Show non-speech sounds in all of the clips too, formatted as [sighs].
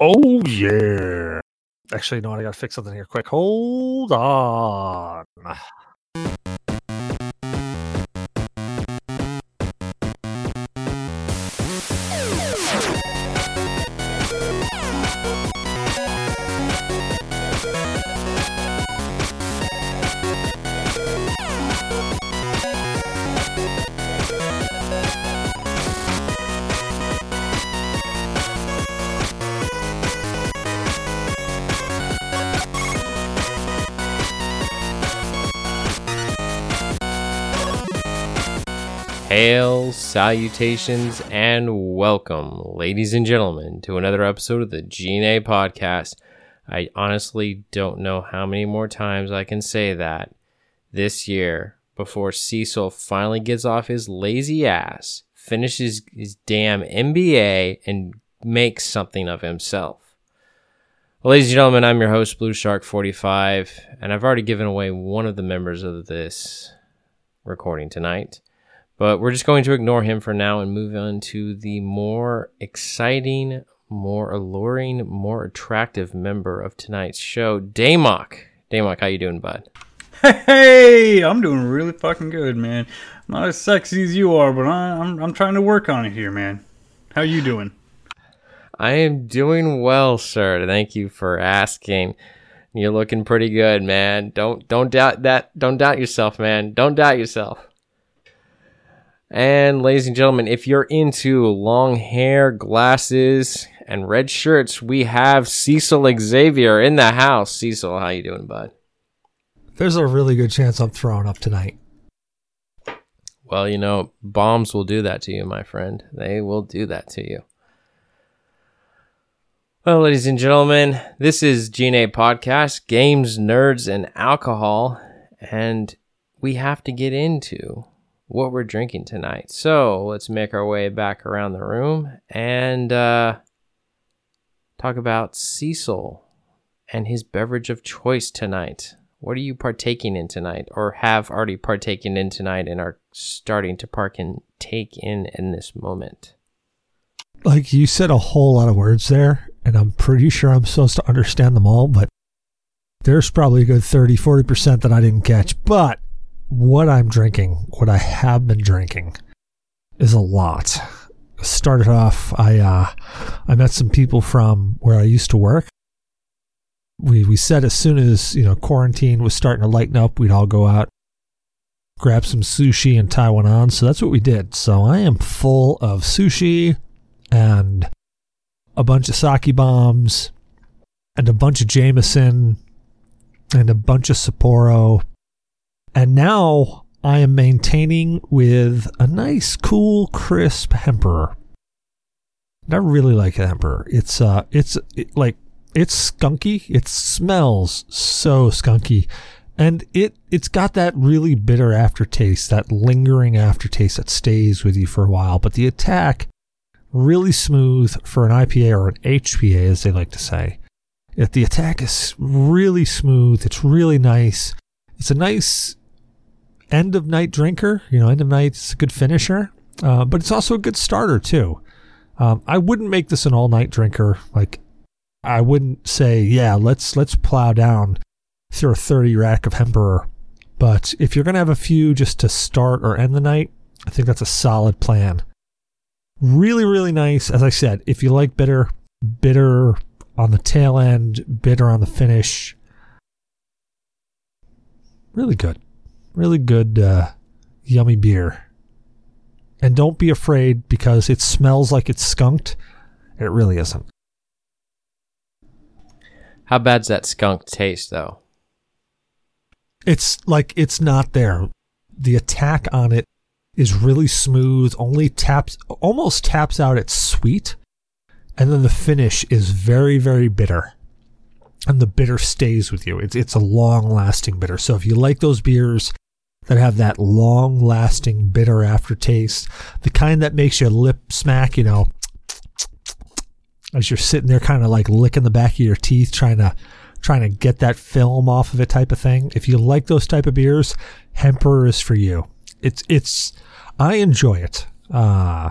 Oh yeah. Actually, no, I gotta fix something here quick. Hold on. Salutations, and welcome, ladies and gentlemen, to another episode of the GNA podcast. I honestly don't know how many more times I can say that this year before Cecil finally gets off his lazy ass, finishes his damn MBA, and makes something of himself. Well, ladies and gentlemen, I'm your host, Blue Shark 45, and I've already given away one of the members of this recording tonight. But we're just going to ignore him for now and move on to the more exciting, more alluring, more attractive member of tonight's show, Damok. Damok, how you doing, bud? Hey, I'm doing really fucking good, man. Not as sexy as you are, but I, I'm I'm trying to work on it here, man. How you doing? I am doing well, sir. Thank you for asking. You're looking pretty good, man. Don't don't doubt that. Don't doubt yourself, man. Don't doubt yourself. And ladies and gentlemen, if you're into long hair, glasses, and red shirts, we have Cecil Xavier in the house. Cecil, how you doing, bud? There's a really good chance I'm throwing up tonight. Well, you know, bombs will do that to you, my friend. They will do that to you. Well, ladies and gentlemen, this is GNA Podcast, Games, Nerds, and Alcohol, and we have to get into what we're drinking tonight. So let's make our way back around the room and uh, talk about Cecil and his beverage of choice tonight. What are you partaking in tonight, or have already partaken in tonight, and are starting to park and take in in this moment? Like you said a whole lot of words there, and I'm pretty sure I'm supposed to understand them all, but there's probably a good 30, 40% that I didn't catch. But what I'm drinking, what I have been drinking, is a lot. Started off, I uh, I met some people from where I used to work. We we said as soon as you know quarantine was starting to lighten up, we'd all go out, grab some sushi and on. So that's what we did. So I am full of sushi and a bunch of sake bombs and a bunch of Jameson and a bunch of Sapporo and now I am maintaining with a nice, cool, crisp Hemperor. And I really like Hemperor. It's uh, it's it, like it's skunky. It smells so skunky, and it it's got that really bitter aftertaste, that lingering aftertaste that stays with you for a while. But the attack really smooth for an IPA or an HPA, as they like to say. If the attack is really smooth, it's really nice. It's a nice end of night drinker. You know, end of night is a good finisher, uh, but it's also a good starter too. Um, I wouldn't make this an all night drinker. Like, I wouldn't say, yeah, let's let's plow down through a thirty rack of Hemperor. But if you're gonna have a few just to start or end the night, I think that's a solid plan. Really, really nice. As I said, if you like bitter, bitter on the tail end, bitter on the finish. Really good really good, uh, yummy beer. And don't be afraid because it smells like it's skunked. It really isn't. How bad's that skunk taste, though? It's like it's not there. The attack on it is really smooth, only taps, almost taps out its sweet. And then the finish is very, very bitter. And the bitter stays with you. It's, it's a long lasting bitter. So if you like those beers that have that long lasting bitter aftertaste, the kind that makes your lip smack, you know, as you're sitting there kind of like licking the back of your teeth trying to trying to get that film off of it type of thing. If you like those type of beers, Hemperor is for you. It's it's I enjoy it. Uh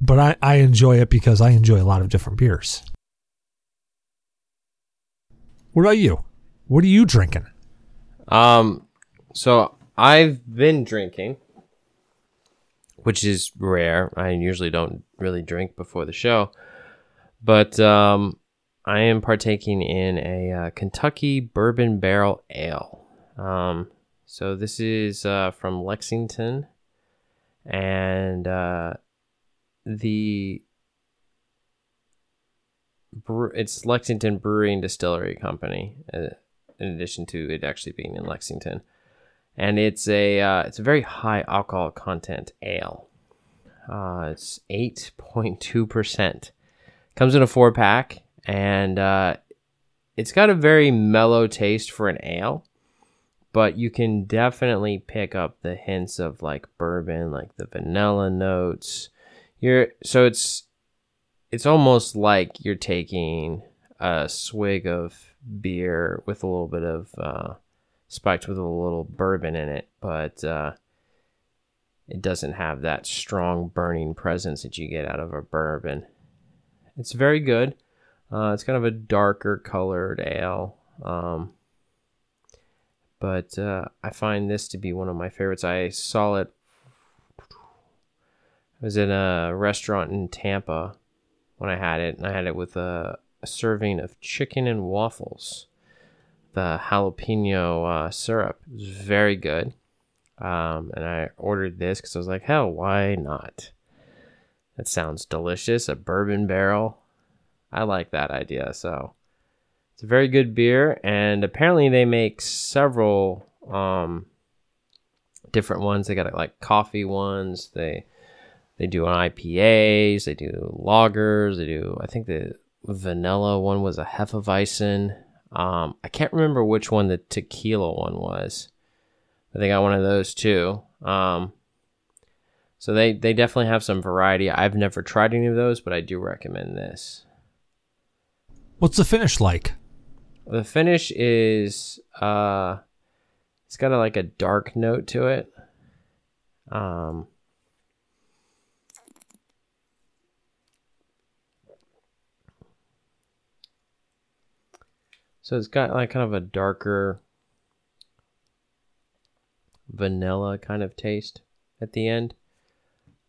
but I, I enjoy it because I enjoy a lot of different beers. What about you? What are you drinking? Um, so I've been drinking, which is rare. I usually don't really drink before the show, but um, I am partaking in a uh, Kentucky Bourbon Barrel Ale. Um, so this is uh, from Lexington, and uh, the it's Lexington Brewing Distillery Company. Uh, in addition to it actually being in Lexington, and it's a uh, it's a very high alcohol content ale. Uh, it's eight point two percent. Comes in a four pack, and uh, it's got a very mellow taste for an ale, but you can definitely pick up the hints of like bourbon, like the vanilla notes. You're so it's it's almost like you're taking a swig of beer with a little bit of uh, spiked with a little bourbon in it, but uh, it doesn't have that strong burning presence that you get out of a bourbon. It's very good. Uh, it's kind of a darker colored ale. Um, but uh, I find this to be one of my favorites. I saw it. I was in a restaurant in Tampa when I had it, and I had it with a, a serving of chicken and waffles. The jalapeno uh, syrup it was very good, um, and I ordered this because I was like, "Hell, why not?" That sounds delicious. A bourbon barrel. I like that idea. So it's a very good beer, and apparently they make several um, different ones. They got like coffee ones. They they do IPAs. They do lagers. They do. I think the vanilla one was a Hefeweizen. Um, I can't remember which one the tequila one was. I think I got one of those too. Um, so they they definitely have some variety. I've never tried any of those, but I do recommend this. What's the finish like? The finish is uh it's got a, like a dark note to it. Um So it's got like kind of a darker vanilla kind of taste at the end.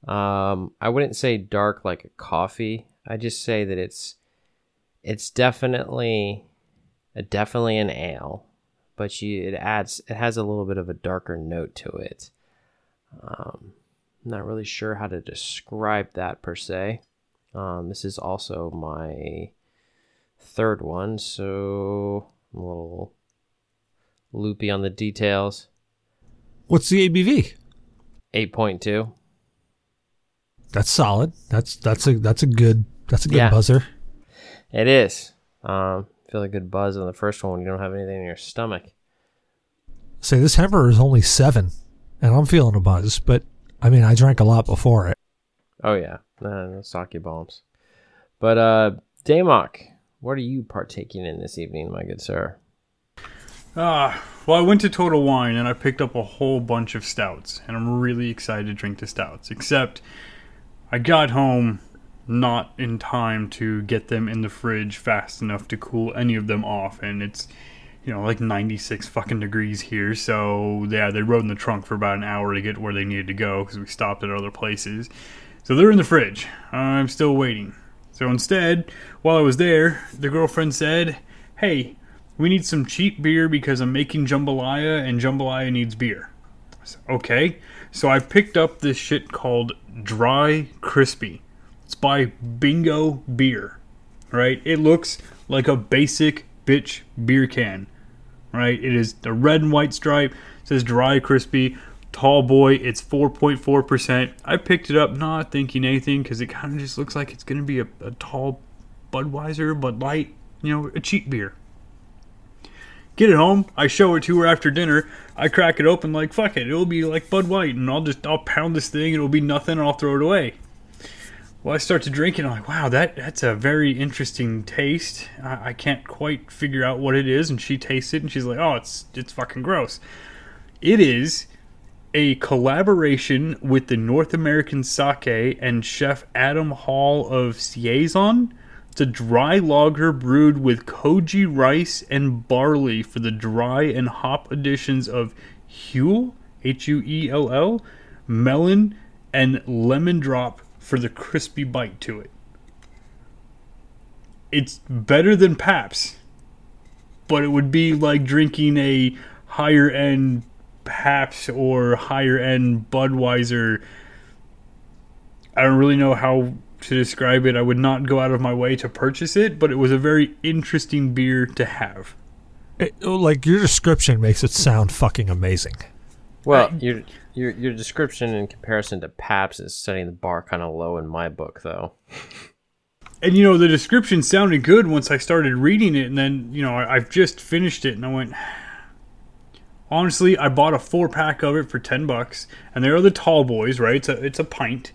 Um I wouldn't say dark like a coffee. I just say that it's it's definitely definitely an ale, but you it adds it has a little bit of a darker note to it. Um, I'm not really sure how to describe that per se. Um, this is also my third one, so I'm a little loopy on the details. What's the ABV? Eight point two. That's solid. That's that's a that's a good that's a good Yeah. buzzer. It is. Um, feel a good buzz on the first one when you don't have anything in your stomach. Say this Hemperor is only seven, and I'm feeling a buzz. But I mean, I drank a lot before it. Oh yeah, no sake bombs. But uh, Damok, what are you partaking in this evening, my good sir? Ah, well, I went to Total Wine and I picked up a whole bunch of stouts, and I'm really excited to drink the stouts. Except, I got home not in time to get them in the fridge fast enough to cool any of them off, and it's you know like 96 fucking degrees here. So yeah, they rode in the trunk for about an hour to get where they needed to go because we stopped at other places. So they're in the fridge. I'm still waiting. So instead, while I was there, the girlfriend said, "Hey." We need some cheap beer because I'm making jambalaya and jambalaya needs beer. Okay. So I picked up this shit called Dry Crispy. It's by Bingo Beer. Right? It looks like a basic bitch beer can. Right? It is the red and white stripe. Says Dry Crispy. Tall boy. It's 4.4%. I picked it up not thinking anything because it kind of just looks like it's going to be a, a tall Budweiser, Bud Light, you know, a cheap beer. Get it home. I show it to her after dinner. I crack it open like fuck it. It'll be like Bud White, and I'll just I'll pound this thing. And it'll be nothing, and I'll throw it away. Well, I start to drink it. I'm like, wow, that that's a very interesting taste. I, I can't quite figure out what it is, and she tastes it, and she's like, oh, it's it's fucking gross. It is a collaboration with the North American Sake and Chef Adam Hall of Saison. It's a dry lager brewed with koji rice and barley for the dry and hop additions of Huel, H U E L L, melon, and lemon drop for the crispy bite to it. It's better than Pabst, but it would be like drinking a higher end Pabst or higher end Budweiser. I don't really know how to describe it. I would not go out of my way to purchase it, but it was a very interesting beer to have. It- oh, like your description makes it sound fucking amazing. Well, your your your description in comparison to Pabst is setting the bar kind of low in my book, though. And you know, the description sounded good once I started reading it, and then you know, I, I've just finished it, and I went. Honestly, I bought a four pack of it for ten bucks, and they're the tall boys, right? It's a it's a pint.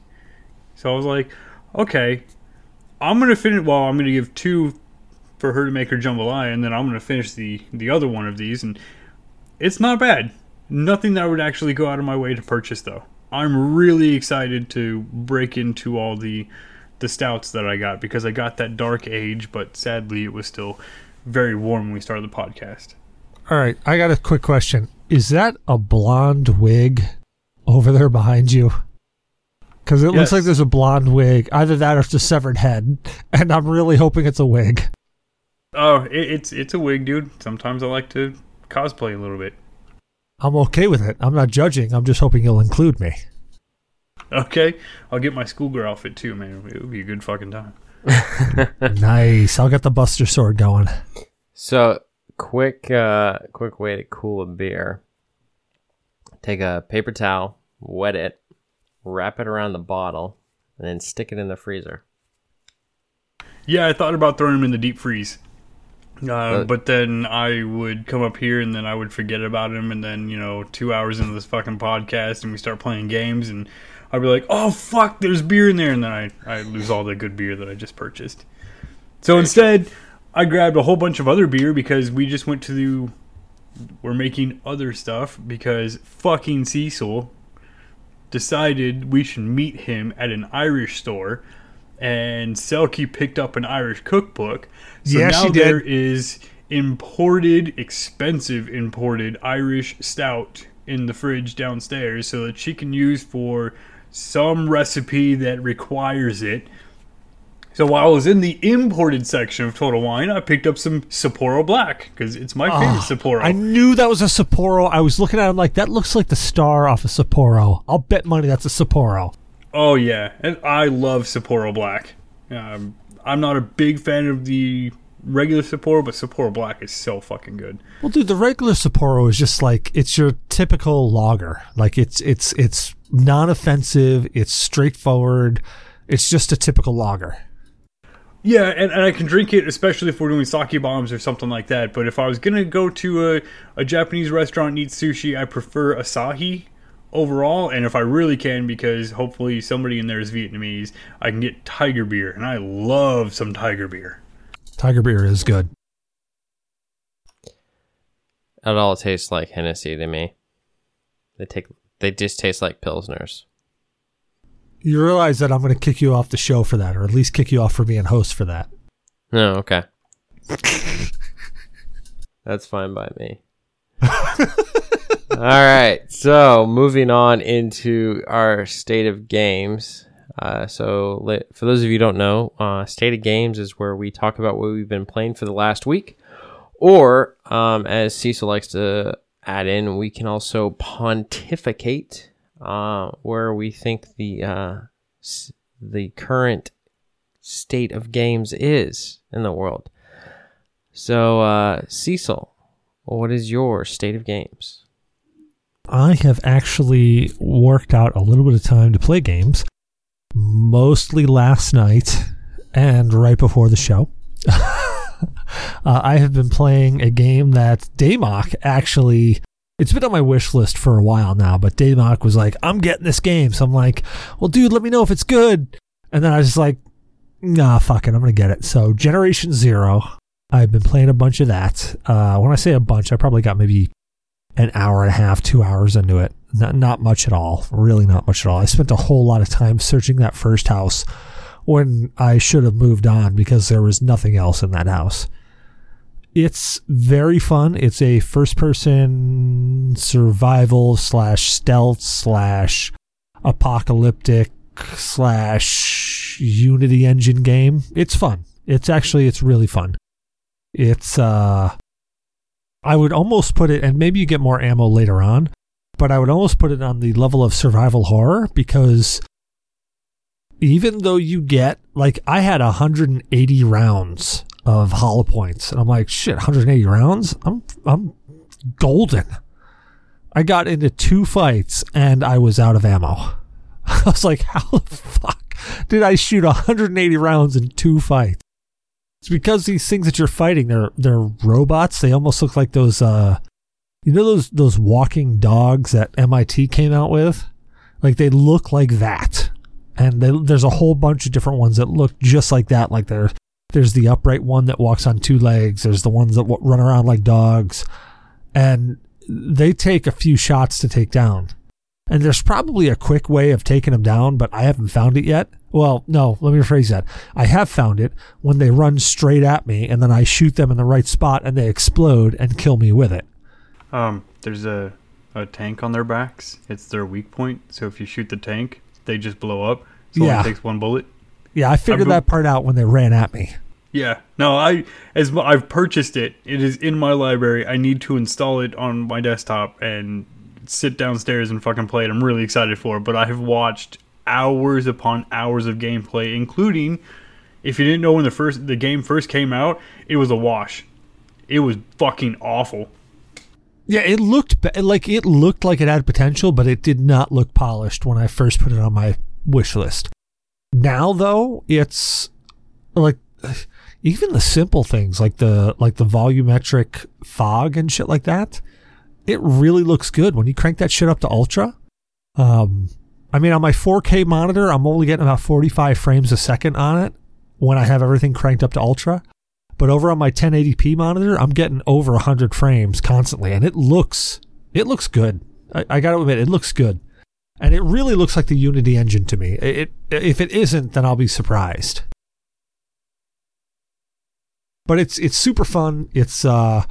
So I was like, okay, I'm gonna finish. Well, I'm gonna give two for her to make her jambalaya, and then I'm gonna finish the the other one of these, and it's not bad. Nothing that I would actually go out of my way to purchase, though. I'm really excited to break into all the the stouts that I got because I got that dark age, but sadly it was still very warm when we started the podcast. All right, I got a quick question. Is that a blonde wig over there behind you? Because it looks like there's a blonde wig. Either that or it's a severed head. And I'm really hoping it's a wig. Oh, it, it's it's a wig, dude. Sometimes I like to cosplay a little bit. I'm okay with it. I'm not judging. I'm just hoping you'll include me. Okay, I'll get my schoolgirl outfit too, man. It would be a good fucking time. [laughs] nice. I'll get the Buster Sword going. So, quick uh quick way to cool a beer. Take a paper towel, wet it, wrap it around the bottle, and then stick it in the freezer. Yeah, I thought about throwing them in the deep freeze. Uh, But- but then I would come up here and then I would forget about him. And then, you know, two hours into this fucking podcast and we start playing games and I'd be like, oh, fuck, there's beer in there. And then I, I lose all the good beer that I just purchased. So instead, I grabbed a whole bunch of other beer because we just went to the. We're making other stuff because fucking Cecil decided we should meet him at an Irish store, and Selkie picked up an Irish cookbook. So Yeah, now she did. there is imported, expensive imported Irish stout in the fridge downstairs, so that she can use for some recipe that requires it. So while I was in the imported section of Total Wine, I picked up some Sapporo Black because it's my favorite Ah, Sapporo. I knew that was a Sapporo. I was looking at him like, that looks like the star off of Sapporo. I'll bet money that's a Sapporo. Oh yeah, and I love Sapporo Black. Um, I'm not a big fan of the regular Sapporo, but Sapporo Black is so fucking good. Well, dude, the regular Sapporo is just like it's your typical lager. Like it's it's it's non-offensive. It's straightforward. It's just a typical lager. Yeah, and, and I can drink it, especially if we're doing sake bombs or something like that. But if I was gonna go to a, a Japanese restaurant and eat sushi, I prefer Asahi overall. And if I really can, because hopefully somebody in there is Vietnamese, I can get Tiger beer, and I love some Tiger beer. Tiger beer is good. It all tastes like Hennessy to me. They take they just taste like pilsners. You realize that I'm going to kick you off the show for that, or at least kick you off for being host for that. No, okay. [laughs] That's fine by me. [laughs] All right, so moving on into our state of games. Uh, so, for those of you who don't know, uh, state of games is where we talk about what we've been playing for the last week, or um, as Cecil likes to add in, we can also pontificate, uh, where we think the uh, s- the current state of games is in the world. So, uh, Cecil, what is your state of games? I have actually worked out a little bit of time to play games, mostly last night and right before the show. [laughs] uh, I have been playing a game that Damok actually. It's been on my wish list for a while now, but Damok was like, I'm getting this game. So I'm like, well, dude, let me know if it's good. And then I was just like, nah, fuck it, I'm going to get it. So, Generation Zero, I've been playing a bunch of that. Uh, when I say a bunch, I probably got maybe an hour and a half, two hours into it. Not, not much at all. Really not much at all. I spent a whole lot of time searching that first house when I should have moved on because there was nothing else in that house. It's very fun. It's a first person survival slash stealth slash apocalyptic slash Unity engine game. It's fun. It's actually it's really fun. It's uh I would almost put it and maybe you get more ammo later on, but I would almost put it on the level of survival horror because even though you get like I had 180 rounds of hollow points and I'm like shit 180 rounds I'm I'm golden. I got into two fights and I was out of ammo. [laughs] I was like how the fuck did I shoot 180 rounds in two fights? It's because these things that you're fighting they're they're robots. They almost look like those uh you know those those walking dogs that MIT came out with? Like they look like that. And they, there's a whole bunch of different ones that look just like that. Like there, there's the upright one that walks on two legs. There's the ones that w- run around like dogs, and they take a few shots to take down. And there's probably a quick way of taking them down, but I haven't found it yet. Well, no, let me rephrase that. I have found it when they run straight at me and then I shoot them in the right spot and they explode and kill me with it. Um, there's a, a tank on their backs. It's their weak point. So if you shoot the tank, they just blow up. So it Yeah. only takes one bullet. Yeah, I figured I've- that part out when they ran at me. Yeah. No, I as I've purchased it. It is in my library. I need to install it on my desktop and sit downstairs and fucking play it. I'm really excited for it. But I have watched hours upon hours of gameplay, including if you didn't know when the first the game first came out, it was a wash. It was fucking awful. Yeah, it looked ba- like it looked like it had potential, but it did not look polished when I first put it on my wish list. Now though, it's like even the simple things like the like the volumetric fog and shit like that. It really looks good when you crank that shit up to ultra. Um, I mean, on my 4K monitor, I'm only getting about 45 frames a second on it when I have everything cranked up to ultra. But over on my 1080p monitor, I'm getting over 100 frames constantly, and it looks it looks good. I, I got to admit, it looks good, and it really looks like the Unity engine to me. It, if it isn't, then I'll be surprised. But it's it's super fun. It's uh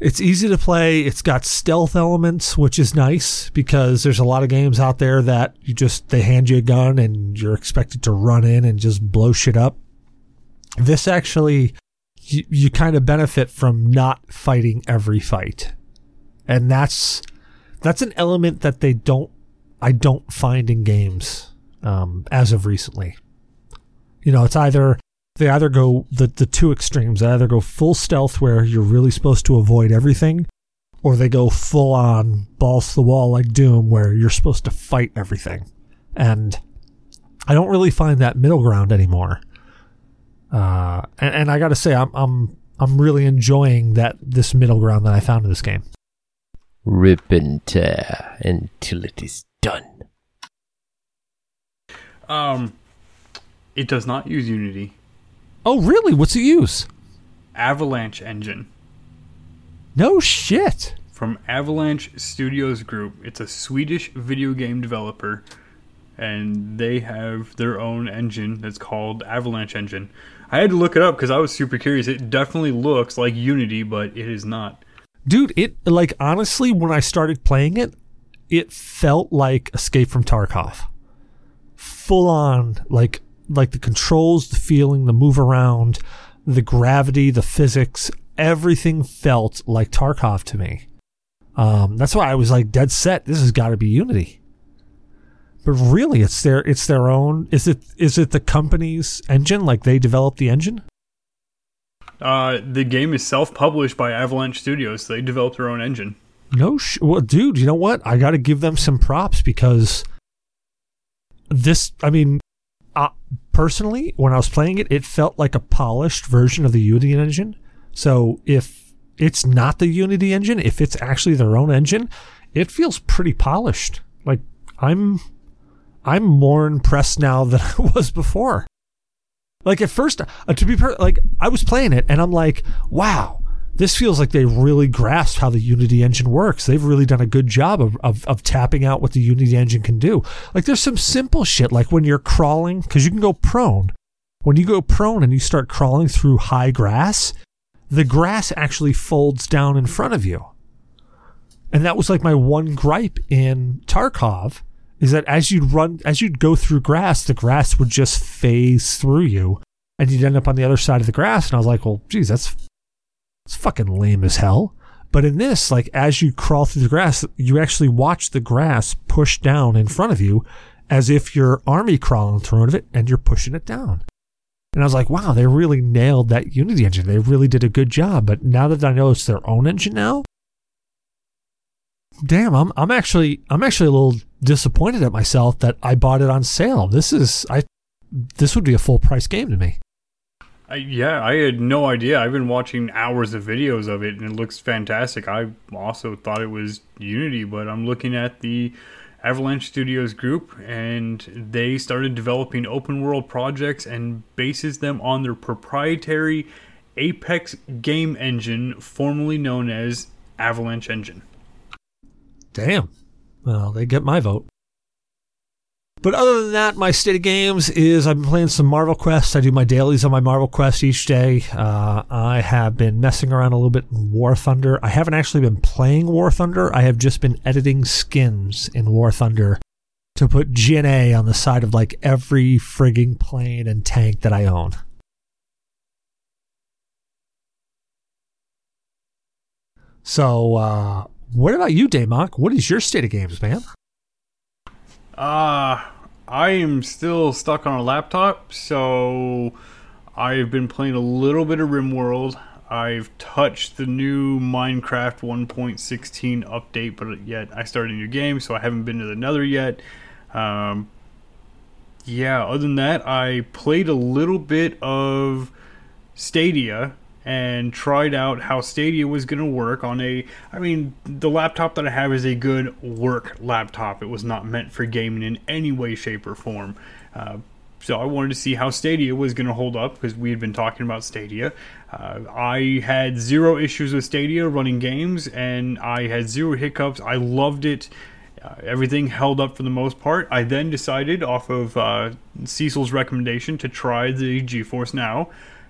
it's easy to play. It's got stealth elements, which is nice because there's a lot of games out there that you just they hand you a gun and you're expected to run in and just blow shit up. This actually you, you kind of benefit from not fighting every fight. And that's that's an element that they don't I don't find in games um, as of recently. You know, it's either they either go the the two extremes. They either go full stealth where you're really supposed to avoid everything, or they go full on balls to the wall like Doom where you're supposed to fight everything. And I don't really find that middle ground anymore. Uh, and, and I got to say, I'm I'm I'm really enjoying that this middle ground that I found in this game. Rip and tear until it is done. Um, it does not use Unity. Oh, really? What's it use? Avalanche Engine No shit. from Avalanche Studios Group. It's a Swedish video game developer, and they have their own engine that's called Avalanche Engine. I had to look it up because I was super curious. It definitely looks like Unity, but it is not. Dude, it like honestly, when I started playing it, it felt like Escape from Tarkov. Full on, like like the controls, the feeling, the move around, the gravity, the physics, everything felt like Tarkov to me. Um, that's why I was like dead set. This has got to be Unity. But really, it's their it's their own. Is it is it the company's engine? Like they developed the engine? Uh, the game is self-published by Avalanche Studios. They developed their own engine. No, sh- well, dude, you know what? I got to give them some props because this. I mean, uh, personally, when I was playing it, it felt like a polished version of the Unity engine. So if it's not the Unity engine, if it's actually their own engine, it feels pretty polished. Like I'm, I'm more impressed now than [laughs] I was before. Like at first, uh, to be per- like I was playing it and I'm like, wow, this feels like they really grasped how the Unity engine works. They've really done a good job of, of, of tapping out what the Unity engine can do. Like there's some simple shit, like when you're crawling, because you can go prone. When you go prone and you start crawling through high grass, the grass actually folds down in front of you. And that was like my one gripe in Tarkov is that as you'd run, as you'd go through grass, the grass would just phase through you and you'd end up on the other side of the grass. And I was like, well, geez, that's, it's fucking lame as hell. But in this, like as you crawl through the grass, you actually watch the grass push down in front of you as if you're army crawling through it and you're pushing it down. And I was like, wow, they really nailed that Unity engine. They really did a good job. But now that I know it's their own engine now, damn, I'm I'm actually I'm actually a little disappointed at myself that I bought it on sale. This is I this would be a full price game to me. I, yeah, I had no idea. I've been watching hours of videos of it, and it looks fantastic. I also thought it was Unity, but I'm looking at the Avalanche Studios group, and they started developing open world projects and bases them on their proprietary Apex game engine, formerly known as Avalanche Engine. Damn. Well, they get my vote. But other than that, my state of games is I've been playing some Marvel Quest. I do my dailies on my Marvel Quest each day. Uh, I have been messing around a little bit in War Thunder. I haven't actually been playing War Thunder. I have just been editing skins in War Thunder to put GNA on the side of like every frigging plane and tank that I own. So, uh, what about you, Damok? What is your state of games, man? Uh, I am still stuck on a laptop, so I've been playing a little bit of RimWorld. I've touched the new Minecraft 1.16 update, but yet I started a new game, so I haven't been to the Nether yet. Um, yeah, other than that, I played a little bit of Stadia and tried out how Stadia was going to work on a. I mean, the laptop that I have is a good work laptop. It was not meant for gaming in any way, shape, or form. Uh, so I wanted to see how Stadia was going to hold up because we had been talking about Stadia. Uh, I had zero issues with Stadia running games, and I had zero hiccups. I loved it. Uh, everything held up for the most part. I then decided, off of uh, Cecil's recommendation, to try the GeForce Now.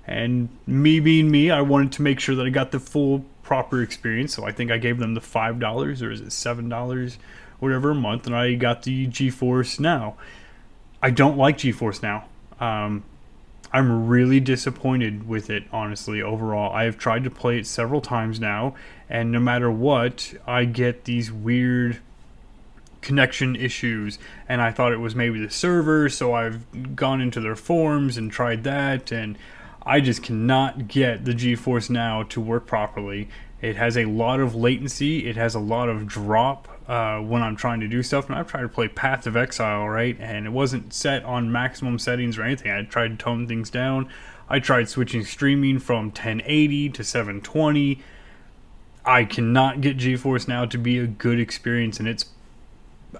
And me being me, I wanted to make sure that I got the full proper experience. So I think I gave them the five dollars or is it seven dollars, whatever a month, and I got the GeForce Now. I don't like GeForce Now. Um, I'm really disappointed with it, honestly, overall. I have tried to play it several times now, and no matter what, I get these weird connection issues. And I thought it was maybe the server, so I've gone into their forums and tried that, and I just cannot get the GeForce Now to work properly. It has a lot of latency. It has a lot of drop uh, when I'm trying to do stuff. And I've tried to play Path of Exile, right? And it wasn't set on maximum settings or anything. I tried to tone things down. I tried switching streaming from 1080 to 720. I cannot get GeForce Now to be a good experience, and it's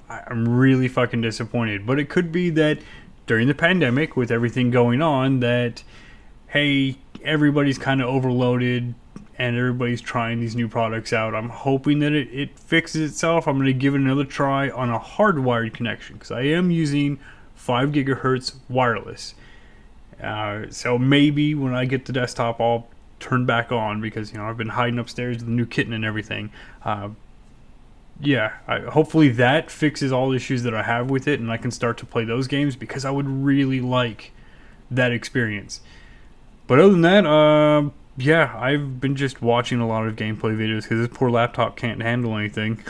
I'm really fucking disappointed. But it could be that during the pandemic, with everything going on, that hey, everybody's kind of overloaded and everybody's trying these new products out. I'm hoping that it, it fixes itself. I'm going to give it another try on a hardwired connection because I am using 5 gigahertz wireless. Uh, so maybe when I get the desktop, I'll turn back on because you know I've been hiding upstairs with the new kitten and everything. Uh, yeah, I, hopefully that fixes all the issues that I have with it, and I can start to play those games because I would really like that experience. But other than that, uh, yeah, I've been just watching a lot of gameplay videos because this poor laptop can't handle anything.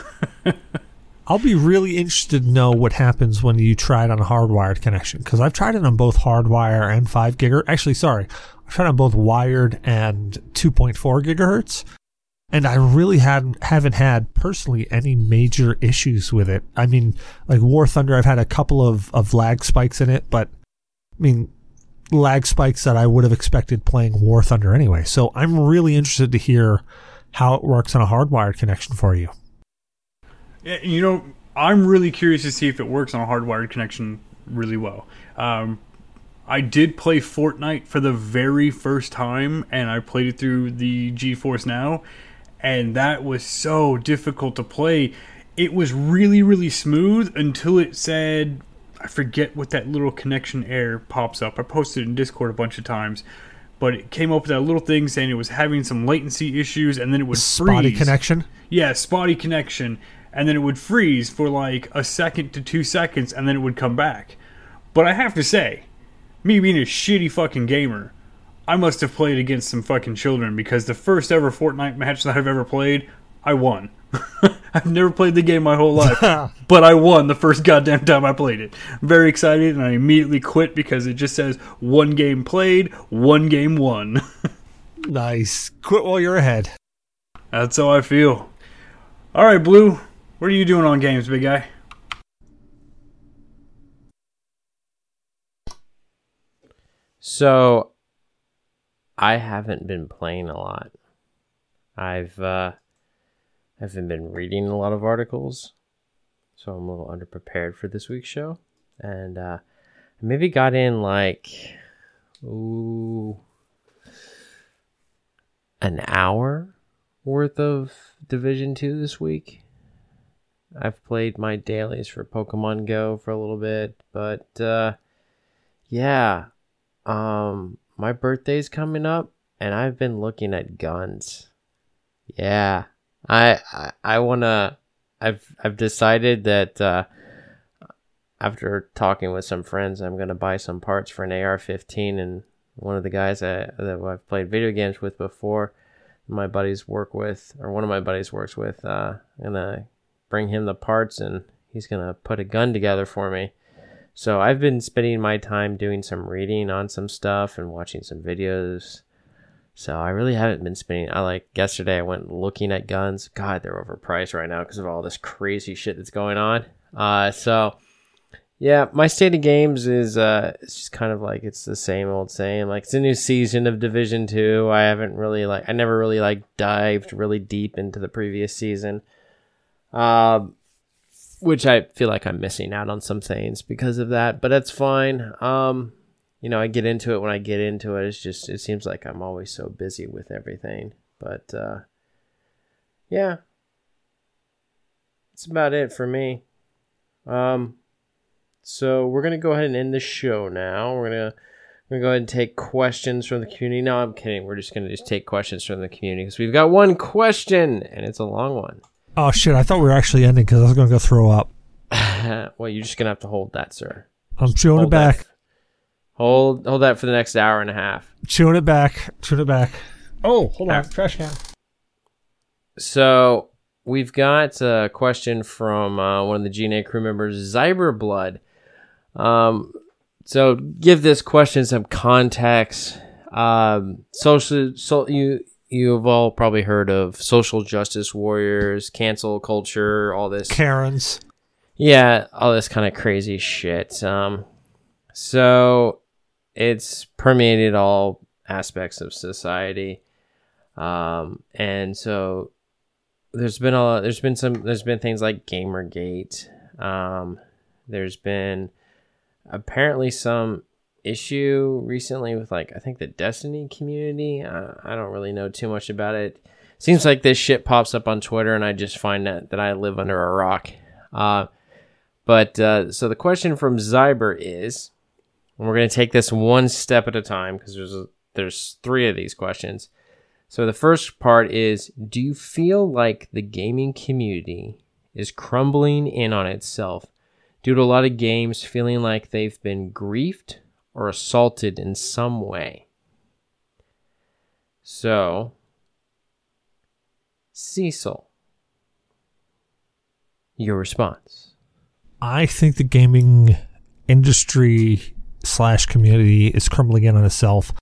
[laughs] I'll be really interested to know what happens when you try it on a hardwired connection because I've tried it on both hardwire and 5 gigahertz. Actually, sorry, I've tried on both wired and 2.4 gigahertz. And I really hadn't haven't had personally any major issues with it. I mean, like War Thunder, I've had a couple of, of lag spikes in it, but I mean, lag spikes that I would have expected playing War Thunder anyway. So I'm really interested to hear how it works on a hardwired connection for you. Yeah, you know, I'm really curious to see if it works on a hardwired connection really well. Um, I did play Fortnite for the very first time, and I played it through the GeForce Now, and that was so difficult to play. It was really, really smooth until it said, I forget what that little connection error pops up. I posted in Discord a bunch of times, but it came up with that little thing saying it was having some latency issues, and then it would Spotty freeze. connection. Yeah, spotty connection, and then it would freeze for like a second to two seconds, and then it would come back. But I have to say, me being a shitty fucking gamer, I must have played against some fucking children because the first ever Fortnite match that I've ever played, I won. [laughs] I've never played the game my whole life, [laughs] but I won the first goddamn time I played it. I'm very excited, and I immediately quit because it just says one game played, one game won. [laughs] Nice. Quit while you're ahead. That's how I feel. All right, Blue, what are you doing on games, big guy? So, I haven't been playing a lot. I've uh, I haven't been reading a lot of articles, so I'm a little underprepared for this week's show, and uh, I maybe got in like ooh an hour worth of Division Two this week. I've played my dailies for Pokemon Go for a little bit, but uh, yeah, um, my birthday's coming up, and I've been looking at guns. Yeah, I I, I wanna. I've I've decided that uh, after talking with some friends, I'm gonna buy some parts for an AR-15, and one of the guys that, that I've played video games with before, my buddies work with, or one of my buddies works with, uh, I'm gonna bring him the parts, and he's gonna put a gun together for me. So I've been spending my time doing some reading on some stuff and watching some videos. So I really haven't been spending. I like yesterday I went looking at guns. God, they're overpriced right now because of all this crazy shit that's going on. Uh, so yeah, my state of games is uh, it's just kind of like it's the same old same. Like it's a new season of Division Two. I haven't really like I never really like dived really deep into the previous season. Um, which I feel like I'm missing out on some things because of that, but that's fine. Um, you know, I get into it when I get into it. It's just it seems like I'm always so busy with everything. But uh yeah. That's about it for me. Um so we're gonna go ahead and end the show now. We're gonna we're gonna go ahead and take questions from the community. No, I'm kidding. We're just gonna just take questions from the community because we've got one question and it's a long one. Oh shit! I thought we were actually ending because I was gonna go throw up. [laughs] well, you're just gonna have to hold that, sir. I'm chewing it back, That. Hold hold that for the next hour and a half. chewing it back, chewing it back. Oh, hold on, trash can. So we've got a question from uh, one of the GNA crew members, Zyberblood. Um, so give this question some context. Um, social, so you you've all probably heard of social justice warriors, cancel culture, all this. Karens. Yeah, all this kind of crazy shit. Um, so it's permeated all aspects of society, um, and so there's been a there's been some there's been things like GamerGate. Um, there's been apparently some issue recently with like I think the Destiny community. I don't really know too much about it. Seems like this shit pops up on Twitter, and I just find that that I live under a rock. Uh, but uh, so the question from Zyber is, and we're going to take this one step at a time because there's a, there's three of these questions. So the first part is, do you feel like the gaming community is crumbling in on itself due to a lot of games feeling like they've been griefed or assaulted in some way? So, Cecil, your response. I think the gaming industry slash community is crumbling in on itself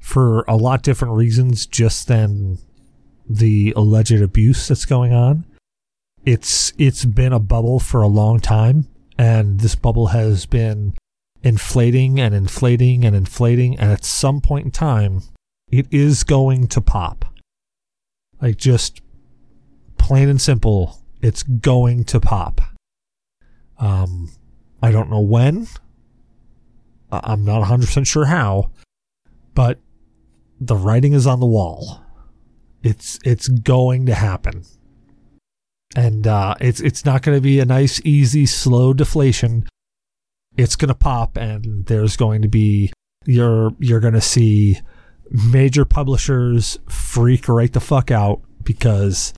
for a lot different reasons just than the alleged abuse that's going on. It's it's been a bubble for a long time and this bubble has been inflating and inflating and inflating and at some point in time it is going to pop. Like just plain and simple, it's going to pop. Um, I don't know when. I'm not 100% sure how, but the writing is on the wall. It's it's going to happen. And uh, it's it's not going to be a nice, easy, slow deflation. It's going to pop, and there's going to be you're you're going to see major publishers freak right the fuck out because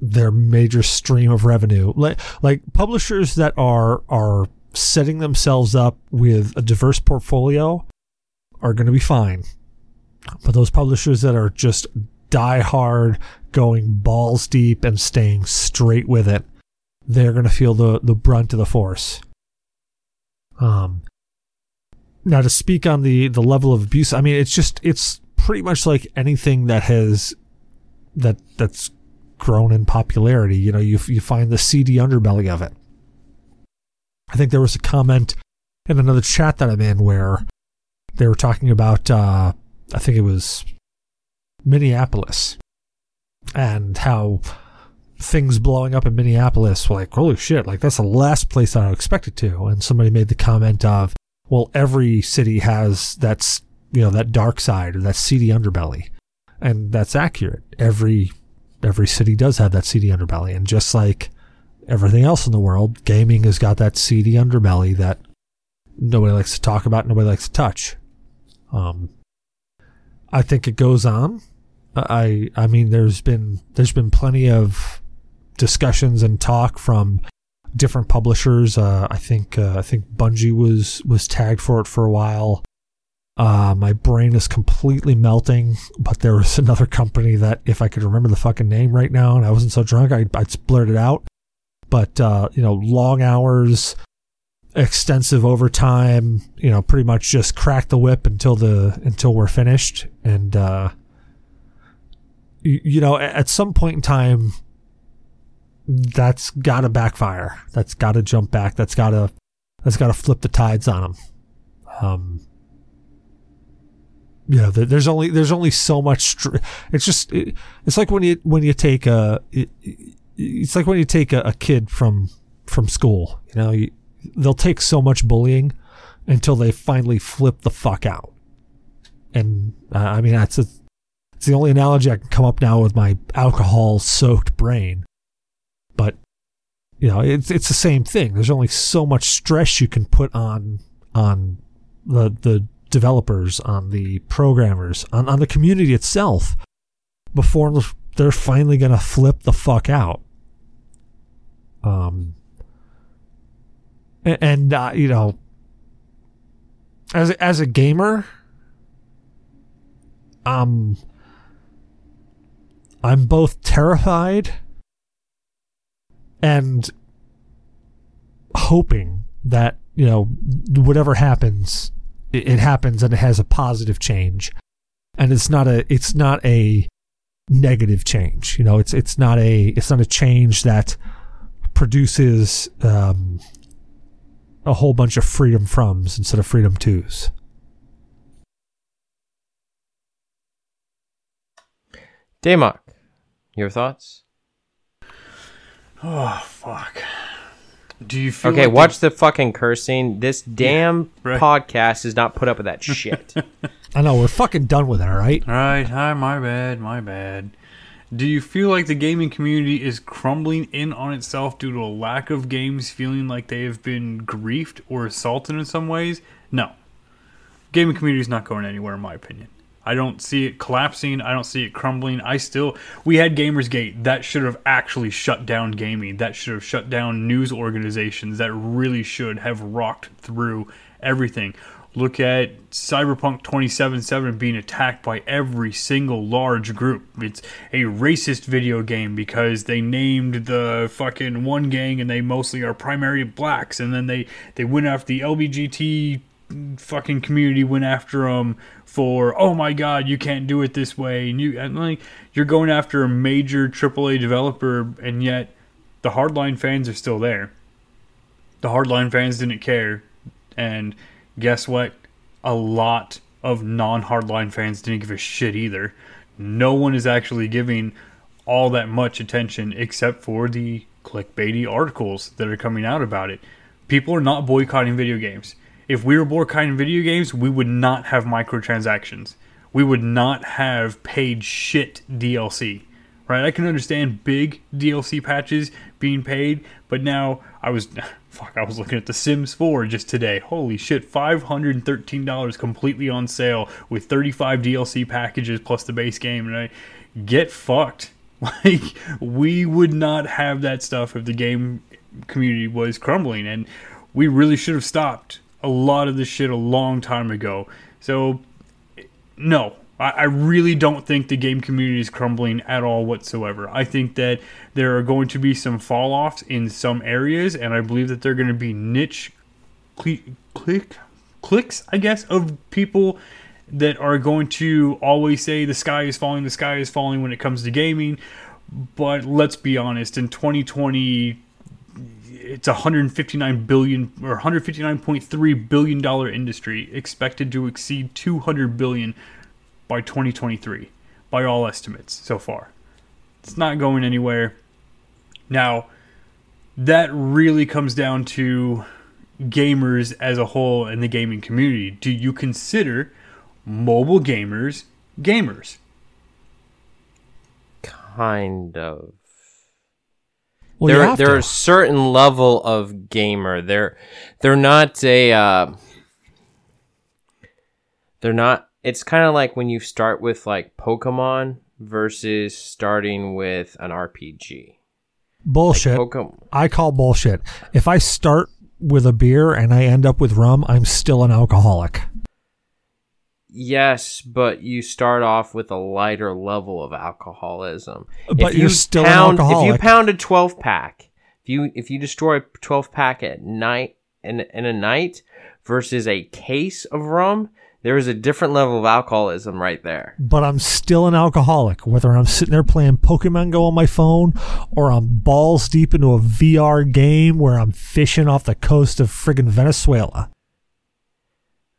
their major stream of revenue. Like like publishers that are are setting themselves up with a diverse portfolio are going to be fine. But those publishers that are just die hard going balls deep and staying straight with it they're going to feel the the brunt of the force. Um now to speak on the the level of abuse i mean it's just it's pretty much like anything that has that that's grown in popularity you know you you find the seedy underbelly of it. I think there was a comment in another chat that i'm in where they were talking about uh i think it was minneapolis and how things blowing up in minneapolis were like holy shit like that's the last place i expected to. And somebody made the comment of well, every city has that's you know that dark side or that seedy underbelly, and that's accurate. Every every city does have that seedy underbelly, and just like everything else in the world, gaming has got that seedy underbelly that nobody likes to talk about, nobody likes to touch. Um, I think it goes on. I I mean, there's been there's been plenty of discussions and talk from different publishers. Uh, I think uh, I think Bungie was was tagged for it for a while. Uh, my brain is completely melting, but there was [laughs] another company that if I could remember the fucking name right now and I wasn't so drunk, I'd, I'd blurt it out. But uh, you know, long hours, extensive overtime. You know, pretty much just crack the whip until the until we're finished. And uh, you, you know, at some point in time, that's got to backfire. That's got to jump back. That's got to that's got to flip the tides on them. Um, you know, there's only there's only so much. Str- it's just it, it's like when you when you take a it, it's like when you take a, a kid from from school. You know, you, they'll take so much bullying until they finally flip the fuck out. And uh, I mean, that's a, it's the only analogy I can come up now with my alcohol soaked brain but you know it's it's the same thing there's only so much stress you can put on on the the developers on the programmers on, on the community itself before they're finally going to flip the fuck out. Um and uh, you know as as a gamer um I'm both terrified and hoping that you know whatever happens it, it, happens and it has a positive change and it's not a it's not a negative change you know it's it's not a it's not a change that produces um, a whole bunch of freedom froms instead of freedom twos Damok, your thoughts? Oh fuck. Do you feel Okay, like watch the fucking cursing. This damn [laughs] right. podcast is not put up with that shit. [laughs] I know we're fucking done with it, all right? All right, hi, my bad, my bad. Do you feel like the gaming community is crumbling in on itself due to a lack of games feeling like they have been griefed or assaulted in some ways? No. Gaming community is not going anywhere, in my opinion. I don't see it collapsing. I don't see it crumbling. I still, we had Gamersgate. That should have actually shut down gaming. That should have shut down news organizations. That really should have rocked through everything. Look at Cyberpunk 2077 being attacked by every single large group. It's a racist video game because they named the fucking one gang and they mostly are primarily blacks. And then they, they went after the LBGT fucking community went after them for oh my god you can't do it this way. And you and like you're going after a major AAA developer and yet the hardline fans are still there. The hardline fans didn't care. And guess what? A lot of non-hardline fans didn't give a shit either. No one is actually giving all that much attention except for the clickbaity articles that are coming out about it. People are not boycotting video games. If we were boycotting video games, we would not have microtransactions. We would not have paid shit DLC. Right? I can understand big DLC patches being paid, but now I was [laughs] fuck, I was looking at The Sims 4 just today. Holy shit, $513 completely on sale with 35 DLC packages plus the base game and I get fucked. [laughs] Like we would not have that stuff if the game community was crumbling and we really should have stopped a lot of this shit a long time ago. So no, I, really don't think the game community is crumbling at all whatsoever. I think that there are going to be some fall offs in some areas, and I believe that they're going to be niche click clicks, I guess, of people that are going to always say the sky is falling, the sky is falling when it comes to gaming. But let's be honest, in 2020, it's a 159 billion or 159.3 billion dollar industry expected to exceed 200 billion by 2023 by all estimates so far. It's not going anywhere. Now, that really comes down to gamers as a whole and the gaming community. Do you consider mobile gamers gamers? Kind of. Well, they're they're to. a certain level of gamer. They're they're not a uh, they're not. It's kind of like when you start with like Pokemon versus starting with an RPG. bullshit. Pokemon. I call bullshit. If I start with a beer and I end up with rum, I'm still an alcoholic. Yes, but you start off with a lighter level of alcoholism. But If you're you still an pound, If you pound a twelve pack, if you if you destroy a twelve pack at night in in a night versus a case of rum, there is a different level of alcoholism right there. But I'm still an alcoholic, whether I'm sitting there playing Pokemon Go on my phone or I'm balls deep into a VR game where I'm fishing off the coast of friggin' Venezuela.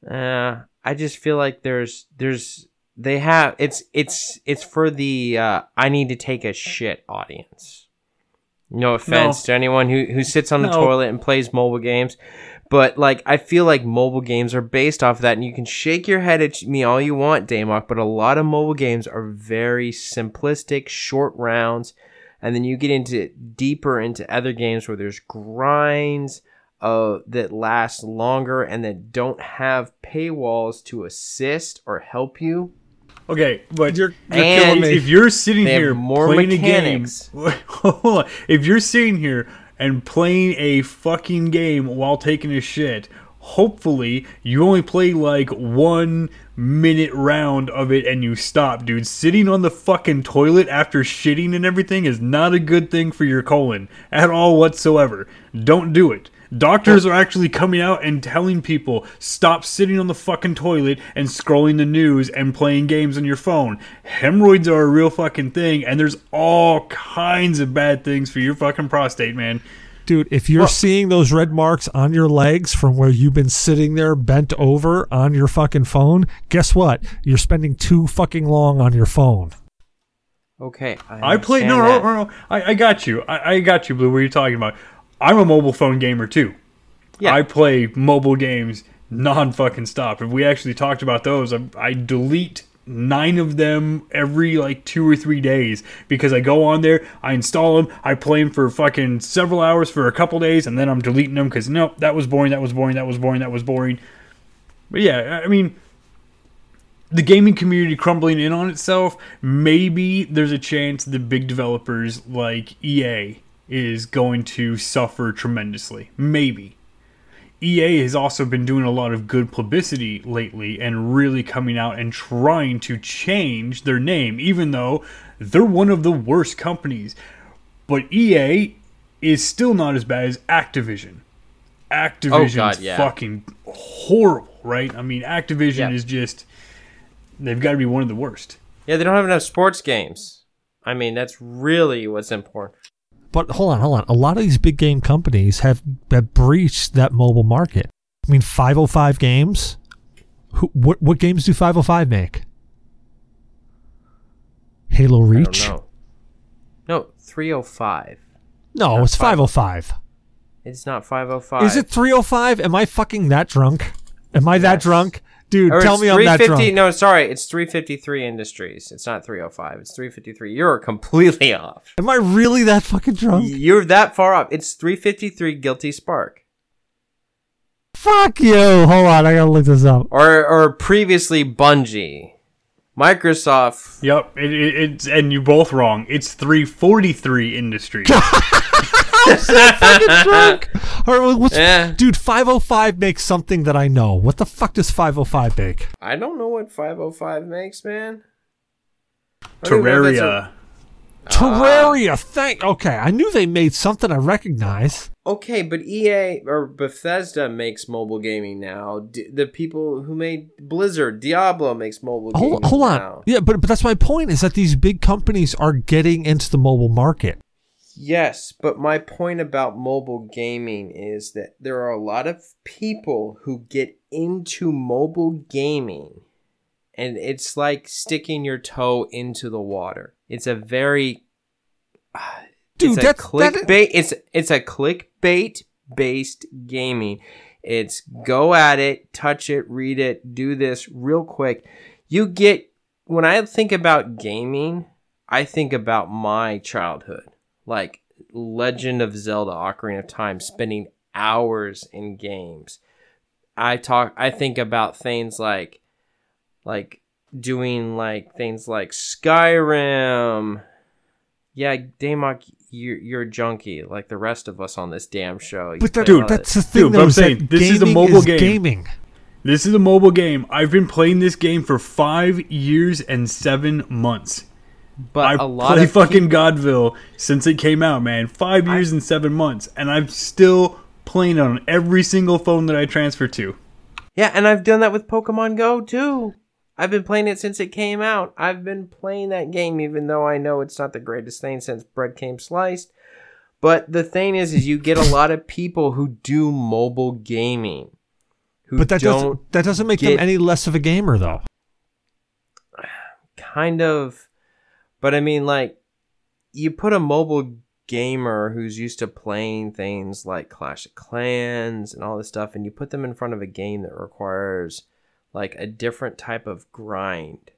Uh, I just feel like there's there's they have it's it's it's for the uh, I need to take a shit audience. No offense to anyone who who sits on the No. toilet and plays mobile games, but like I feel like mobile games are based off of that, and you can shake your head at me all you want, Damok, but a lot of mobile games are very simplistic, short rounds, and then you get into deeper into other games where there's grinds uh, that last longer and that don't have paywalls to assist or help you. Okay, but You're- you're killing if, me. if you're sitting They here more playing mechanics. a game, [laughs] hold on. If you're sitting here and playing a fucking game while taking a shit, hopefully you only play like one minute round of it and you stop, dude. Sitting on the fucking toilet after shitting and everything is not a good thing for your colon at all whatsoever. Don't do it. Doctors are actually coming out and telling people stop sitting on the fucking toilet and scrolling the news and playing games on your phone. Hemorrhoids are a real fucking thing, and there's all kinds of bad things for your fucking prostate, man. Dude, if you're seeing those red marks on your legs from where you've been sitting there bent over on your fucking phone, guess what? You're spending too fucking long on your phone. Okay, I I play. No, no, no, no. I, I got you. I, I got you, Blue. What are you talking about? I'm a mobile phone gamer too. Yeah. I play mobile games non fucking stop. If we actually talked about those, I, I delete nine of them every like two or three days because I go on there, I install them, I play them for fucking several hours for a couple days, and then I'm deleting them because no, that was boring, that was boring, that was boring, that was boring. But yeah, I mean, the gaming community crumbling in on itself, maybe there's a chance the big developers like EA is going to suffer tremendously. Maybe. EA has also been doing a lot of good publicity lately and really coming out and trying to change their name, even though they're one of the worst companies. But EA is still not as bad as Activision. Activision's oh, God, yeah. fucking horrible, right? I mean, Activision Yeah. is just they've got to be one of the worst. Yeah, they don't have enough sports games. I mean, that's really what's important. But hold on, hold on. A lot of these big game companies have, have breached that mobile market. I mean, 505 games. Who, what what games do 505 make? Halo Reach? No, 305. No, Not it's 505. It's not 505. Is it 305? Am I fucking that drunk? Am I that drunk? Dude, Or tell me I'm that 350 drunk. No, sorry, it's 353 Industries. It's not 305. It's 353. You're completely [laughs] off. Am I really that fucking drunk? You're that far off. It's 353 Guilty Spark. Fuck you. Hold on, I gotta look this up. Or or previously Bungie. Microsoft Yep, it, it, it's and you both wrong. It's 343 Industries. [laughs] fucking [laughs] drunk. All right, uh, what's, Yeah. Dude, 505 makes something that I know. What the fuck does 505 make? I don't know what 505 makes, man. I don't even know if that's Terraria. Terraria. Thank. Okay, I knew they made something I recognize. Okay, but EA or Bethesda makes mobile gaming now. D- the people who made Blizzard, Diablo makes mobile gaming Hold, hold on. now. Yeah, but but that's my point. Is that these big companies are getting into the mobile market. Yes, but my point about mobile gaming is that there are a lot of people who get into mobile gaming and it's like sticking your toe into the water. It's a very ah, Dude, it's a that's- that- clickbait. it's it's a clickbait based gaming. It's go at it, touch it, read it, do this real quick. You get when I think about gaming, I think about my childhood, like Legend of Zelda: Ocarina of Time, spending hours in games. I talk. I think about things like, like doing like things like Skyrim. Yeah, Damok, you're you're a junkie like the rest of us on this damn show. You But that, dude, lot of- that's the thing. Dude, though, I'm saying, this is a gaming mobile game. Gaming. This is a mobile game. I've been playing this game for five years and seven months. but I a lot play of fucking Godville since it came out, man. Five years and seven months, and I'm still playing it on every single phone that I transfer to. Yeah, and I've done that with Pokemon Go too. I've been playing it since it came out. I've been playing that game even though I know it's not the greatest thing since bread came sliced. But the thing is is you get a lot of people who do mobile gaming. Who But that doesn't that doesn't make get- them any less of a gamer, though. [sighs] kind of but I mean like you put a mobile gamer who's used to playing things like Clash of Clans and all this stuff and you put them in front of a game that requires like a different type of grind.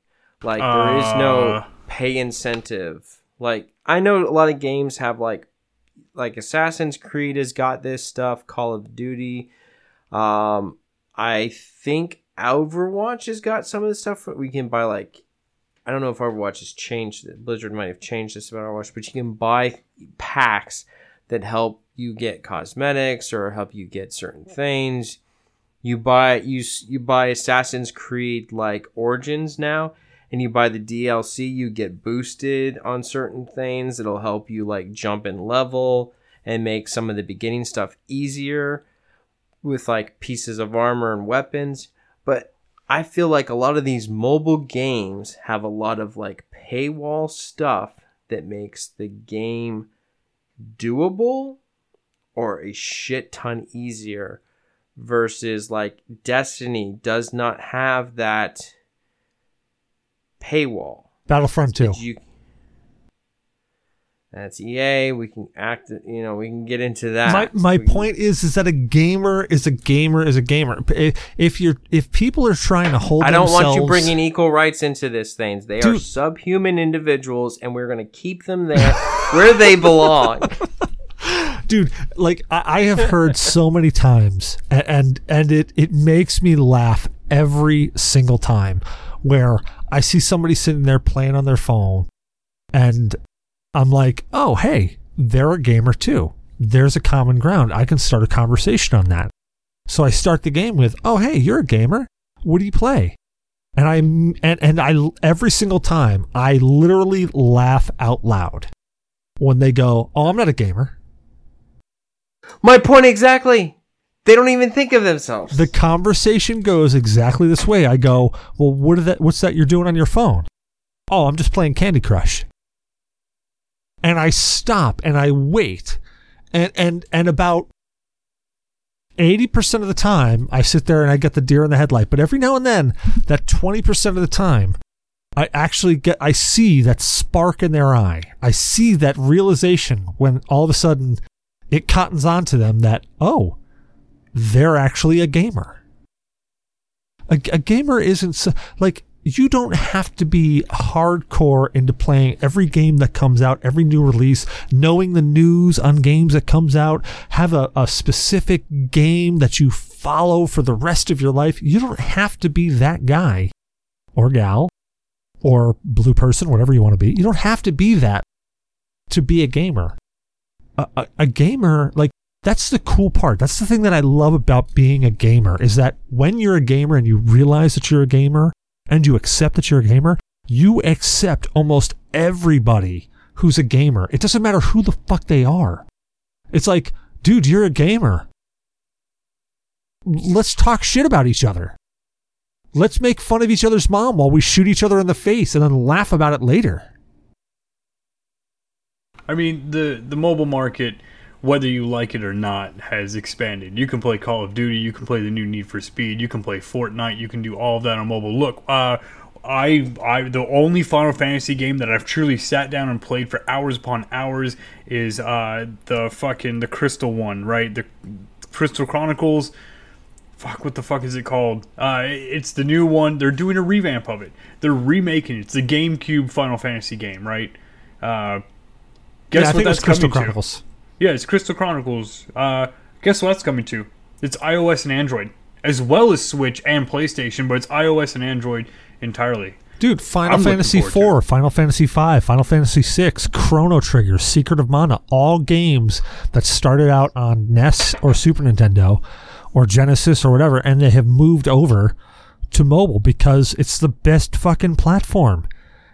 Like there is no Uh. pay incentive. Like I know a lot of games have like like Assassin's Creed has got this stuff, Call of Duty. Um I think Overwatch has got some of the stuff we can buy like I don't know if Overwatch has changed it. Blizzard might have changed this about Overwatch, but you can buy packs that help you get cosmetics or help you get certain things. You buy you you buy Assassin's Creed like Origins now, and you buy the DLC. You get boosted on certain things. It'll help you like jump in level and make some of the beginning stuff easier with like pieces of armor and weapons. But I feel like a lot of these mobile games have a lot of like paywall stuff that makes the game doable or a shit ton easier versus like Destiny does not have that paywall. Battlefront 2. You that's EA. We can act, you know, we can get into that. my my We- point is is that a gamer is a gamer is a gamer. If you're if people are trying to hold I don't want you bringing equal rights into this things. They are subhuman individuals, and we're going to keep them there where they belong. [laughs] dude like I, I have heard so [laughs] many times a- and and it it makes me laugh every single time where i see somebody sitting there playing on their phone and i'm like oh hey they're a gamer too. There's a common ground. I can start a conversation on that. So i start the game with oh hey you're a gamer. What do you play? And i and and i every single time i literally laugh out loud when they go oh i'm not a gamer My point exactly. They don't even think of themselves. the conversation goes exactly this way. I go, "Well, what that? What's that you're doing on your phone?" Oh, I'm just playing Candy Crush. And I stop and I wait, and and and about eighty percent of the time, I sit there and I get the deer in the headlight. But every now and then, that twenty percent of the time, I actually get I see that spark in their eye. I see that realization when all of a sudden it cottons onto them that, oh, they're actually a gamer. A, a gamer isn't so, like, you don't have to be hardcore into playing every game that comes out, every new release, knowing the news on games that comes out, have a, a specific game that you follow for the rest of your life. You don't have to be that guy or gal or blue person, whatever you want to be. You don't have to be that to be a gamer. A, a, gamer, like, that's the cool part. That's the thing that I love about being a gamer is that when you're a gamer and you realize that you're a gamer, and you accept that you're a gamer, you accept almost everybody who's a gamer. It doesn't matter who the fuck they are. It's like, dude, you're a gamer. Let's talk shit about each other. Let's make fun of each other's mom while we shoot each other in the face and then laugh about it later. I mean, the the mobile market, whether you like it or not, has expanded. You can play Call of Duty, you can play the new Need for Speed, you can play Fortnite, you can do all of that on mobile. Look, uh, I, I, the only Final Fantasy game that I've truly sat down and played for hours upon hours is uh, the fucking the Crystal one, right? The Crystal Chronicles. Fuck, what the fuck is it called? Uh, it's the new one. They're doing a revamp of it. They're remaking it. It's the GameCube Final Fantasy game, right? Uh, guess yeah, I what think was that's Crystal Chronicles. to? Yeah, it's Crystal Chronicles. Uh, guess what that's coming to? It's iOS and Android, as well as Switch and PlayStation, but it's iOS and Android entirely. Dude, Final I'm Fantasy IV, Final Fantasy V, Final Fantasy VI, Chrono Trigger, Secret of Mana, all games that started out on NES or Super Nintendo or Genesis or whatever, and they have moved over to mobile because it's the best fucking platform.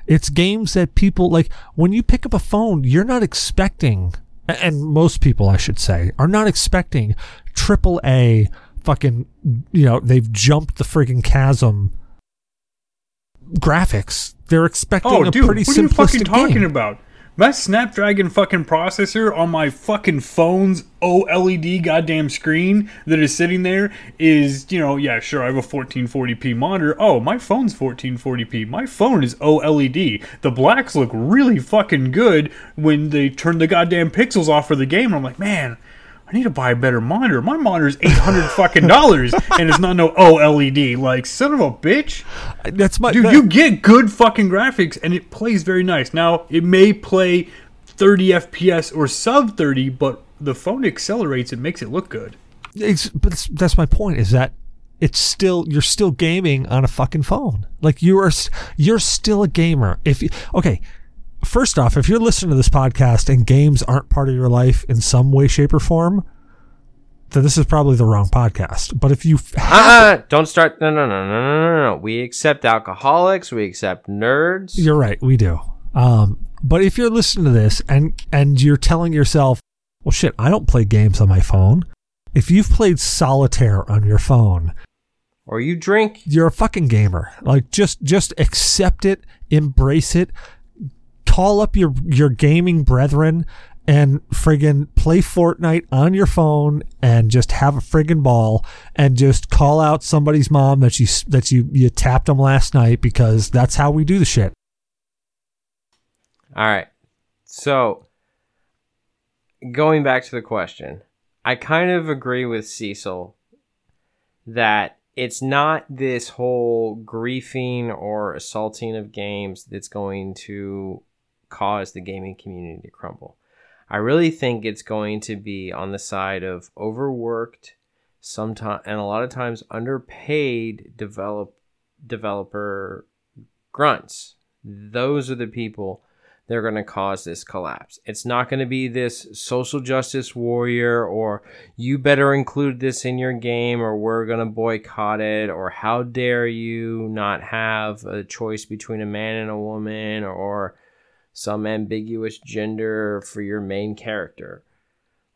It's games that people like when you pick up a phone, you're not expecting, and most people, I should say, are not expecting triple A fucking, you know, they've jumped the friggin' chasm graphics. They're expecting Oh, a dude, pretty what are you fucking talking game. about? My Snapdragon fucking processor on my fucking phone's OLED goddamn screen that is sitting there is, you know, yeah, sure, I have a 1440p monitor. Oh, my phone's 1440p. My phone is OLED. The blacks look really fucking good when they turn the goddamn pixels off for the game. I'm like, man, I need to buy a better monitor. My monitor's 800 [laughs] fucking dollars and it's not no OLED. Like, son of a bitch. That's my Dude, that- you get good fucking graphics and it plays very nice. Now, it may play 30 FPS or sub 30, but the phone accelerates and makes it look good. it's, but it's- that's my point is that it's still you're still gaming on a fucking phone. Like you are you're still a gamer. If you, okay, first off, if you're listening to this podcast and games aren't part of your life in some way, shape, or form, then this is probably the wrong podcast. But if you have, Uh-uh, don't start. No, no, no, no, no, no, no. We accept alcoholics. We accept nerds. You're right, we do. Um, but if you're listening to this and and you're telling yourself, "Well, shit, I don't play games on my phone." If you've played solitaire on your phone, or you drink. you're a fucking gamer. Like just just accept it, embrace it, call up your your gaming brethren and friggin' play Fortnite on your phone and just have a friggin' ball and just call out somebody's mom that you that you you tapped them last night because that's how we do the shit. All right. So, going back to the question, I kind of agree with Cecil that it's not this whole griefing or assaulting of games that's going to cause the gaming community to crumble. I really think it's going to be on the side of overworked, sometimes and a lot of times underpaid develop developer grunts. Those are the people they're going to cause this collapse. It's not going to be this social justice warrior or you better include this in your game or we're going to boycott it or how dare you not have a choice between a man and a woman or some ambiguous gender for your main character.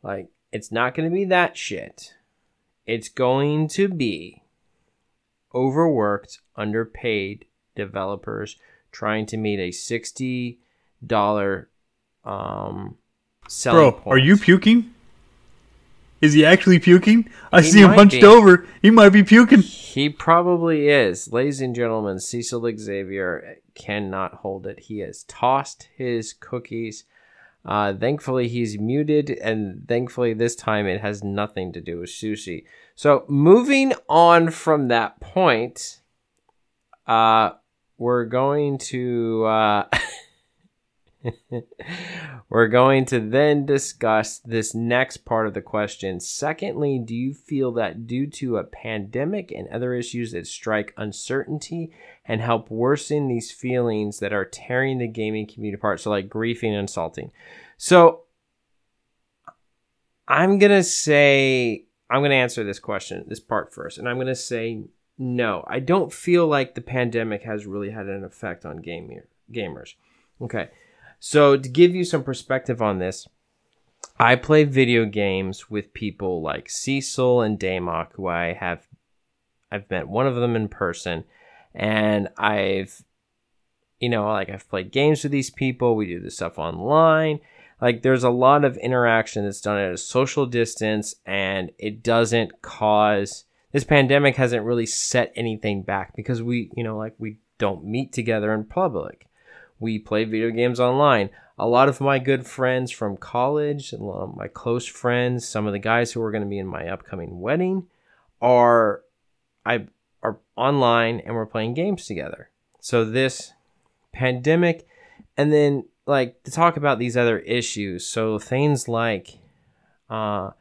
Like, it's not going to be that shit. It's going to be overworked, underpaid developers trying to meet a sixty dollar um selling Bro, are you puking? Is he actually puking? I He see him hunched be. over. He might be puking. He probably is. Ladies and gentlemen, Cecil Xavier cannot hold it. He has tossed his cookies Uh, thankfully, he's muted, and thankfully, this time it has nothing to do with sushi. So, moving on from that point, uh, we're going to uh, [laughs] [laughs] we're going to then discuss this next part of the question. Secondly, do you feel that due to a pandemic and other issues that strike uncertainty and help worsen these feelings that are tearing the gaming community apart, so like griefing and insulting? So, I'm gonna say I'm gonna answer this question, this part first, and I'm gonna say no, I don't feel like the pandemic has really had an effect on gamer, gamers. Okay. So, to give you some perspective on this, I play video games with people like Cecil and Damok, who I have I've met one of them in person, and I've you know, like I've played games with these people, we do this stuff online. Like there's a lot of interaction that's done at a social distance and it doesn't cause this pandemic hasn't really set anything back because we, you know, like we don't meet together in public. We play video games online. A lot of my good friends from college, a lot of my close friends, some of the guys who are going to be in my upcoming wedding are I are online and we're playing games together. So this pandemic and then like to talk about these other issues. So things like uh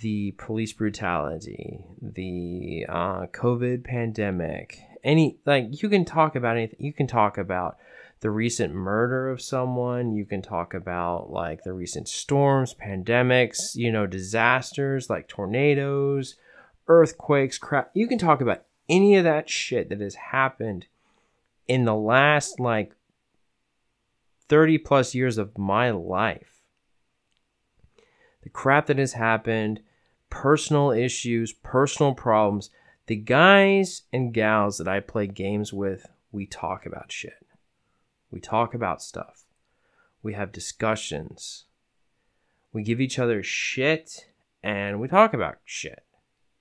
the police brutality, the uh, COVID pandemic, any like you can talk about anything. You can talk about the recent murder of someone. You can talk about like the recent storms, pandemics, you know, disasters like tornadoes, earthquakes, crap. You can talk about any of that shit that has happened in the last like 30 plus years of my life. The crap that has happened, personal issues, personal problems. The guys and gals that I play games with, we talk about shit. We talk about stuff. We have discussions. We give each other shit and we talk about shit.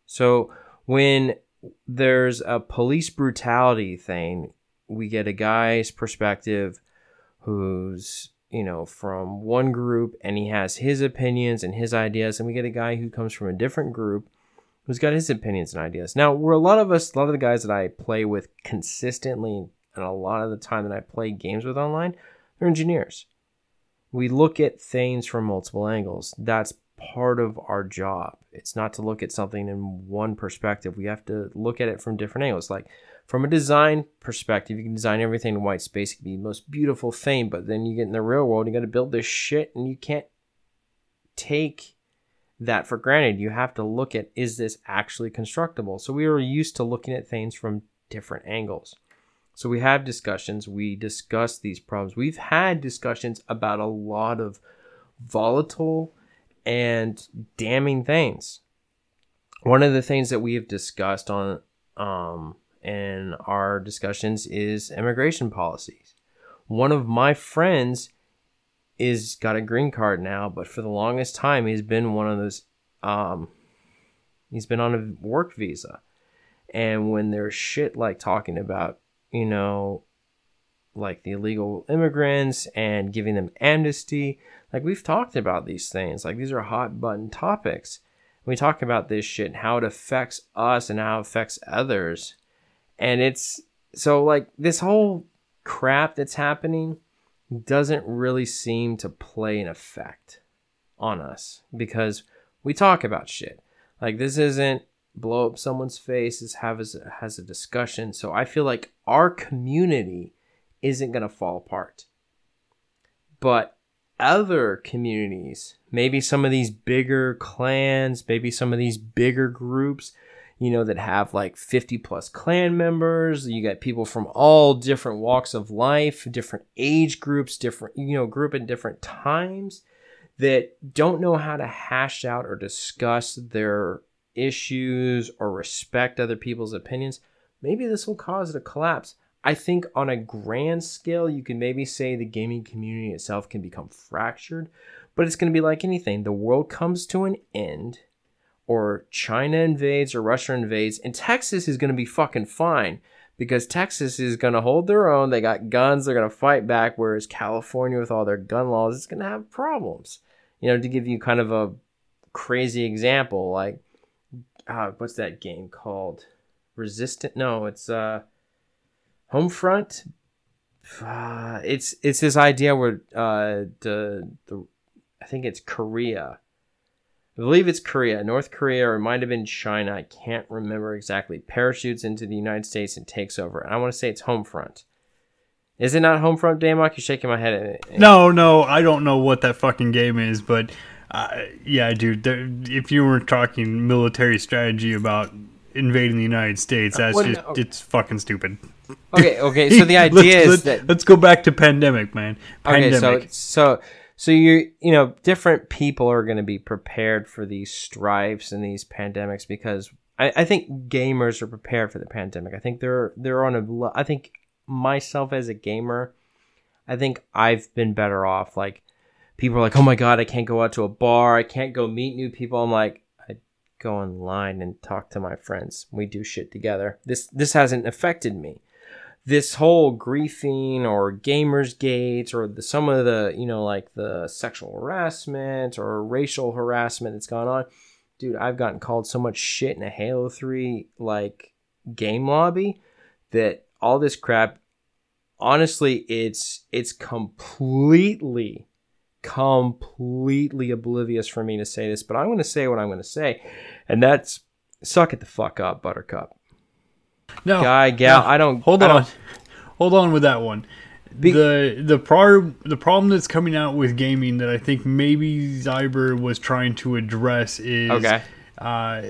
So when there's a police brutality thing, we get a guy's perspective who's you know, from one group and he has his opinions and his ideas, and we get a guy who comes from a different group who's got his opinions and ideas. Now, we're a lot of us, a lot of the guys that I play with consistently, and a lot of the time that I play games with online, they're engineers. We look at things from multiple angles. That's part of our job. It's not to look at something in one perspective. We have to look at it from different angles. Like from a design perspective, you can design everything in white space. It can be the most beautiful thing, but then you get in the real world, you got to build this shit, and you can't take that for granted. You have to look at is this actually constructible? So we are used to looking at things from different angles. So we have discussions, we discuss these problems. We've had discussions about a lot of volatile and damning things. One of the things that we have discussed on um, in our discussions is immigration policies. One of my friends is got a green card now, but for the longest time he's been one of those um he's been on a work visa. And when there's shit like talking about, you know, like the illegal immigrants and giving them amnesty, like we've talked about these things. Like these are hot button topics. We talk about this shit and how it affects us and how it affects others and it's so like this whole crap that's happening doesn't really seem to play an effect on us because we talk about shit. Like this isn't blow up someone's face, is have as has a discussion. So I feel like our community isn't going to fall apart. But other communities, maybe some of these bigger clans, maybe some of these bigger groups, you know, that have like 50 plus clan members. You got people from all different walks of life, different age groups, different, you know, group at different times that don't know how to hash out or discuss their issues or respect other people's opinions. Maybe this will cause it to collapse. I think on a grand scale, you can maybe say the gaming community itself can become fractured, but it's going to be like anything. The world comes to an end or China invades or Russia invades, and Texas is going to be fucking fine because Texas is going to hold their own. They got guns, they're going to fight back. Whereas California, with all their gun laws, is going to have problems. You know, to give you kind of a crazy example, like uh, what's that game called? Resistant? No, it's uh, Homefront. Uh, it's it's this idea where uh, the the I think it's Korea. I believe it's Korea, North Korea, or it might have been China. I can't remember exactly. Parachutes into the United States and takes over. And I want to say it's Homefront. Is it not Homefront, Damok? You're shaking my head. No, no, I don't know what that fucking game is, but uh, yeah, dude. There, if you were talking military strategy about invading the United States, that's Well, just no. it's fucking stupid. Okay, okay. So the [laughs] idea let's, is let's, that let's go back to pandemic, man. Okay, Pandemic. so so so you you know different people are going to be prepared for these strifes and these pandemics because I, I think gamers are prepared for the pandemic. I think they're they're on a. I think myself as a gamer, I think I've been better off. Like people are like, oh my god, I can't go out to a bar, I can't go meet new people. I'm like. I Go online and talk to my friends. We do shit together. This this hasn't affected me this whole griefing or gamers gates or the, some of the you know like the sexual harassment or racial harassment that's gone on dude i've gotten called so much shit in a halo 3 like game lobby that all this crap honestly it's it's completely completely oblivious for me to say this but i'm going to say what i'm going to say and that's suck it the fuck up buttercup no, guy gal no. i don't Hold I don't- on, hold on with that one. Be- the the par- the problem that's coming out with gaming that I think maybe Zyber was trying to address is Okay. uh,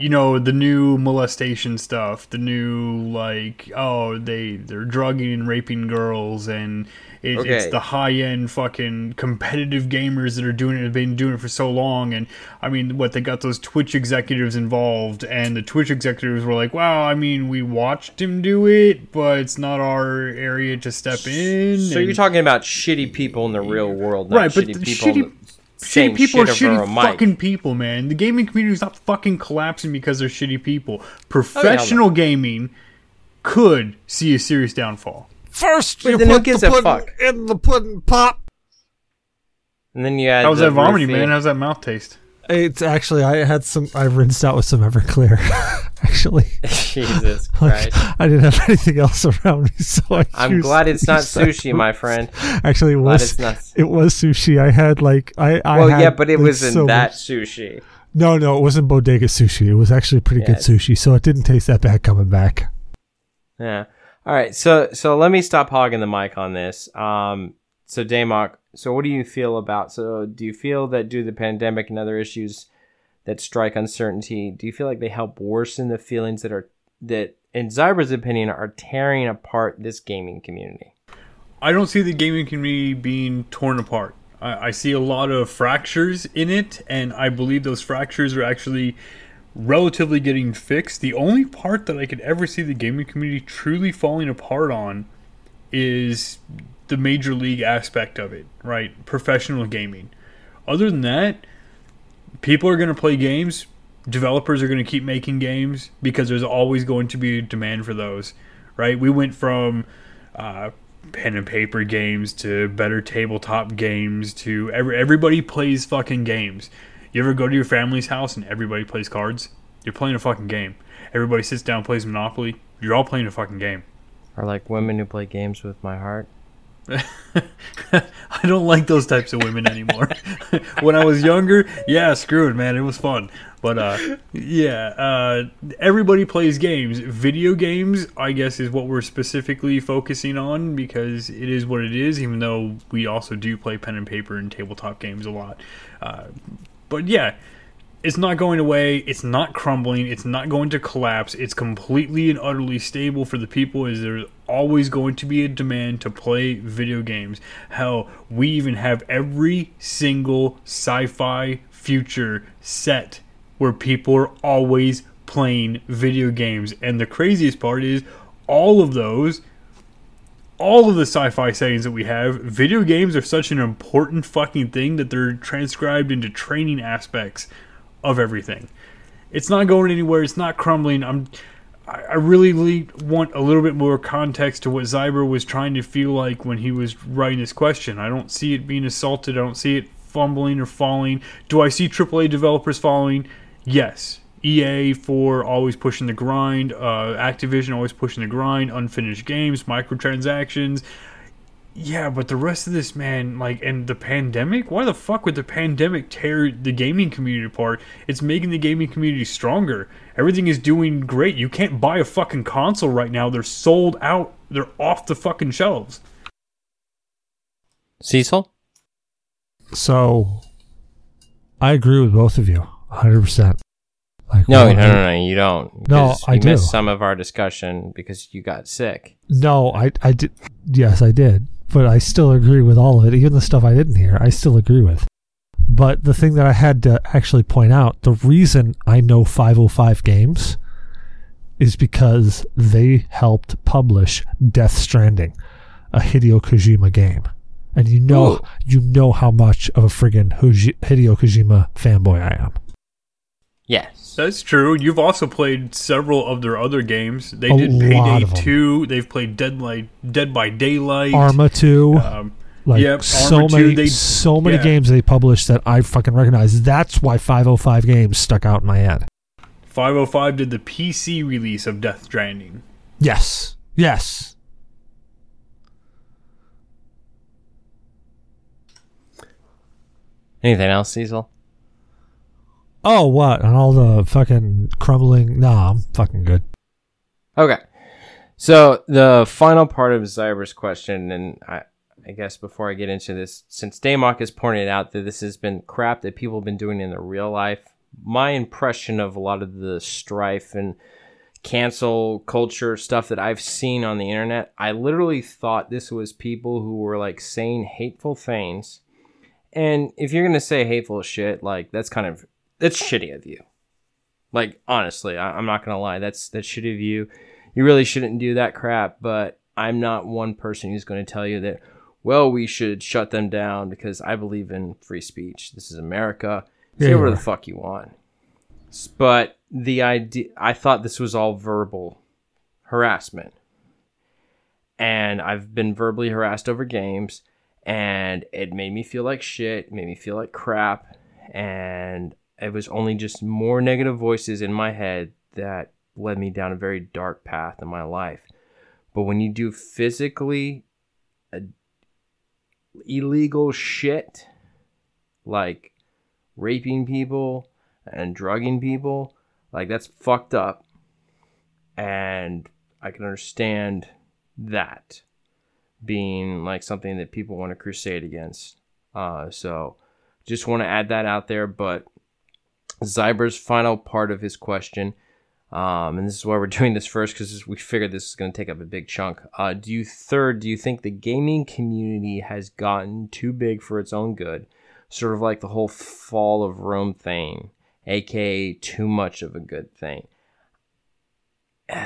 you know the new molestation stuff, the new like oh they they're drugging and raping girls and it, it's the high end fucking competitive gamers that are doing it have been doing it for so long and I mean what they got those Twitch executives involved and the Twitch executives were like wow I mean we watched him do it but it's not our area to step in So and- you're talking about shitty people in the real world, not right but shitty people shitty Shitty people are shit over a shitty fucking people, man. The gaming community is not fucking collapsing because they're shitty Oh, people. Professional gaming could see a serious downfall. First, But you then who put gives the a pudding fuck? in the pudding pop. And then you add How's the that vomiting, roofie. man? How's that mouth taste? It's actually I had some. I rinsed out with some Everclear. [laughs] actually, [laughs] Jesus [laughs] Like, Christ. I didn't have anything else around me, so I. I'm used- glad it's not used that sushi, my friend. Actually, it was. It was sushi. I had like I. I Well, had, yeah, but it like, was in so that much- sushi. No, no, it wasn't bodega sushi. It was actually pretty good sushi, so it didn't taste that bad coming back. Yeah. All right. So so let me stop hogging the mic on this. Um. So Damok. So what do you feel about? So do you feel that due to the pandemic and other issues that strike uncertainty, do you feel like they help worsen the feelings that are that, in Zyber's opinion, are tearing apart this gaming community? I don't see the gaming community being torn apart. I, I see a lot of fractures in it, and I believe those fractures are actually relatively getting fixed. The only part that I could ever see the gaming community truly falling apart on is the major league aspect of it, right? Professional gaming. Other than that, people are going to play games. Developers are going to keep making games because there's always going to be demand for those, right? We went from uh, pen and paper games to better tabletop games to every, everybody plays fucking games. You ever go to your family's house and everybody plays cards? You're playing a fucking game. Everybody sits down and plays Monopoly. You're all playing a fucking game. Or like women who play games with my heart? [laughs] I don't like those types of women anymore. [laughs] when I was younger, yeah, screw it, man. It was fun. But uh, yeah, uh, everybody plays games. Video games, I guess, is what we're specifically focusing on because it is what it is. Even though we also do play pen and paper and tabletop games a lot. Uh, but yeah, it's not going away. It's not crumbling. It's not going to collapse. It's completely and utterly stable for the people. Is there's always going to be a demand to play video games. Hell, we even have every single sci-fi future set where people are always playing video games. And the craziest part is all of those all of the sci-fi settings that we have, video games are such an important fucking thing that they're transcribed into training aspects of everything. It's not going anywhere. It's not crumbling. I'm I, I really want a little bit more context to what Zyber was trying to feel like when he was writing this question. I don't see it being assaulted. I don't see it fumbling or falling. Do I see AAA developers falling? Yes. EA for always pushing the grind, uh, Activision always pushing the grind, unfinished games, microtransactions. Yeah, but the rest of this, man, like, and the pandemic? Why the fuck would the pandemic tear the gaming community apart? It's making the gaming community stronger. Everything is doing great. You can't buy a fucking console right now. They're sold out. They're off the fucking shelves. Cecil? So, I agree with both of you, 100%. Like, No, no, no, no, you don't. No, I you do. missed some of our discussion because you got sick. No, I, I did. Yes, I did. But I still agree with all of it. Even the stuff I didn't hear, I still agree with. But the thing that I had to actually point out the reason I know 505 games is because they helped publish Death Stranding, a Hideo Kojima game. And you know, Ooh. you know how much of a friggin' Hideo Kojima fanboy I am. Yes. That's true. You've also played several of their other games. They A did Payday 2. They've played Dead, Light, Dead by Daylight. Arma 2. Um, Like Yep, so Arma 2, many, they- so many yeah. games they published that I fucking recognize. That's why 505 games stuck out in my head. 505 did the PC release of Death Stranding. Yes, yes. Anything else, Cecil? Oh, what? And all the fucking crumbling. Nah, I'm fucking good. Okay. So the final part of Zyber's question, and I, I guess before I get into this, since Damok has pointed out that this has been crap that people have been doing in their real life, my impression of a lot of the strife and cancel culture stuff that I've seen on the internet, I literally thought this was people who were like saying hateful things. And if you're gonna say hateful shit, like that's kind of that's shitty of you. Like honestly, I, I'm not gonna lie, that's that's shitty of you. You really shouldn't do that crap. But I'm not one person who's going to tell you that. Well, we should shut them down because I believe in free speech. This is America. Say Yeah, whatever the fuck you want. But the idea, I thought this was all verbal harassment, and I've been verbally harassed over games, and it made me feel like shit. Made me feel like crap, and it was only just more negative voices in my head that led me down a very dark path in my life. But when you do physically illegal shit, like raping people and drugging people, like that's fucked up. And I can understand that being like something that people want to crusade against. Uh, so just want to add that out there. But Zyber's final part of his question, um, and this is why we're [laughs] doing this first because we figured this is going to take up a big chunk. Uh, do you third? Do you think the gaming community has gotten too big for its own good, sort of like the whole fall of Rome thing, aka too much of a good thing? [sighs]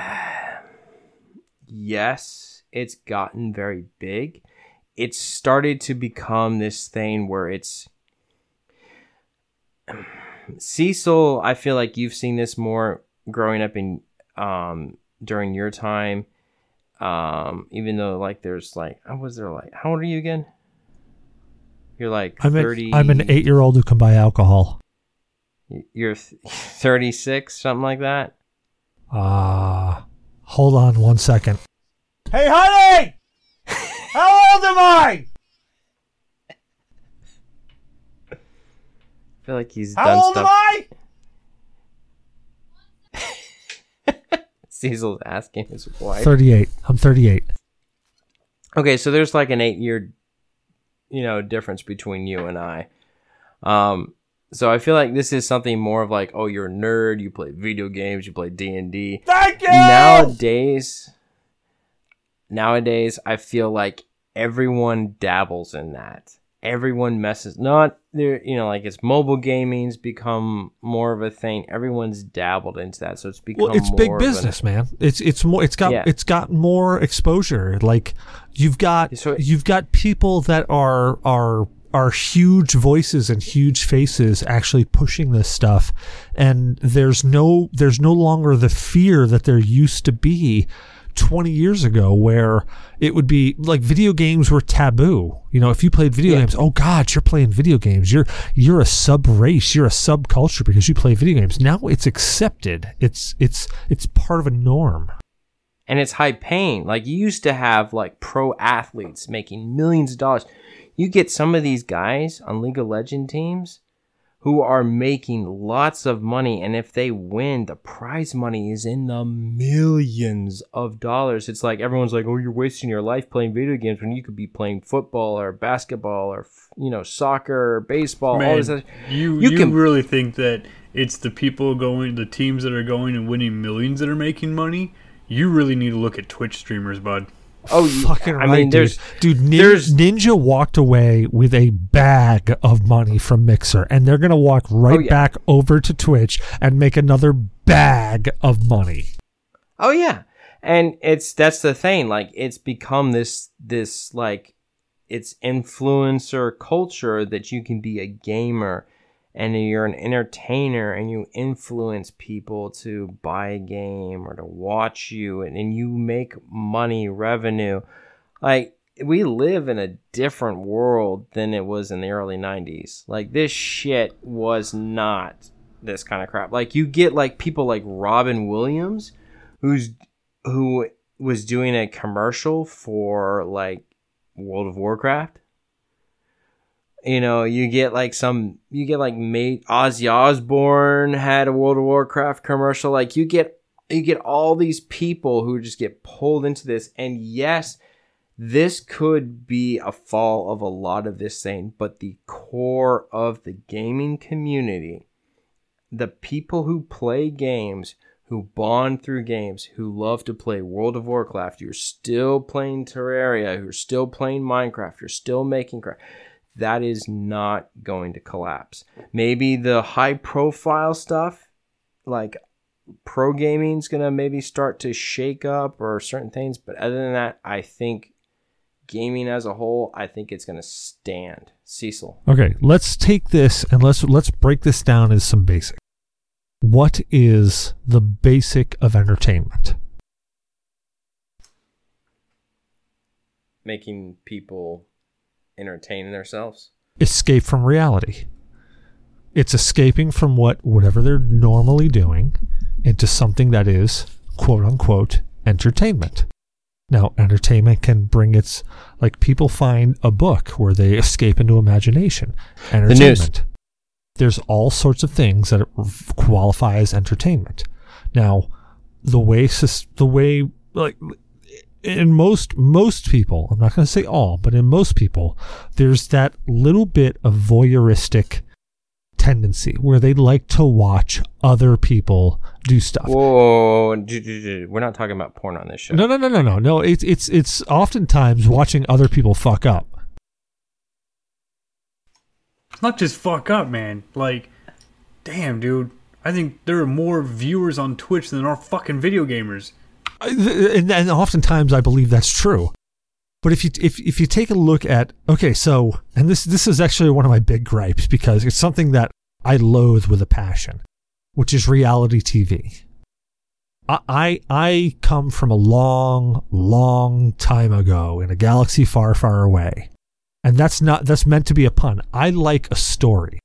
yes, it's gotten very big. It's started to become this thing where it's Cecil, I feel like you've seen this more growing up in um during your time. Um, even though like there's like how was there like how old are you again? You're like I'm, thirty. a, I'm an eight year old who can buy alcohol. You're [laughs] thirty six, something like that. Ah, hold on one second. Hey, honey! [laughs] How old am I? I feel like he's done stuff. am I? [laughs] Cecil's asking his wife. 38. I'm 38. Okay, so there's like an eight year, you know, difference between you and I. Um, so I feel like this is something more of like, oh, you're a nerd. You play video games. You play D and D. Thank you! Nowadays, nowadays, I feel like everyone dabbles in that. Everyone messes. Not there, you know, like it's mobile gaming's become more of a thing. Everyone's dabbled into that, so it's become. Well, it's big an- business, man. It's it's more. It's got Yeah. it's got more exposure. Like you've got So- you've got people that are are are huge voices and huge faces actually pushing this stuff and there's no there's no longer the fear that there used to be 20 years ago where it would be like video games were taboo. You know, if you played video Yeah. games, oh god, you're playing video games. You're you're a sub race, you're a subculture because you play video games. Now it's accepted. It's it's it's part of a norm. and it's high paying. Like you used to have like pro athletes making millions of dollars. You get some of these guys on League of Legend teams who are making lots of money and if they win, the prize money is in the millions of dollars. It's like everyone's like, "Oh, you're wasting your life playing video games when you could be playing football or basketball or you know, soccer or baseball, all Man, this other- you You you, can- really think that it's the people going, the teams that are going and winning millions that are making money? You really need to look at Twitch streamers, bud. Oh, you- Fucking I right, mean, dude. dude. Nin- there's- Ninja walked away with a bag of money from Mixer, and they're gonna walk oh, right Oh, yeah. back over to Twitch and make another bag of money. Oh yeah. And it's that's the thing like it's become this this like it's influencer culture that you can be a gamer and you're an entertainer and you influence people to buy a game or to watch you and, and you make money revenue. Like we live in a different world than it was in the early 90s like this shit was not this kind of crap. Like you get like people like robin williams who's who was doing a commercial for like World of Warcraft. You know, you get like some, you get like mate Ozzy Osbourne had a World of Warcraft commercial. Like you get, you get all these people who just get pulled into this. And yes, this could be a fall of a lot of this thing, but the core of the gaming community, the people who play games, who bond through games, who love to play World of Warcraft, you're still playing Terraria, you're still playing Minecraft, you're still making craft. That is not going to collapse. Maybe the high profile stuff, like pro gaming's gonna maybe start to shake up or certain things, but other than that, I think gaming as a whole, I think it's gonna stand. Cecil. Okay, let's take this and let's let's break this down as some basic. What is the basic of entertainment? Making people entertain themselves. Escape from reality. It's escaping from what whatever they're normally doing into something that is quote unquote entertainment. Now, entertainment can bring its like people find a book where they escape into imagination. Entertainment. There's all sorts of things that qualify as entertainment. Now, the way the way like in most most people, I'm not going to say all, but in most people, there's that little bit of voyeuristic tendency where they like to watch other people do stuff. Whoa, we're not talking about porn on this show. No, no, no, no, no, no. It's it's it's oftentimes watching other people fuck up. It's not just fuck up, man. Like, damn, dude. I think there are more viewers on Twitch than there are fucking video gamers. And, and oftentimes I believe that's true. But if you if if you take a look at okay, so and this this is actually one of my big gripes because it's something that I loathe with a passion, which is reality TV. I I, I come from a long, long time ago in a galaxy far, far away, and that's not that's meant to be a pun. I like a story.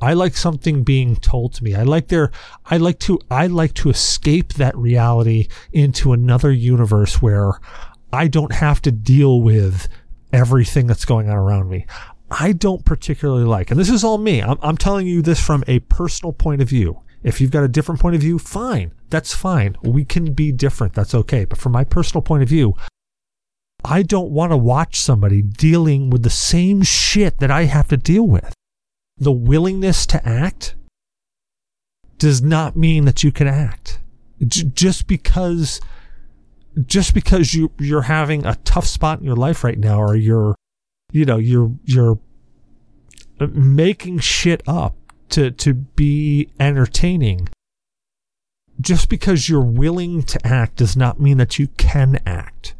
I like something being told to me. I like their I like to I like to escape that reality into another universe where I don't have to deal with everything that's going on around me. I don't particularly like, and this is all me. I'm, I'm telling you this from a personal point of view. If you've got a different point of view, fine. That's fine. We can be different. That's okay. But from my personal point of view, I don't want to watch somebody dealing with the same shit that I have to deal with. The willingness to act does not mean that you can act. Just because just because you you're having a tough spot in your life right now or you're you know you're you're making shit up to to be entertaining just because you're willing to act does not mean that you can act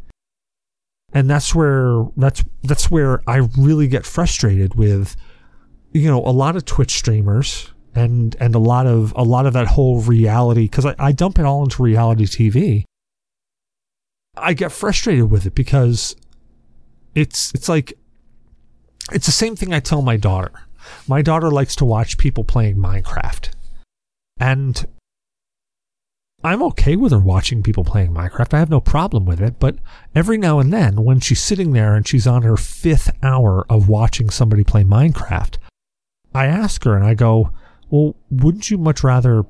and that's where that's that's where I really get frustrated with you know a lot of Twitch streamers and and a lot of a lot of that whole reality because I, I dump it all into reality TV. I get frustrated with it because it's it's like it's the same thing I tell my daughter. My daughter likes to watch people playing Minecraft. And I'm okay with her watching people playing Minecraft. I have no problem with it. But every now and then, when she's sitting there and she's on her fifth hour of watching somebody play Minecraft, I ask her and I go, Well, wouldn't you much rather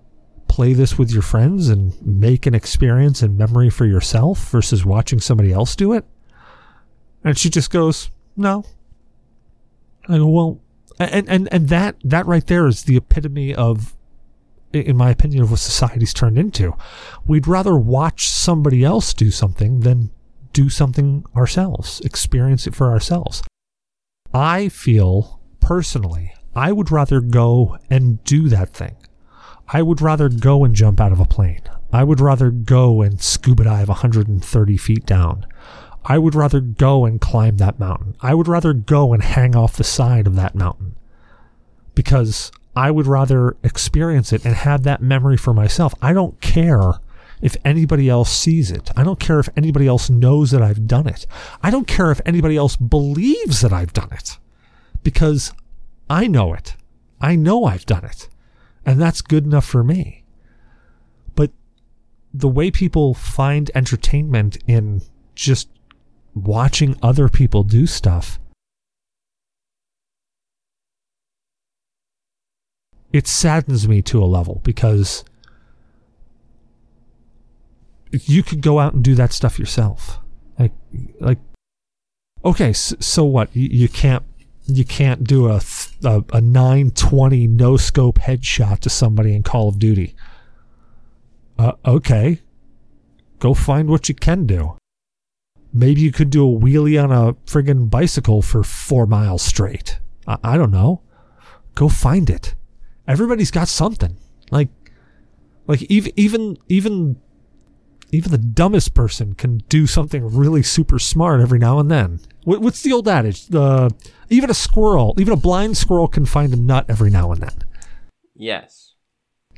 play this with your friends and make an experience and memory for yourself versus watching somebody else do it? And she just goes, No. I go, Well, and, and, and that, that right there is the epitome of in my opinion, of what society's turned into. We'd rather watch somebody else do something than do something ourselves, experience it for ourselves. I feel personally, I would rather go and do that thing. I would rather go and jump out of a plane. I would rather go and scuba dive 130 feet down. I would rather go and climb that mountain. I would rather go and hang off the side of that mountain because I would rather experience it and have that memory for myself. I don't care if anybody else sees it. I don't care if anybody else knows that I've done it. I don't care if anybody else believes that I've done it because I know it. I know I've done it. And that's good enough for me. But the way people find entertainment in just watching other people do stuff it saddens me to a level because you could go out and do that stuff yourself. Like, like, okay, so, what? You, can't, you can't do a, a, a 920 no scope headshot to somebody in Call of Duty. Uh, okay, go find what you can do. Maybe you could do a wheelie on a friggin' bicycle for four miles straight. I, I don't know. Go find it everybody's got something. Like, like even even even even the dumbest person can do something really super smart every now and then. What's the old adage? The even a squirrel, even a blind squirrel, can find a nut every now and then. Yes.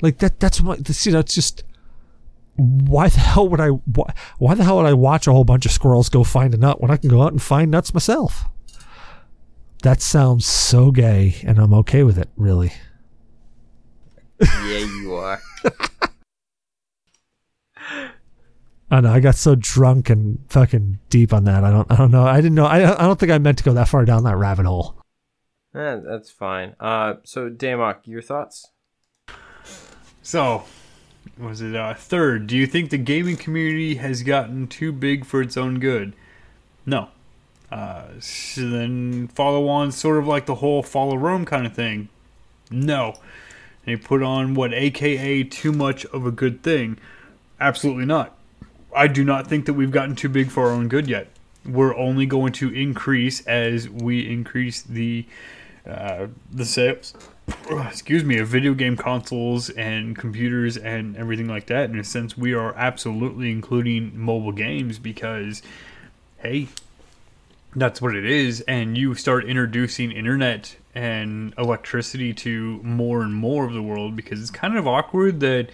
Like that. That's what. See, that's just. Why the hell would I? Why, why the hell would I watch a whole bunch of squirrels go find a nut when I can go out and find nuts myself? That sounds so gay, and I'm okay with it. Really yeah, you are. [laughs] I know. I got so drunk and fucking deep on that. I don't. I don't know. I didn't know. I. I don't think I meant to go that far down that rabbit hole. Eh, that's fine. Uh, so Damok, your thoughts? So, was it uh, third? Do you think the gaming community has gotten too big for its own good? No. Uh, so then follow on, sort of like the whole follow Rome kind of thing. No. They put on what AKA too much of a good thing. Absolutely not. I do not think that we've gotten too big for our own good yet. We're only going to increase as we increase the uh, the sales. Excuse me, of video game consoles and computers and everything like that. In a sense, we are absolutely including mobile games because, hey, that's what it is. And you start introducing internet and electricity to more and more of the world because it's kind of awkward that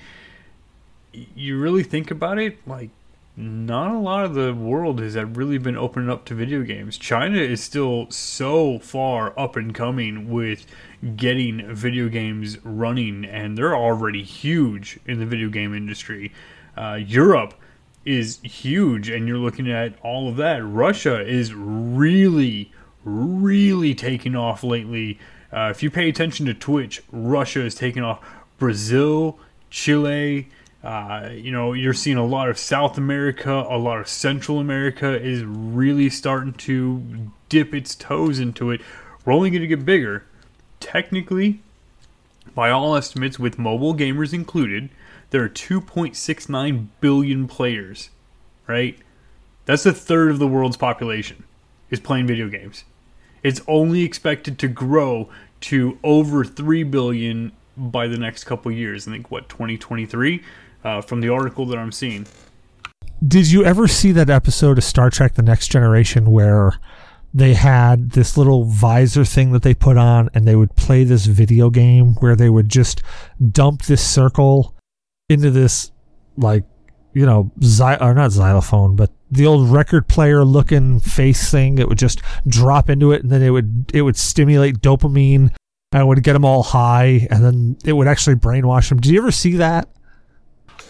you really think about it like not a lot of the world has really been opening up to video games. China is still so far up and coming with getting video games running, and they're already huge in the video game industry. Uh, Europe is huge, and you're looking at all of that. Russia is really, really taking off lately. Uh, if you pay attention to Twitch, Russia is taking off. Brazil, Chile, uh, you know, you're seeing a lot of South America, a lot of Central America is really starting to dip its toes into it. We're only going to get bigger. Technically, by all estimates, with mobile gamers included, there are 2.69 billion players, right? That's a third of the world's population is playing video games. It's only expected to grow to over 3 billion by the next couple years. I think what 2023 uh, from the article that I'm seeing. Did you ever see that episode of Star Trek: The Next Generation where they had this little visor thing that they put on, and they would play this video game where they would just dump this circle into this like you know, xy- or not xylophone, but the old record player looking face thing. It would just drop into it, and then it would it would stimulate dopamine, and would get them all high, and then it would actually brainwash them. Did you ever see that?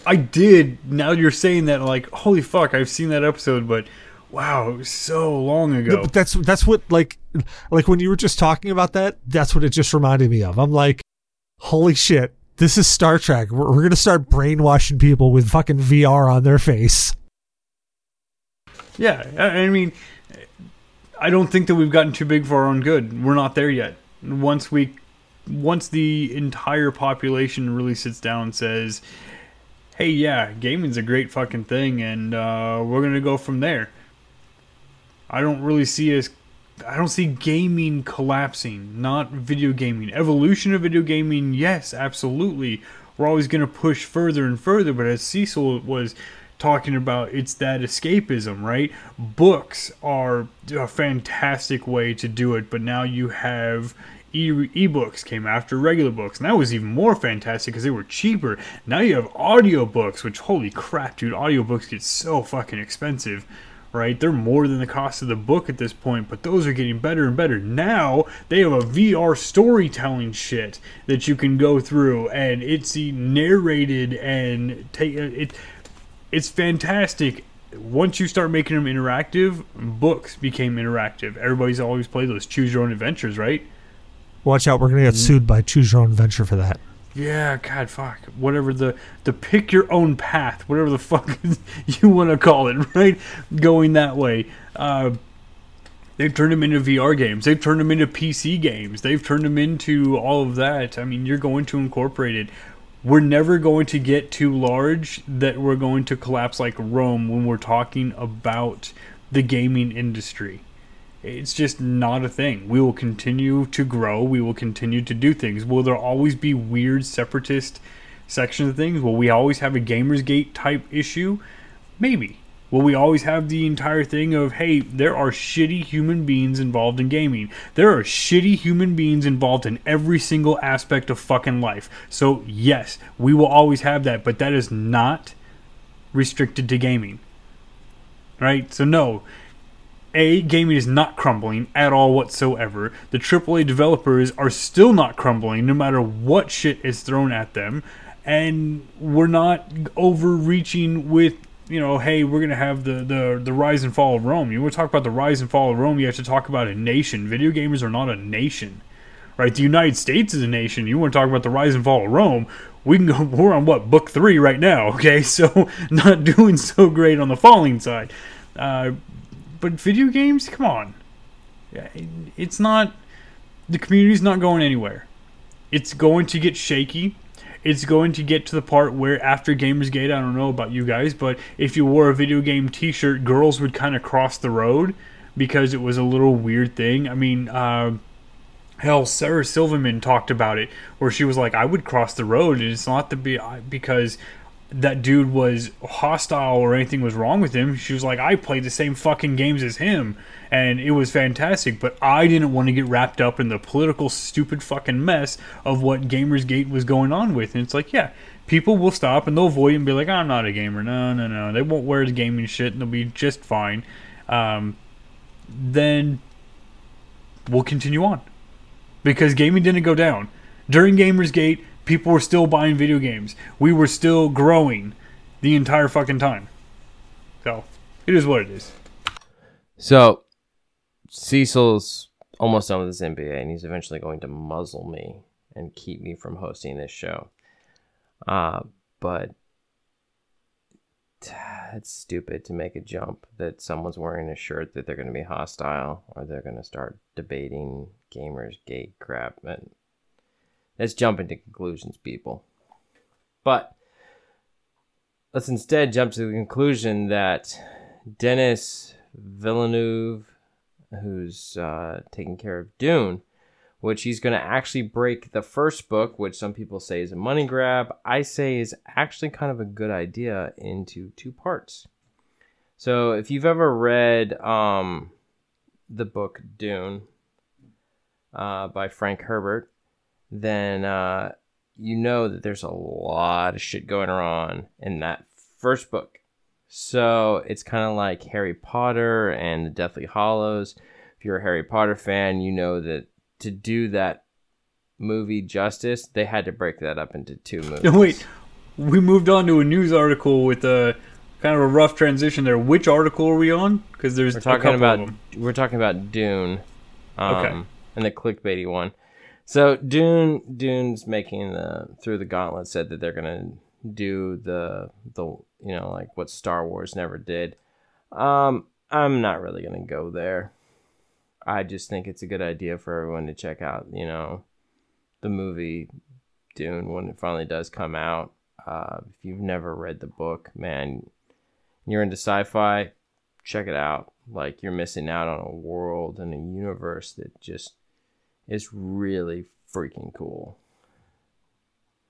I did. Now you're saying that, like, holy fuck, I've seen that episode, but wow, it was so long ago. But that's that's what like like when you were just talking about that. That's what it just reminded me of. I'm like, holy shit, this is Star Trek. We're, we're gonna start brainwashing people with fucking VR on their face. Yeah, I I mean, I don't think that we've gotten too big for our own good. We're not there yet. Once we, once the entire population really sits down and says, "Hey, yeah, gaming's a great fucking thing," and uh, we're gonna go from there. I don't really see us. I don't see gaming collapsing. Not video gaming. Evolution of video gaming, yes, absolutely. We're always gonna push further and further. But as Cecil was talking about it's that escapism, right? Books are a fantastic way to do it, but now you have e- ebooks came after regular books, and that was even more fantastic because they were cheaper. Now you have audiobooks, which holy crap, dude, audiobooks get so fucking expensive. Right, they're more than the cost of the book at this point, but those are getting better and better. Now they have a VR storytelling shit that you can go through, and it's narrated and take it it's fantastic. Once you start making them interactive, books became interactive. Everybody's always played those choose your own adventures, right? Watch out, we're gonna get sued by Choose Your Own Adventure for that. Yeah, God, fuck, whatever the the pick your own path, whatever the fuck [laughs] you want to call it, [laughs] right? Going that way. Uh, they've turned them into VR games. They've turned them into PC games. They've turned them into all of that. I mean, you're going to incorporate it. We're never going to get too large that we're going to collapse like Rome when we're talking about the gaming industry. It's just not a thing. We will continue to grow. We will continue to do things. Will there always be weird separatist sections of things? Will we always have a Gamersgate type issue? Maybe. Will we always have the entire thing of, hey, there are shitty human beings involved in gaming? There are shitty human beings involved in every single aspect of fucking life. So, yes, we will always have that, but that is not restricted to gaming. Right? So, no. A, gaming is not crumbling at all whatsoever. The AAA developers are still not crumbling no matter what shit is thrown at them. And we're not overreaching with you know, hey, we're gonna have the, the the rise and fall of Rome. You want to talk about the rise and fall of Rome, you have to talk about a nation. Video gamers are not a nation, right? The United States is a nation. You want to talk about the rise and fall of Rome? We can go. [laughs] We're on what book three right now? Okay, [laughs] so not doing so great on the falling side. Uh, but video games, come on, it's not. The community's not going anywhere. It's going to get shaky it's going to get to the part where after Gamersgate, I don't know about you guys, but if you wore a video game T-shirt, girls would kind of cross the road because it was a little weird thing. I mean, uh, hell, Sarah Silverman talked about it, where she was like, "I would cross the road, and it's not to be because." That dude was hostile or anything was wrong with him. She was like, I played the same fucking games as him, and it was fantastic. But I didn't want to get wrapped up in the political, stupid fucking mess of what Gamersgate was going on with. And it's like, yeah, people will stop and they'll avoid and be like, I'm not a gamer. No, no, no. They won't wear the gaming shit and they'll be just fine. Um, then we'll continue on because gaming didn't go down during Gamersgate. People were still buying video games. We were still growing the entire fucking time. So it is what it is. So Cecil's almost done with his MBA, and he's eventually going to muzzle me and keep me from hosting this show. Uh, but it's stupid to make a jump that someone's wearing a shirt that they're going to be hostile or they're going to start debating gamers gate crap and let's jump into conclusions people but let's instead jump to the conclusion that Denis Villeneuve who's uh, taking care of Dune, which he's going to actually break the first book, which some people say is a money grab. I say is actually kind of a good idea into two parts. So if you've ever read um, the book Dune uh, by Frank Herbert, then uh, you know that there's a lot of shit going on in that first book. So it's kind of like Harry Potter and the Deathly Hallows. If you're a Harry Potter fan, you know that to do that movie justice, they had to break that up into two [laughs] movies. Wait. We moved on to a news article with a kind of a rough transition there. Which article are we on? Because there's We're talking about we're talking about Dune, um, Okay. and the clickbaity one. So Dune, Dune's making the through the gauntlet said that they're gonna do the the you know like what Star Wars never did. Um, I'm not really gonna go there. I just think it's a good idea for everyone to check out. You know, the movie Dune when it finally does come out. Uh, if you've never read the book, man, you're into sci-fi, check it out. Like you're missing out on a world and a universe that just is really freaking cool.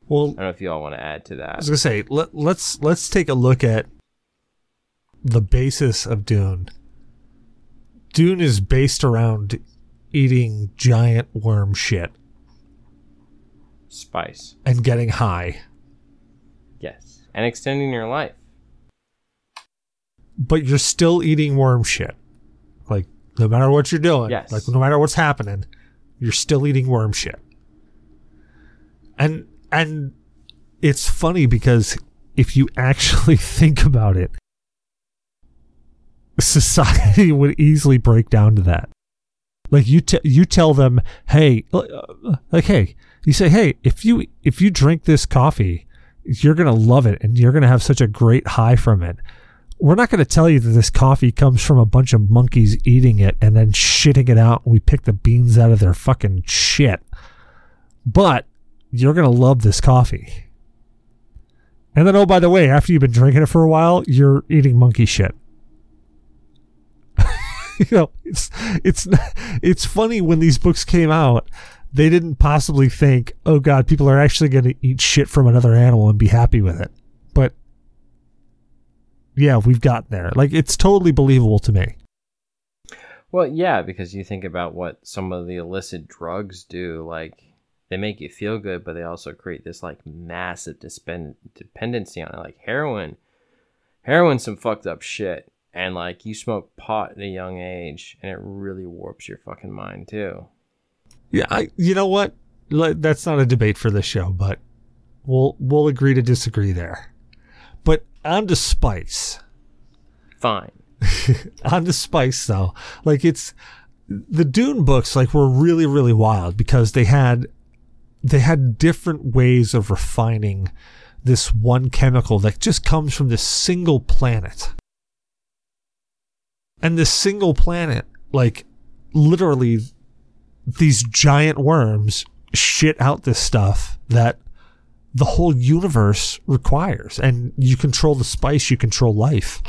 Well, I don't know if you all want to add to that. I was gonna say let, let's let's take a look at the basis of Dune. Dune is based around eating giant worm shit Spice, and getting high, yes, and extending your life. but you're still eating worm shit. Like no matter what you're doing, Yes. like no matter what's happening, you're still eating worm shit. And and it's funny because if you actually [laughs] think about it, society [laughs] would easily break down to that. Like you, te- you tell them, hey, uh, like hey, you say, hey, if you if you drink this coffee, you're gonna love it and you're gonna have such a great high from it. We're not gonna tell you that this coffee comes from a bunch of monkeys eating it and then shitting it out, and we pick the beans out of their fucking shit. But you're gonna love this coffee. And then, oh, by the way, after you've been drinking it for a while, you're eating monkey shit. [laughs] you know, it's it's it's funny when these books came out, they didn't possibly think, oh god, people are actually going to eat shit from another animal and be happy with it. Yeah, we've gotten there. Like it's totally believable to me. Well, yeah, because you think about what some of the illicit drugs do, like they make you feel good, but they also create this like massive dispend- dependency on it. Like heroin, heroin's some fucked up shit, and like you smoke pot at a young age, and it really warps your fucking mind too. Yeah, I you know what? That's not a debate for this show, but we'll we'll agree to disagree there. But on to spice. Fine. [laughs] on to spice though like it's the dune books like were really really wild because they had they had different ways of refining this one chemical that just comes from this single planet and this single planet like literally these giant worms shit out this stuff that the whole universe requires and you control the spice you control life.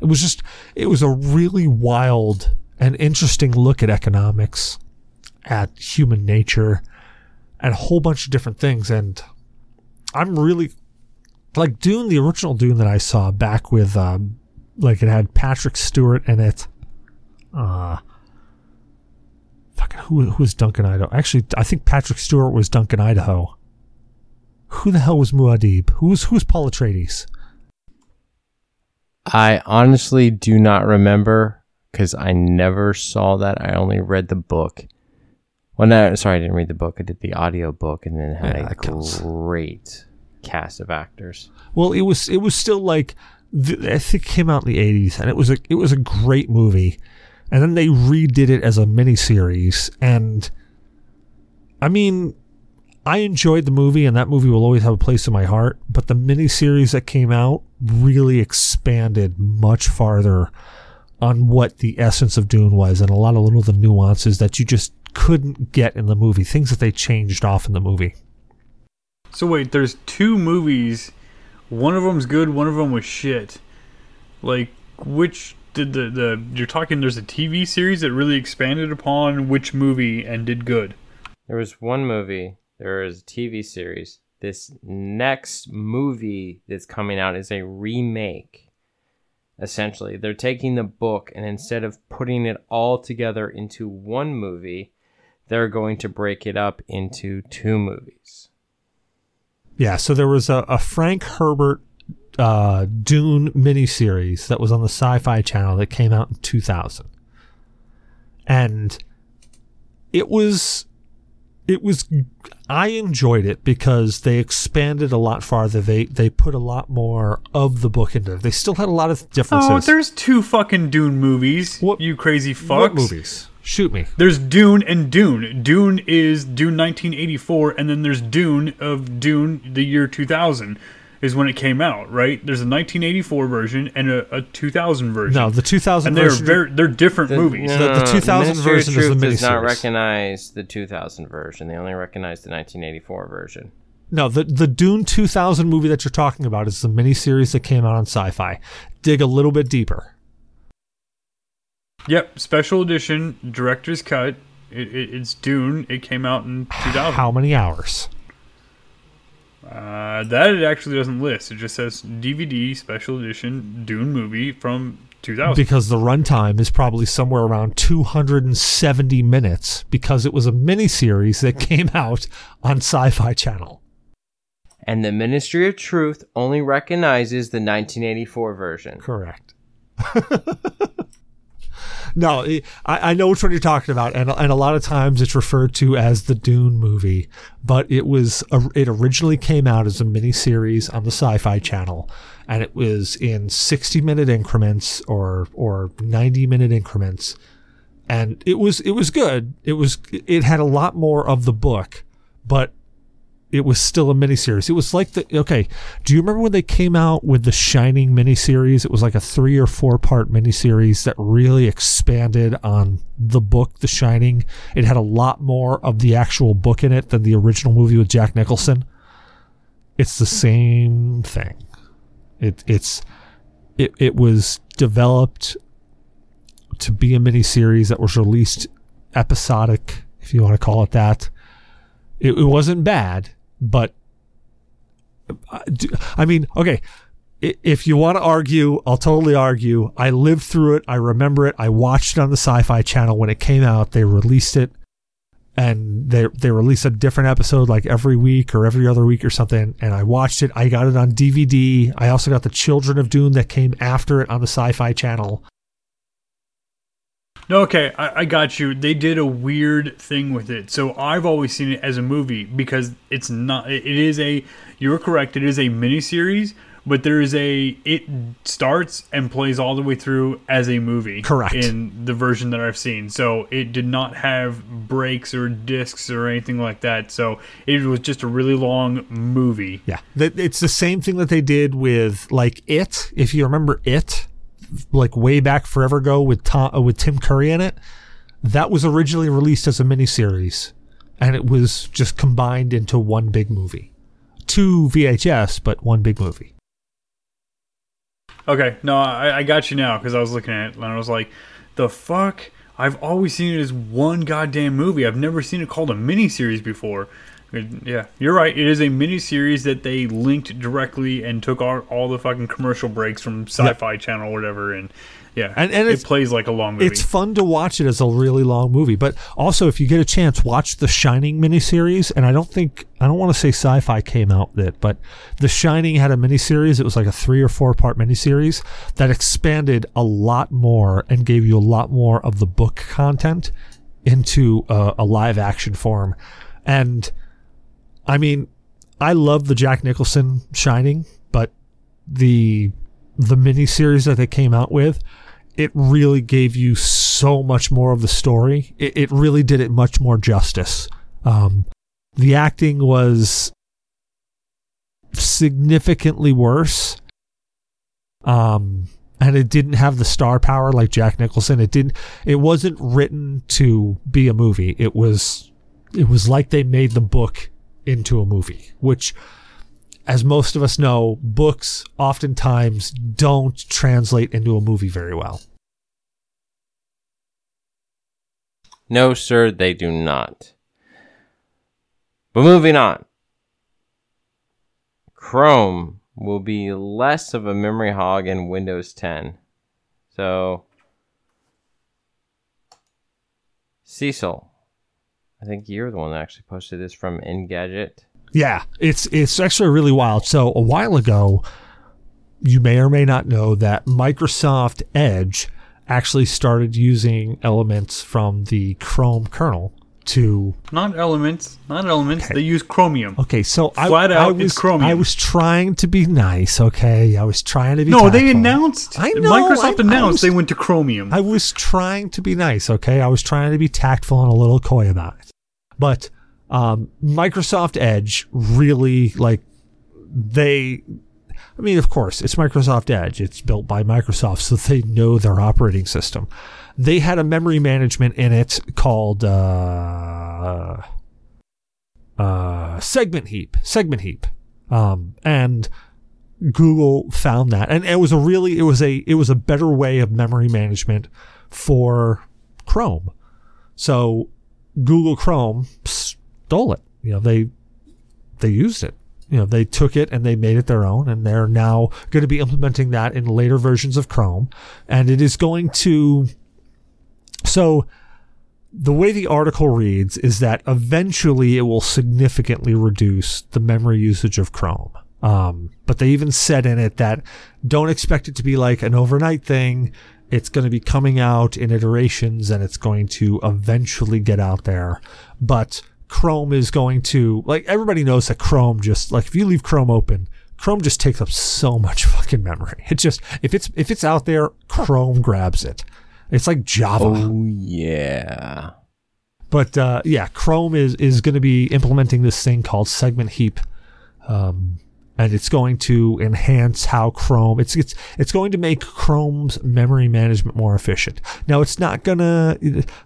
It was just it was a really wild and interesting look at economics at human nature and a whole bunch of different things and i'm really like dune the original dune that i saw back with um like it had patrick stewart in it. Uh fucking who, who was duncan idaho? Actually i think patrick stewart was duncan idaho who the hell was muad'Dib? Who's was who paul atreides I honestly do not remember because I never saw that. I only read the book. Well, no, sorry, I didn't read the book. I did the audio book, and then it had Yeah, a great cast of actors. Well, it was it was still like I think it came out in the eighties, and it was a it was a great movie, and then they redid it as a miniseries, and I mean, I enjoyed the movie, and that movie will always have a place in my heart. But the miniseries that came out really expanded much farther on what the essence of Dune was, and a lot of little the nuances that you just couldn't get in the movie, things that they changed off in the movie. So wait, there's two movies. One of them's good. One of them was shit. Like which did the the you're talking? There's a TV series that really expanded upon which movie and did good. There was one movie, there is a TV series. This next movie that's coming out is a remake. essentially. They're taking the book and instead of putting it all together into one movie, they're going to break it up into two movies. Yeah, so there was a, a Frank Herbert uh, Dune miniseries that was on the Sci Fi channel that came out in 2000. And it was it was I enjoyed it because they expanded a lot farther. They they put a lot more of the book into it. They still had a lot of differences. Oh, there's two fucking Dune movies. What- you crazy fucks. what movies? Shoot me. There's Dune and Dune. Dune is Dune 1984, and then there's Dune of Dune the year 2000 is when it came out, right? There's a 1984 version and a, a 2000 version. No, the 2000 and they're version. very they're different The, movies. no, The- no, the no, 2000 Ministry of version is the Truth does not recognize the 2000 version. They only recognize the 1984 version. No, the the Dune 2000 movie that you're talking about is the miniseries that came out on Sci-Fi. Dig a little bit deeper. Yep, special edition, director's cut. It, it, it's Dune. It came out in 2000. How many hours? Uh, that it actually doesn't list. It just says DVD special edition Dune movie from 2000. Because the runtime is probably somewhere around 270 minutes because it was a miniseries that came out on Sci-Fi Channel. And the Ministry of Truth only recognizes the 1984 version. Correct. [laughs] no, I, I know which one you're talking about, and and a lot of times it's referred to as the Dune movie, but it was uh, it originally came out as a miniseries on the Sci-Fi Channel, and it was in 60 minute increments or or 90 minute increments, and it was it was good. It was it had a lot more of the book, but it was still a miniseries. It was like the okay. Do you remember when they came out with the Shining miniseries? It was like a three or four part miniseries that really expanded on the book, The Shining. It had a lot more of the actual book in it than the original movie with Jack Nicholson. It's the same thing. It it's it it was developed to be a miniseries that was released episodic, if you want to call it that. It, it wasn't bad, but uh, I mean, okay. If you want to argue, I'll totally argue. I lived through it. I remember it. I watched it on the Sci-Fi Channel when it came out. They released it, and they they release a different episode like every week or every other week or something. And I watched it. I got it on DVD. I also got the Children of Dune that came after it on the Sci-Fi Channel. Okay, I, I got you. They did a weird thing with it. So I've always seen it as a movie because it's not. It it is a. You're correct. It is a miniseries, but there is a. It starts and plays all the way through as a movie. Correct. In the version that I've seen, so it did not have breaks or discs or anything like that. So it was just a really long movie. Yeah, it's the same thing that they did with like it. If you remember it, like way back forever ago with Tom uh, with Tim Curry in it, that was originally released as a miniseries, and it was just combined into one big movie, two VHS, but one big movie. Okay, no, I, I got you now because I was looking at it and I was like, the fuck? I've always seen it as one goddamn movie. I've never seen it called a miniseries before. Yeah, you're right. It is a mini series that they linked directly and took all, all the fucking commercial breaks from Sci-Fi Channel or whatever, and yeah, And- and it plays like a long movie. It's fun to watch it as a really long movie, but also if you get a chance, watch the Shining miniseries. And I don't think I don't want to say Sci-Fi came out with it, but The Shining had a miniseries. It was like a three or four part miniseries that expanded a lot more and gave you a lot more of the book content into a, a live action form. And I mean, I love the Jack Nicholson Shining, but the the miniseries that they came out with, it really gave you so much more of the story. It, it really did it much more justice. Um, the acting was significantly worse. Um, and it didn't have the star power like Jack Nicholson. It didn't. It wasn't written to be a movie. It was. It was like they made the book into a movie, which as most of us know, books oftentimes don't translate into a movie very well. No, sir, they do not. But moving on. Chrome will be less of a memory hog in Windows 10. So, Cecil, I think you're the one that actually posted this from Engadget. Yeah, it's it's actually really wild. So a while ago, you may or may not know that Microsoft Edge actually started using elements from the Chrome kernel to Not elements, not elements. They use Chromium. Okay, so I, Flat I out, was Chromium. I was trying to be nice. Okay, I was trying to be. No, they announced. I know, Microsoft I- I announced was- they went to Chromium. I was trying to be nice. Okay, I was trying to be tactful and a little coy about it. But um, Microsoft Edge really like they. I mean, of course, it's Microsoft Edge. It's built by Microsoft, so they know their operating system. They had a memory management in it called uh, uh, Segment Heap. Segment Heap, um, and Google found that, and it was a really it was a it was a better way of memory management for Chrome. So Google Chrome stole it. You know they they used it. You know they took it and they made it their own, and they're now going to be implementing that in later versions of Chrome, and it is going to. So the way the article reads is that eventually it will significantly reduce the memory usage of Chrome. Um, but they even said in it that don't expect it to be like an overnight thing. It's going to be coming out in iterations and it's going to eventually get out there. But Chrome is going to, like, everybody knows that Chrome just, like, if you leave Chrome open, Chrome just takes up so much [laughs] fucking memory. It just, if it's, if it's out there, Chrome grabs it. It's like Java. Oh yeah. But uh, yeah, Chrome is is going to be implementing this thing called Segment Heap, um, and it's going to enhance how Chrome it's it's it's going to make Chrome's memory management more efficient. Now, it's not gonna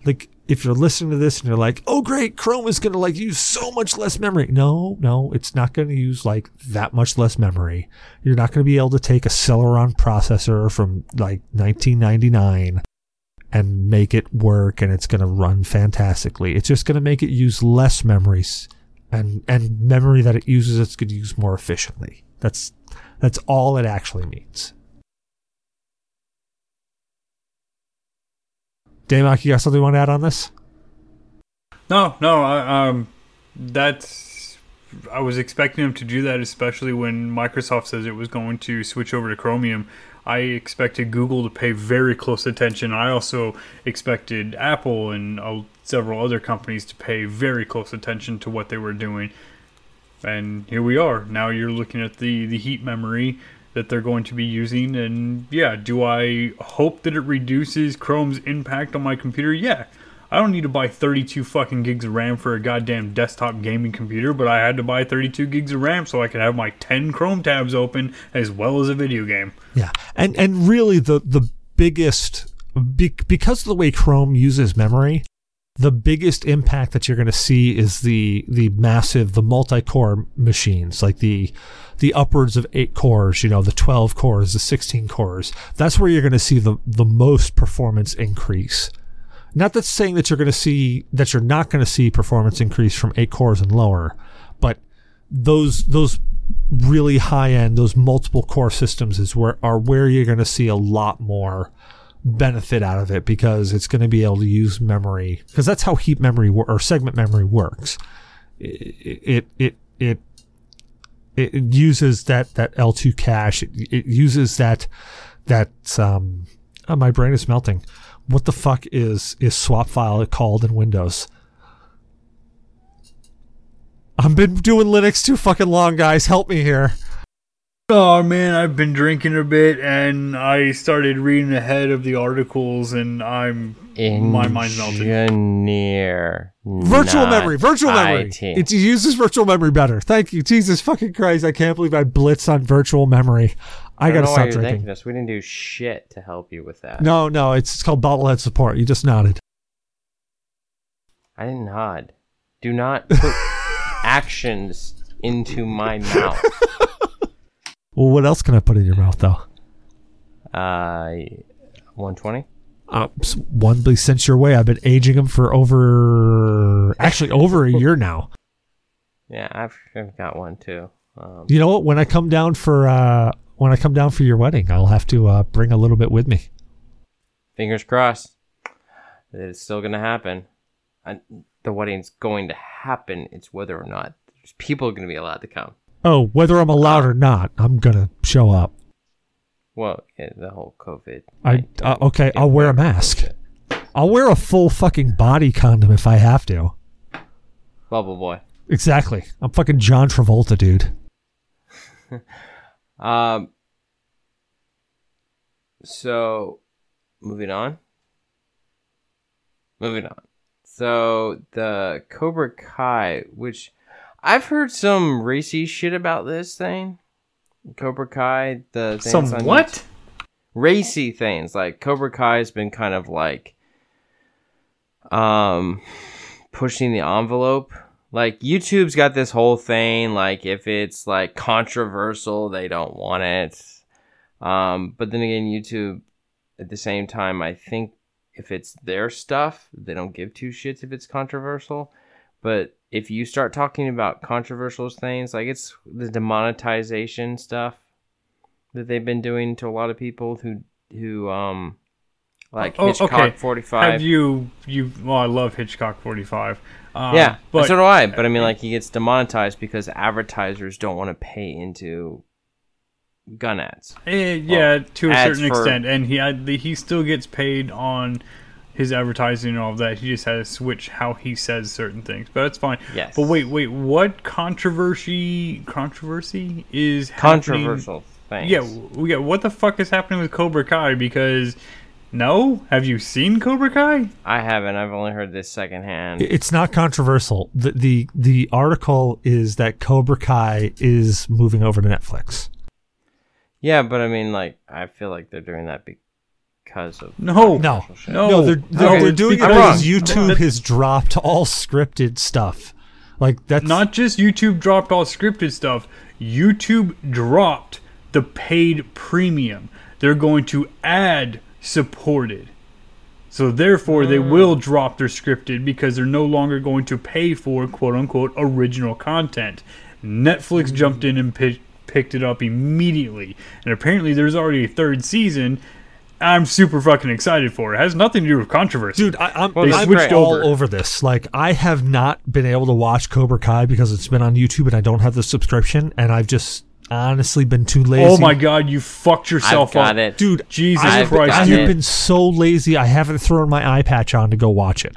like if you're listening to this and you're like, oh great, Chrome is gonna like use so much less memory. No, no, it's not going to use like that much less memory. You're not going to be able to take a Celeron processor from like 1999 and make it work and it's going to run fantastically. It's just going to make it use less memories and and memory that it uses it's going to use more efficiently. That's that's all it actually means. Damok, you got something you want to add on this? No, no. I, um, that's. I was expecting them to do that, especially when Microsoft says it was going to switch over to Chromium. I expected Google to pay very close attention. I also expected Apple and uh, several other companies to pay very close attention to what they were doing. And here we are. Now you're looking at the, the heap memory that they're going to be using. And yeah, do I hope that it reduces Chrome's impact on my computer? Yeah. I don't need to buy 32 fucking gigs of RAM for a goddamn desktop gaming computer, but I had to buy 32 gigs of RAM so I could have my 10 Chrome tabs open as well as a video game. Yeah, and and really the the biggest be, because of the way Chrome uses memory, the biggest impact that you're going to see is the the massive the multi-core machines like the the upwards of eight cores, you know, the 12 cores, the 16 cores. That's where you're going to see the the most performance increase. Not that's saying that you're going to see that you're not going to see performance increase from eight cores and lower, but those those really high end, those multiple core systems is where are where you're going to see a lot more benefit out of it because it's going to be able to use memory because that's how heap memory or segment memory works. It it it it, it uses that that L2 cache. It, it uses that that um. Oh, my brain is melting. What the fuck is is swap file called in Windows? I've been doing Linux too fucking long, guys. Help me here. Oh man, I've been drinking a bit and I started reading ahead of the articles and I'm my mind's melting. Engineer. Virtual memory, virtual memory. IT. It uses virtual memory better. Thank you, Jesus fucking Christ! I can't believe I blitz on virtual memory. I, I gotta stop drinking. this. We didn't do shit to help you with that. No, no, it's, it's called bottlehead support. You just nodded. I didn't nod. Do not put [laughs] actions into my mouth. [laughs] Well, what else can I put in your mouth though? Uh, 120. Uh, s- one be sent your way. I've been aging them for over, actually over a year now. [laughs] Yeah, I've, I've got one too. Um, You know what? When I come down for uh, when I come down for your wedding, I'll have to uh, bring a little bit with me. fingers crossed that it's still going to happen. And the wedding's going to happen. It's whether or not there's people going to be allowed to come. Oh, whether I'm allowed or not, I'm gonna show up. Well, yeah, the whole COVID. I uh, okay. I'll wear a mask. I'll wear a full fucking body condom if I have to. Bubble boy. Exactly. I'm fucking John Travolta, dude. [laughs] Um. So, moving on. Moving on. So the Cobra Kai, which I've heard some racy shit about this thing. Cobra Kai, the Some what? YouTube. racy things like Cobra Kai has been kind of like um pushing the envelope. Like YouTube's got this whole thing like if it's like controversial, they don't want it. Um but then again YouTube at the same time I think if it's their stuff, they don't give two shits if it's controversial. But if you start talking about controversial things, like it's the demonetization stuff that they've been doing to a lot of people who who um like Oh, Hickok okay. forty five. Have you you? Well, I love Hickok 45. Uh, yeah, but so do I. But I mean, like he gets demonetized because advertisers don't want to pay into gun ads. eh, yeah, to a certain for- extent, and he had, he still gets paid on his advertising and all of that. He just had to switch how he says certain things, but that's fine. Yes. But wait, wait, what controversy? Controversy is happening- Controversial things. Yeah, we got what the fuck is happening with Cobra Kai? Because no, have you seen Cobra Kai? I haven't. I've only heard this secondhand. It's not controversial. The, the the article is that Cobra Kai is moving over to Netflix. Yeah, but I mean, like, I feel like they're doing that because of No, No. No. no, they're they're, Okay, they're doing it because. YouTube has dropped all scripted stuff. Like that's Not just YouTube dropped all scripted stuff. YouTube dropped the paid premium. They're going to add supported. So therefore, they mm. will drop their scripted because they're no longer going to pay for quote unquote original content. Netflix mm. jumped in and pi- picked it up immediately, and apparently there's already a third season. I'm super fucking excited for it. It has nothing to do with controversy. Dude, I, I'm, Well, they I'm switched all over. over this. Like, I have not been able to watch Cobra Kai because it's been on YouTube and I don't have the subscription, and I've just honestly been too lazy. oh my god, you fucked I've yourself got up. it. dude! Jesus I've Christ, got I dude. have it. been so lazy. I haven't thrown my eye patch on to go watch it.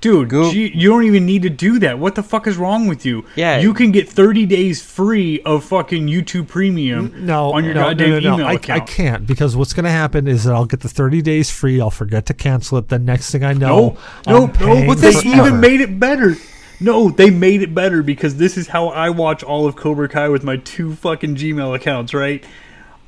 Dude, Go- gee, you don't even need to do that. What the fuck is wrong with you? Yeah. You can get 30 days free of fucking YouTube Premium No, on your no, goddamn no, no, no. email I, account. I can't because what's going to happen is that I'll get the 30 days free. I'll forget to cancel it. The next thing I know, No, no, I'm no, paying but they forever. even made it better. No, they made it better because this is how I watch all of Cobra Kai with my two fucking Gmail accounts, right?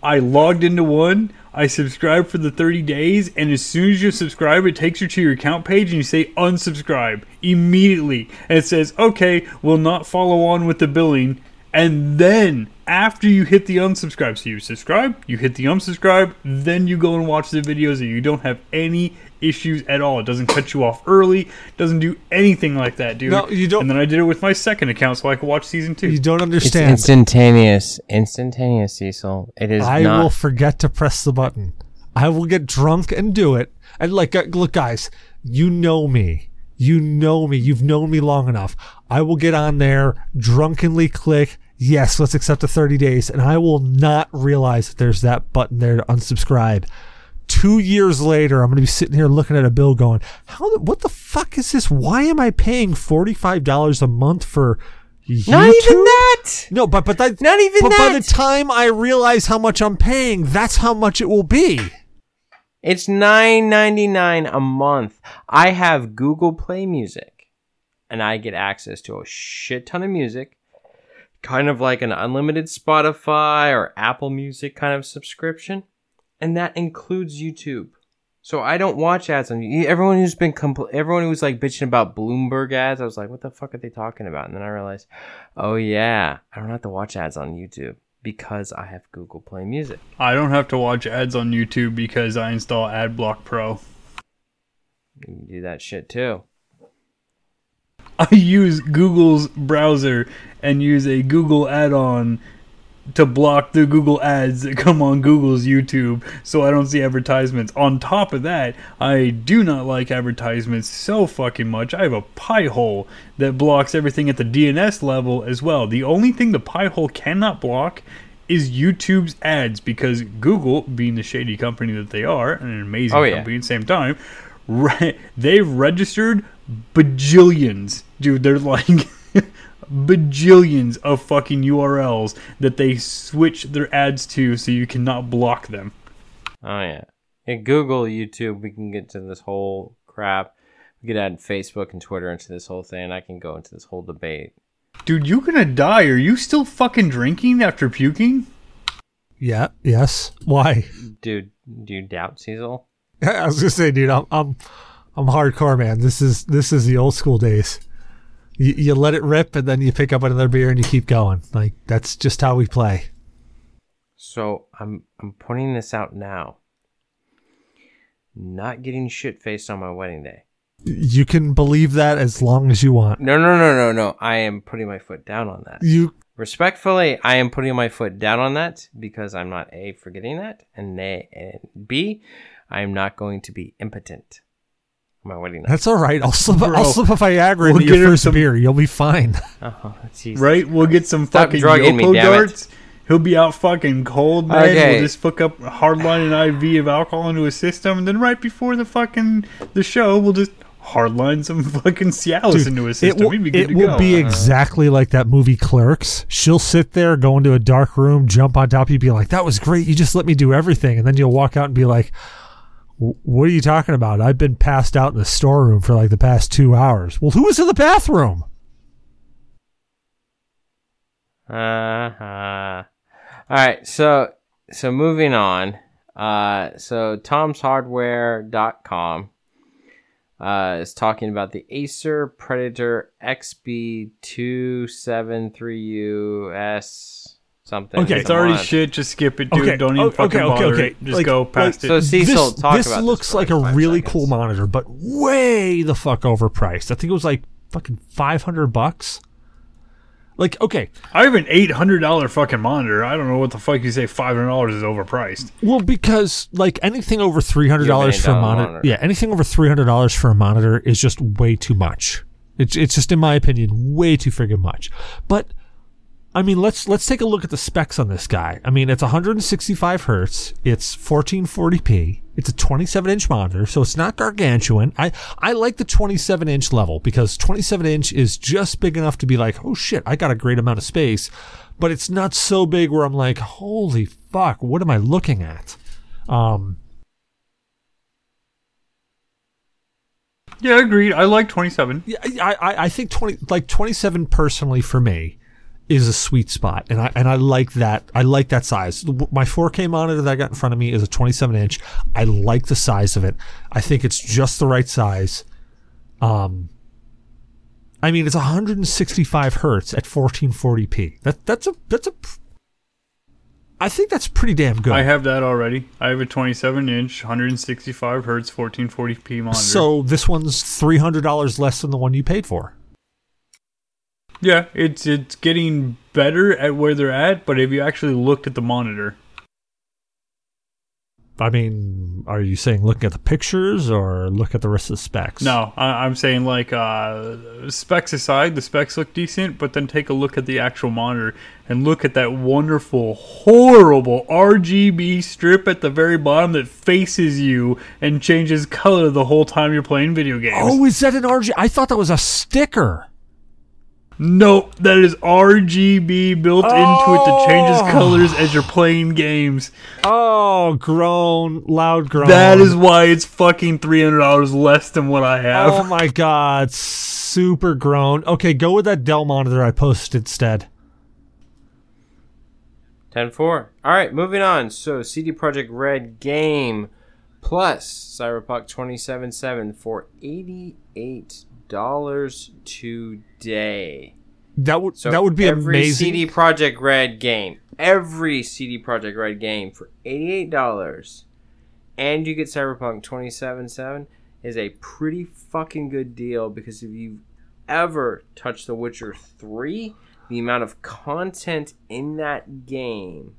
I logged into one, I subscribed for the 30 days, and as soon as you subscribe, it takes you to your account page and you say unsubscribe immediately. And it says, okay, we'll not follow on with the billing. And then after you hit the unsubscribe, so you subscribe, you hit the unsubscribe, then you go and watch the videos and you don't have any issues at all. It doesn't cut you off early, doesn't do anything like that, dude. No, you don't- And then I did it with my second account so I could watch season two. You don't It's understand. instantaneous. Instantaneous, Cecil. It is I not. will forget to press the button. I will get drunk and do it. And like, uh, look, guys, you know me. You know me. You've known me long enough. I will get on there, drunkenly click, yes, let's accept the 30 days, and I will not realize that there's that button there to unsubscribe. Two years later, I'm going to be sitting here looking at a bill going, how, the, what the fuck is this? Why am I paying $45 a month for YouTube? not even that. No, but but that, Not even but by the time I realize how much I'm paying, that's how much it will be. It's nine ninety nine a month. I have Google Play Music, and I get access to a shit ton of music, kind of like an unlimited Spotify or Apple Music kind of subscription, and that includes YouTube. So I don't watch ads on you. Everyone who's been compl- everyone who was like bitching about Bloomberg ads, I was like, what the fuck are they talking about? And then I realized, oh yeah, I don't have to watch ads on YouTube because I have Google Play Music. I don't have to watch ads on YouTube because I install AdBlock Pro. You can do that shit too. I use Google's browser and use a Google add-on to block the Google ads that come on Google's YouTube so I don't see advertisements. On top of that, I do not like advertisements so fucking much. I have a Pi-hole that blocks everything at the DNS level as well. The only thing the Pi-hole cannot block is YouTube's ads because Google, being the shady company that they are, and an amazing Oh, yeah. company at the same time, re- [laughs] they've registered bajillions, dude. They're like [laughs] bajillions of fucking URLs that they switch their ads to so you cannot block them. Oh yeah. At Google, YouTube, we can get to this whole crap. We could add Facebook and Twitter into this whole thing. and I can go into this whole debate. Dude, you gonna die. Are you still fucking drinking after puking? Yeah. Yes. Why? Dude, do you doubt Cecil? [laughs] I was gonna say, dude, I'm I'm I'm hardcore, man. This is this is the old school days. You, you let it rip, and then you pick up another beer and you keep going. Like that's just how we play. So I'm I'm putting this out now. Not getting shit faced on my wedding day. You can believe that as long as you want. No, no, no, no, no. I am putting my foot down on that. You Respectfully, I am putting my foot down on that because I'm not A, forgetting that, and, a, and B, I am not going to be impotent on my wedding night. that's all right. I'll slip Bro, I'll slip a Viagra we'll into get your first some- beer. You'll be fine. Oh, Jesus Right? We'll get some Stop fucking drugging me, Yoko damn it. darts. He'll be out fucking cold, man. Okay. We'll just hook up hardline an IV of alcohol into his system, and then right before the fucking the show, we'll just hardline some [laughs] fucking Cialis Dude, into his it system. will, be good it to will go. be uh-huh. exactly like that movie Clerks. She'll sit there, go into a dark room, jump on top of you, be like, "That was great. You just let me do everything," and then you'll walk out and be like, "W- "What are you talking about? I've been passed out in the storeroom for like the past two hours." Well, who was in the bathroom? Uh-huh. All right, so so moving on. Uh, so Tom'sHardware.com uh, is talking about the Acer Predator XB273US something. Okay, It's already Come shit. Just skip it, dude. Okay, Don't even oh, o- fucking okay, okay, bother. okay. Just Like- go past So it. Cecil, this talk this about looks this for like a really seconds. cool monitor, but way the fuck overpriced. I think it was like fucking five hundred bucks. Like, okay, I have an eight hundred dollar fucking monitor. I don't know what the fuck you say. Five hundred dollars is overpriced. Well, because like anything over three hundred dollars for a $8 monitor, monitor. yeah, anything over three hundred dollars for a monitor is just way too much. It's it's just in my opinion way too friggin' much. But I mean, let's let's take a look at the specs on this guy. I mean, it's 165 hertz. It's 1440p. It's a 27 inch monitor, so it's not gargantuan. I I like the 27 inch level because 27 inch is just big enough to be like, oh shit, I got a great amount of space, but it's not so big where I'm like, holy fuck, what am I looking at? Um, Yeah, agreed. I like twenty seven. Yeah, I, I, I think twenty like twenty seven personally for me is a sweet spot, and I and I like that. I like that size. My 4K monitor that I got in front of me is a 27 inch. I like the size of it. I think it's just the right size. Um, I mean, it's 165 hertz at 1440p. That that's a that's a. I think that's pretty damn good. I have that already. I have a twenty seven inch, one hundred and sixty five hertz, fourteen forty p monitor. so this one's three hundred dollars less than the one you paid for. Yeah, it's it's getting better at where they're at. But have you actually looked at the monitor? I mean, are you saying look at the pictures or look at the rest of the specs? No, I, I'm saying like uh, specs aside, the specs look decent, but then take a look at the actual monitor and look at that wonderful, horrible RGB strip at the very bottom that faces you and changes color the whole time you're playing video games. Oh, is that an RGB? I thought that was a sticker. Nope, that is RGB built into it that changes Oh. colors as you're playing games. Oh, groan, loud groan. That is why it's fucking three hundred dollars less than what I have. Oh my god, super groan. Okay, go with that Dell monitor I posted instead. 10-4. All right, moving on. So CD Projekt Red game plus Cyberpunk 2077 for $88 today. That would So that would be every amazing. CD Projekt Red game, every CD Projekt Red game for eighty-eight dollars, and you get Cyberpunk twenty seven seven is a pretty fucking good deal because if you've ever touched The Witcher three, the amount of content in that game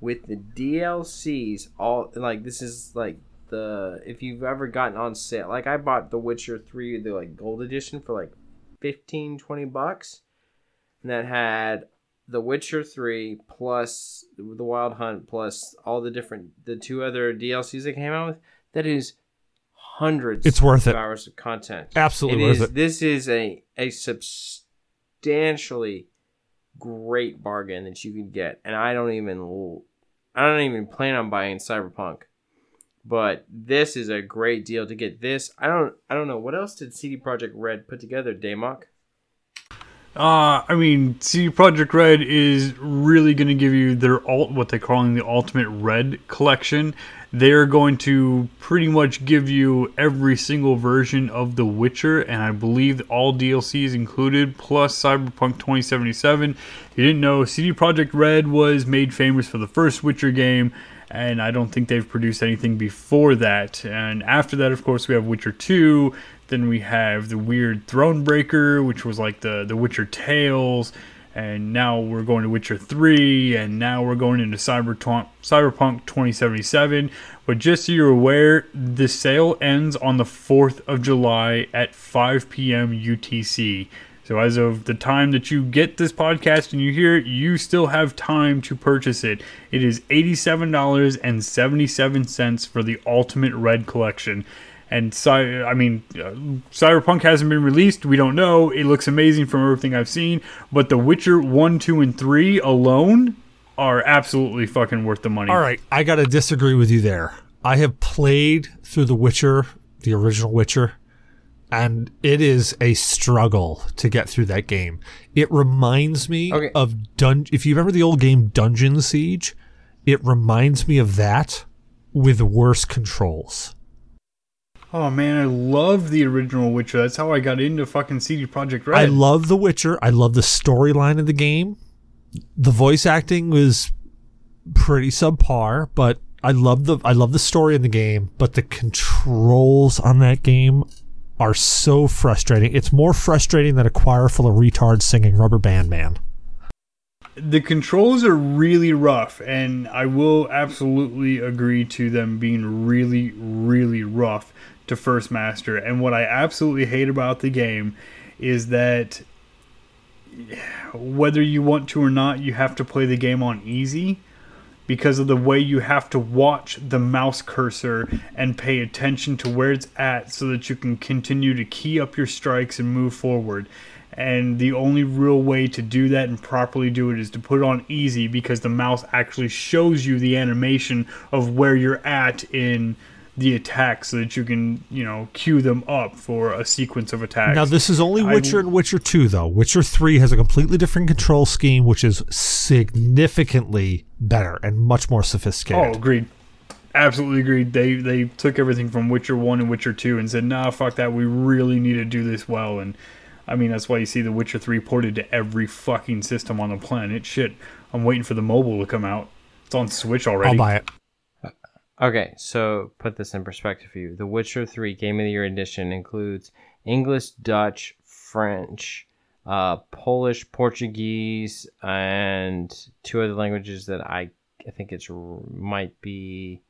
with the DLCs all like this is like the if you've ever gotten on sale like I bought The Witcher 3 the like gold edition for like 15 20 bucks and that had The Witcher 3 plus The Wild Hunt plus all the different the two other DLCs that came out with that is hundreds It's worth of it. hours of content. Absolutely It worth is. it. This is a a substantially great bargain that you can get, and I don't even I don't even plan on buying Cyberpunk, but this is a great deal to get this. I don't I don't know what else did CD Projekt Red put together, Damok. Uh, I mean, CD Projekt Red is really going to give you their alt, what they're calling the Ultimate Red collection. They're going to pretty much give you every single version of The Witcher, and I believe all DLCs included, plus Cyberpunk 2077. If you didn't know, CD Projekt Red was made famous for the first Witcher game, and I don't think they've produced anything before that. And after that, of course, we have Witcher 2. Then we have the weird Thronebreaker, which was like the the Witcher Tales, and now we're going to Witcher 3, and now we're going into Cyberpunk Cyberpunk 2077. But just so you're aware, the sale ends on the 4th of July at 5 p.m. UTC. So as of the time that you get this podcast and you hear it, you still have time to purchase it. It is $87.77 for the Ultimate Red Collection. And Cy- I mean, uh, Cyberpunk hasn't been released. We don't know. It looks amazing from everything I've seen. But The Witcher 1, 2, and 3 alone are absolutely fucking worth the money. All right, I got to disagree with you there. I have played through The Witcher, the original Witcher, and it is a struggle to get through that game. It reminds me Okay. of Dun. If you remember the old game Dungeon Siege, it reminds me of that with worse controls. Oh man, I love the original Witcher. That's how I got into fucking CD Projekt Red. I love The Witcher. I love the storyline of the game. The voice acting was pretty subpar, but I love the I love the story in the game. But the controls on that game are so frustrating. It's more frustrating than a choir full of retards singing "Rubber Band Man." the controls are really rough, and I will absolutely agree to them being really, really rough to first master. And what I absolutely hate about the game is that whether you want to or not, you have to play the game on easy because of the way you have to watch the mouse cursor and pay attention to where it's at so that you can continue to key up your strikes and move forward. And the only real way to do that and properly do it is to put it on easy because the mouse actually shows you the animation of where you're at in the attack so that you can, you know, cue them up for a sequence of attacks. Now this is only I- Witcher and Witcher Two, though. Witcher Three has a completely different control scheme, which is significantly better and much more sophisticated. Oh, agreed. Absolutely agreed. They they took everything from Witcher One and Witcher Two and said, "Nah, fuck that. We really need to do this well." And I mean, that's why you see The Witcher Three ported to every fucking system on the planet. Shit, I'm waiting for the mobile to come out. It's on Switch already. I'll buy it. Okay, so put this in perspective for you. The Witcher 3 Game of the Year edition includes English, Dutch, French, uh, Polish, Portuguese, and two other languages that I I think it's might be.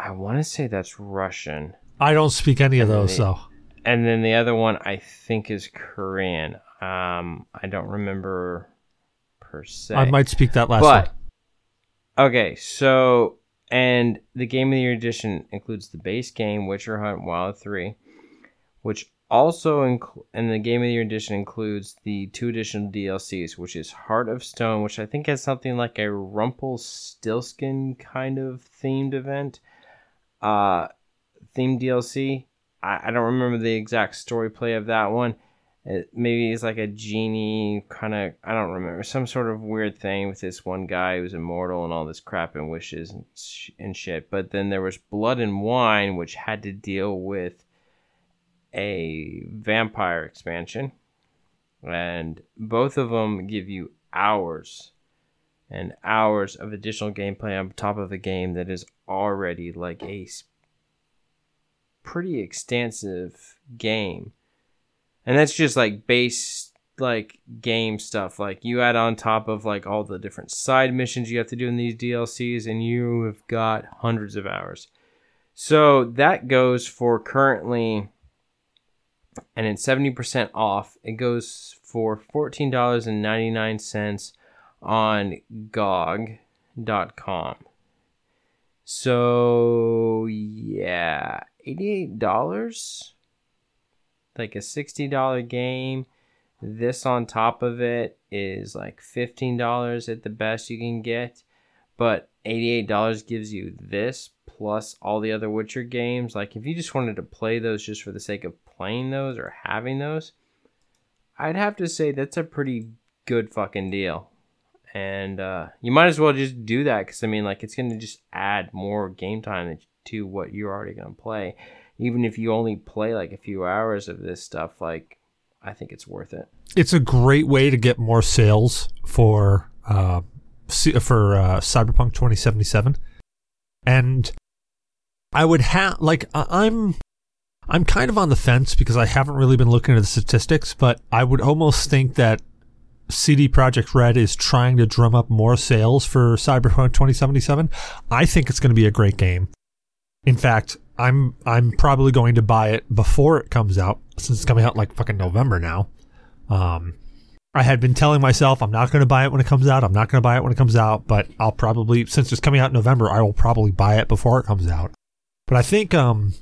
I want to say that's Russian, I don't speak any of And then those, the- though. and then the other one I think is Korean. Um, I don't remember per se. I might speak that last But one. okay, so and the game of the year edition includes the base game Witcher Hunt Wild Three, which also inc- and the game of the year edition includes the two additional DLCs, which is Heart of Stone, which I think has something like a Rumple Rumpelstiltskin kind of themed event, uh, themed DLC. I don't remember the exact story play of that one. It, maybe it's like a genie kind of I don't remember some sort of weird thing with this one guy who's immortal and all this crap and wishes and, sh- and shit. But then there was Blood and Wine, which had to deal with a vampire expansion, and both of them give you hours and hours of additional gameplay on top of a game that is already like a pretty extensive game and that's just like base like game stuff. Like you add on top of like all the different side missions you have to do in these DLCs, and you have got hundreds of hours. So that goes for currently, and it's seventy percent off. It goes for fourteen dollars and ninety nine cents on GOG.com. So yeah, eighty eight dollars, like a sixty dollar game this on top of it is like $15 at the best you can get, but $88 gives you this plus all the other Witcher games. Like if you just wanted to play those just for the sake of playing those or having those, I'd have to say that's a pretty good fucking deal. And uh, you might as well just do that because I mean, like, it's going to just add more game time to what you're already going to play. Even if you only play like a few hours of this stuff, like I think it's worth it. It's a great way to get more sales for uh, for uh, Cyberpunk 2077, and I would have like I'm I'm kind of on the fence because I haven't really been looking at the statistics, but I would almost think that CD Projekt Red is trying to drum up more sales for Cyberpunk 2077. I think it's going to be a great game. In fact, I'm I'm probably going to buy it before it comes out since it's coming out like fucking November now. Um, I had been telling myself I'm not going to buy it when it comes out. I'm not going to buy it when it comes out, but I'll probably since it's coming out in November, I will probably buy it before it comes out. But I think um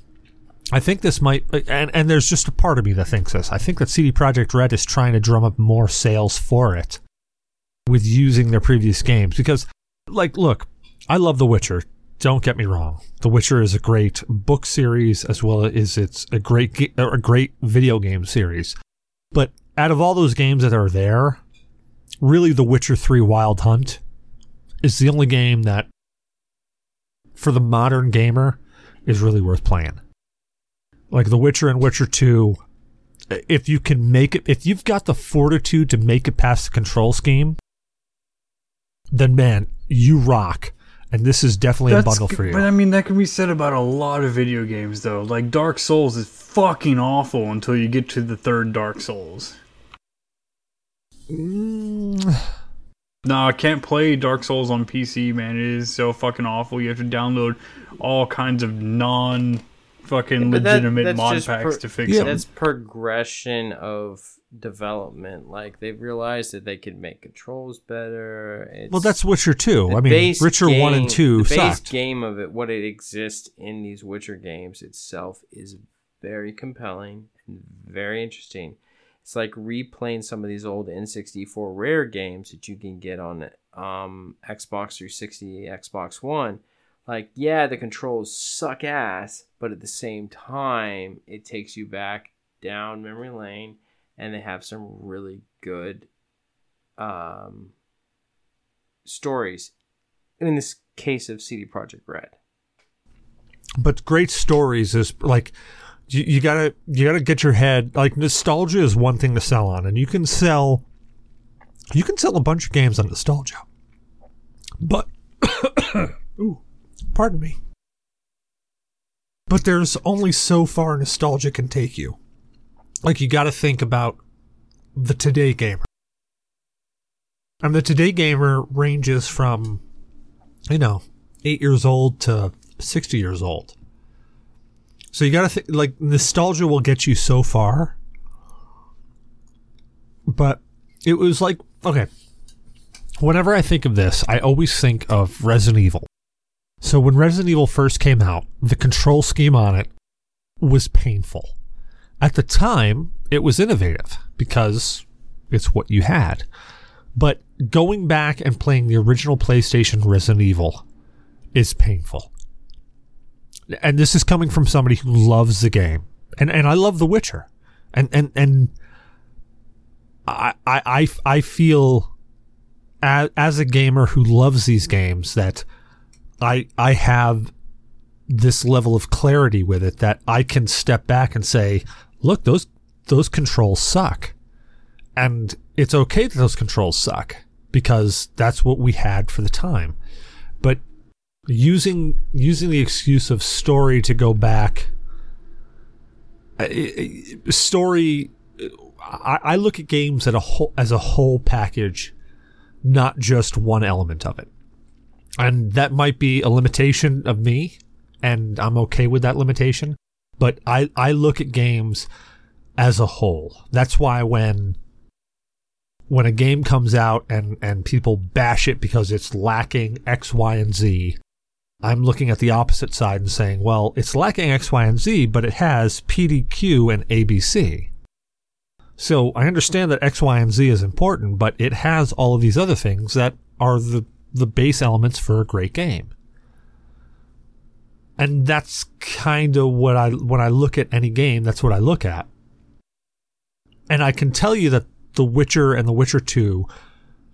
I think this might and and there's just a part of me that thinks this. I think that CD Projekt Red is trying to drum up more sales for it with using their previous games because like look, I love The Witcher don't get me wrong. The Witcher is a great book series as well as it's a great a great video game series. But out of all those games that are there, really The Witcher 3 Wild Hunt is the only game that for the modern gamer is really worth playing. Like The Witcher and Witcher 2 if you can make it if you've got the fortitude to make it past the control scheme, then man, you rock and this is definitely That's, a bundle for you. But I mean, that can be said about a lot of video games, though. Like Dark Souls is fucking awful until you get to the third Dark Souls. Mm. No, I can't play Dark Souls on PC, man. It is so fucking awful. You have to download all kinds of non fucking yeah, legitimate that, mod packs pro- to fix it. yeah, them. That's progression of development. Like they've realized that they could make controls better. It's, well, that's Witcher two. I mean, Witcher game, one and two. The base sucked. game of it, what it exists in these Witcher games itself, is very compelling and very interesting. It's like replaying some of these old N64 rare games that you can get on um, Xbox 360, Xbox One. Like, yeah, the controls suck ass, but at the same time, it takes you back down memory lane and they have some really good um, stories. In this case of CD Projekt Red, but great stories is like you, you, gotta you gotta get your head like nostalgia is one thing to sell on, and you can sell you can sell a bunch of games on nostalgia, but [coughs] ooh, pardon me. But there's only so far nostalgia can take you like you got to think about the today gamer. And the today gamer ranges from, you know, eight years old to 60 years old. So you got to think, like, nostalgia will get you so far. But it was like, okay, whenever I think of this, I always think of Resident Evil. So when Resident Evil first came out, the control scheme on it was painful. At the time, it was innovative because it's what you had. But going back and playing the original PlayStation Resident Evil is painful. And this is coming from somebody who loves the game. And and I love The Witcher. And and and I I I feel as, as a gamer who loves these games that I I have this level of clarity with it that I can step back and say, look, those those controls suck. And it's okay that those controls suck because that's what we had for the time. But using using the excuse of story to go back story I, I look at games at a whole as a whole package, not just one element of it. And that might be a limitation of me, and I'm okay with that limitation. But I, I look at games as a whole. That's why when when a game comes out and, and people bash it because it's lacking X, Y, and Z, I'm looking at the opposite side and saying, well, it's lacking X, Y, and Z, but it has PDQ and ABC. So I understand that X, Y, and Z is important, but it has all of these other things that are the, the base elements for a great game. And that's kind of what I, when I look at any game, that's what I look at. And I can tell you that The Witcher and The Witcher 2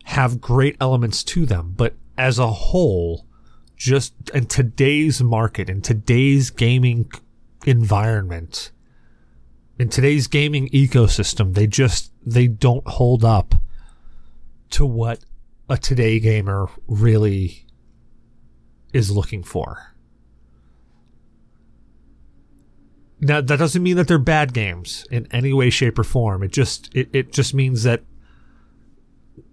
have great elements to them, but as a whole, just in today's market, in today's gaming environment, in today's gaming ecosystem, they just they don't hold up to what a today gamer really is looking for. Now that doesn't mean that they're bad games in any way, shape, or form. It just it, it just means that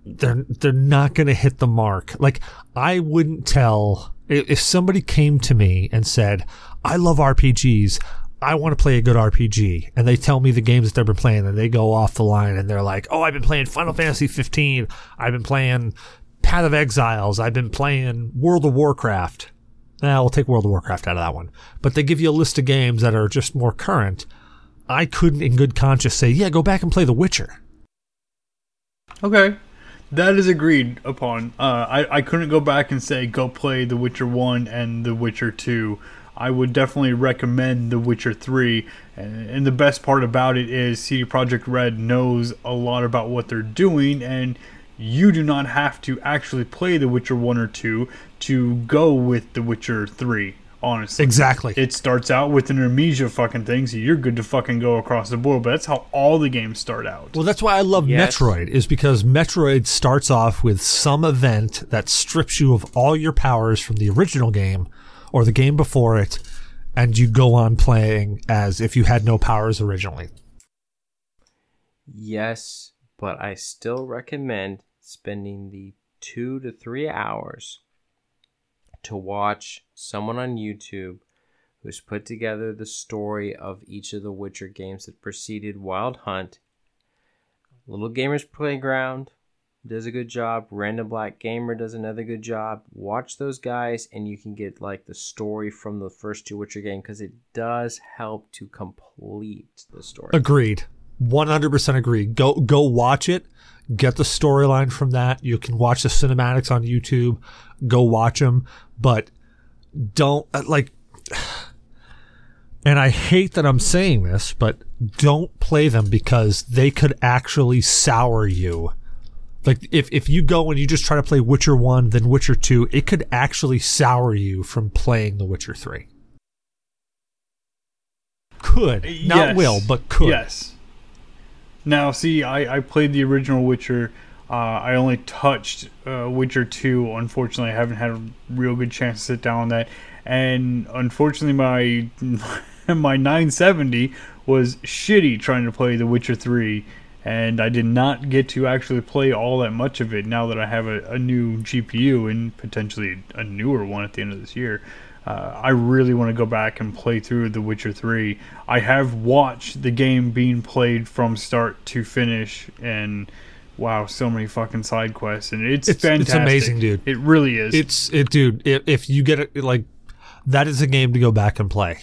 they're they're not going to hit the mark. Like I wouldn't tell if somebody came to me and said, "I love RPGs. I want to play a good RPG," and they tell me the games that they've been playing, and they go off the line and they're like, "Oh, I've been playing Final Fantasy 15. I've been playing Path of Exiles. I've been playing World of Warcraft." Now we'll take World of Warcraft out of that one. But they give you a list of games that are just more current. I couldn't, in good conscience, say, "Yeah, go back and play The Witcher." Okay. That is agreed upon. Uh, I, I couldn't go back and say go play The Witcher 1 and The Witcher 2. I would definitely recommend The Witcher 3. And, and the best part about it is CD Projekt Red knows a lot about what they're doing, and you do not have to actually play The Witcher 1 or 2 to go with The Witcher 3. Honestly, Exactly. it starts out with an amnesia fucking thing, so you're good to fucking go across the board. But that's how all the games start out. Well, that's why I love Yes. Metroid, is because Metroid starts off with some event that strips you of all your powers from the original game or the game before it, and you go on playing as if you had no powers originally. Yes, but I still recommend spending the two to three hours to watch someone on YouTube who's put together the story of each of the Witcher games that preceded Wild Hunt. Little Gamers Playground does a good job. Random Black Gamer does another good job. Watch those guys, and you can get like the story from the first two Witcher games because it does help to complete the story. Agreed. 100% agreed. Go go watch it. Get the storyline from that. You can watch the cinematics on YouTube. Go watch them, but don't uh, like and I hate that I'm saying this, but don't play them because they could actually sour you. Like if if you go and you just try to play Witcher 1 then Witcher 2, it could actually sour you from playing The Witcher 3. Could. Not Yes. will, but could. Yes. Now, see, I, I played the original Witcher. Uh, I only touched uh, Witcher 2. Unfortunately, I haven't had a real good chance to sit down on that. And unfortunately, my [laughs] my 970 was shitty trying to play The Witcher 3. And I did not get to actually play all that much of it now that I have a, a new GPU and potentially a newer one at the end of this year. Uh, I really want to go back and play through The Witcher 3. I have watched the game being played from start to finish, and wow, so many fucking side quests, and it's, It's- fantastic. it's amazing, dude. It really is. It's it, dude. If, if you get it, like that is a game to go back and play.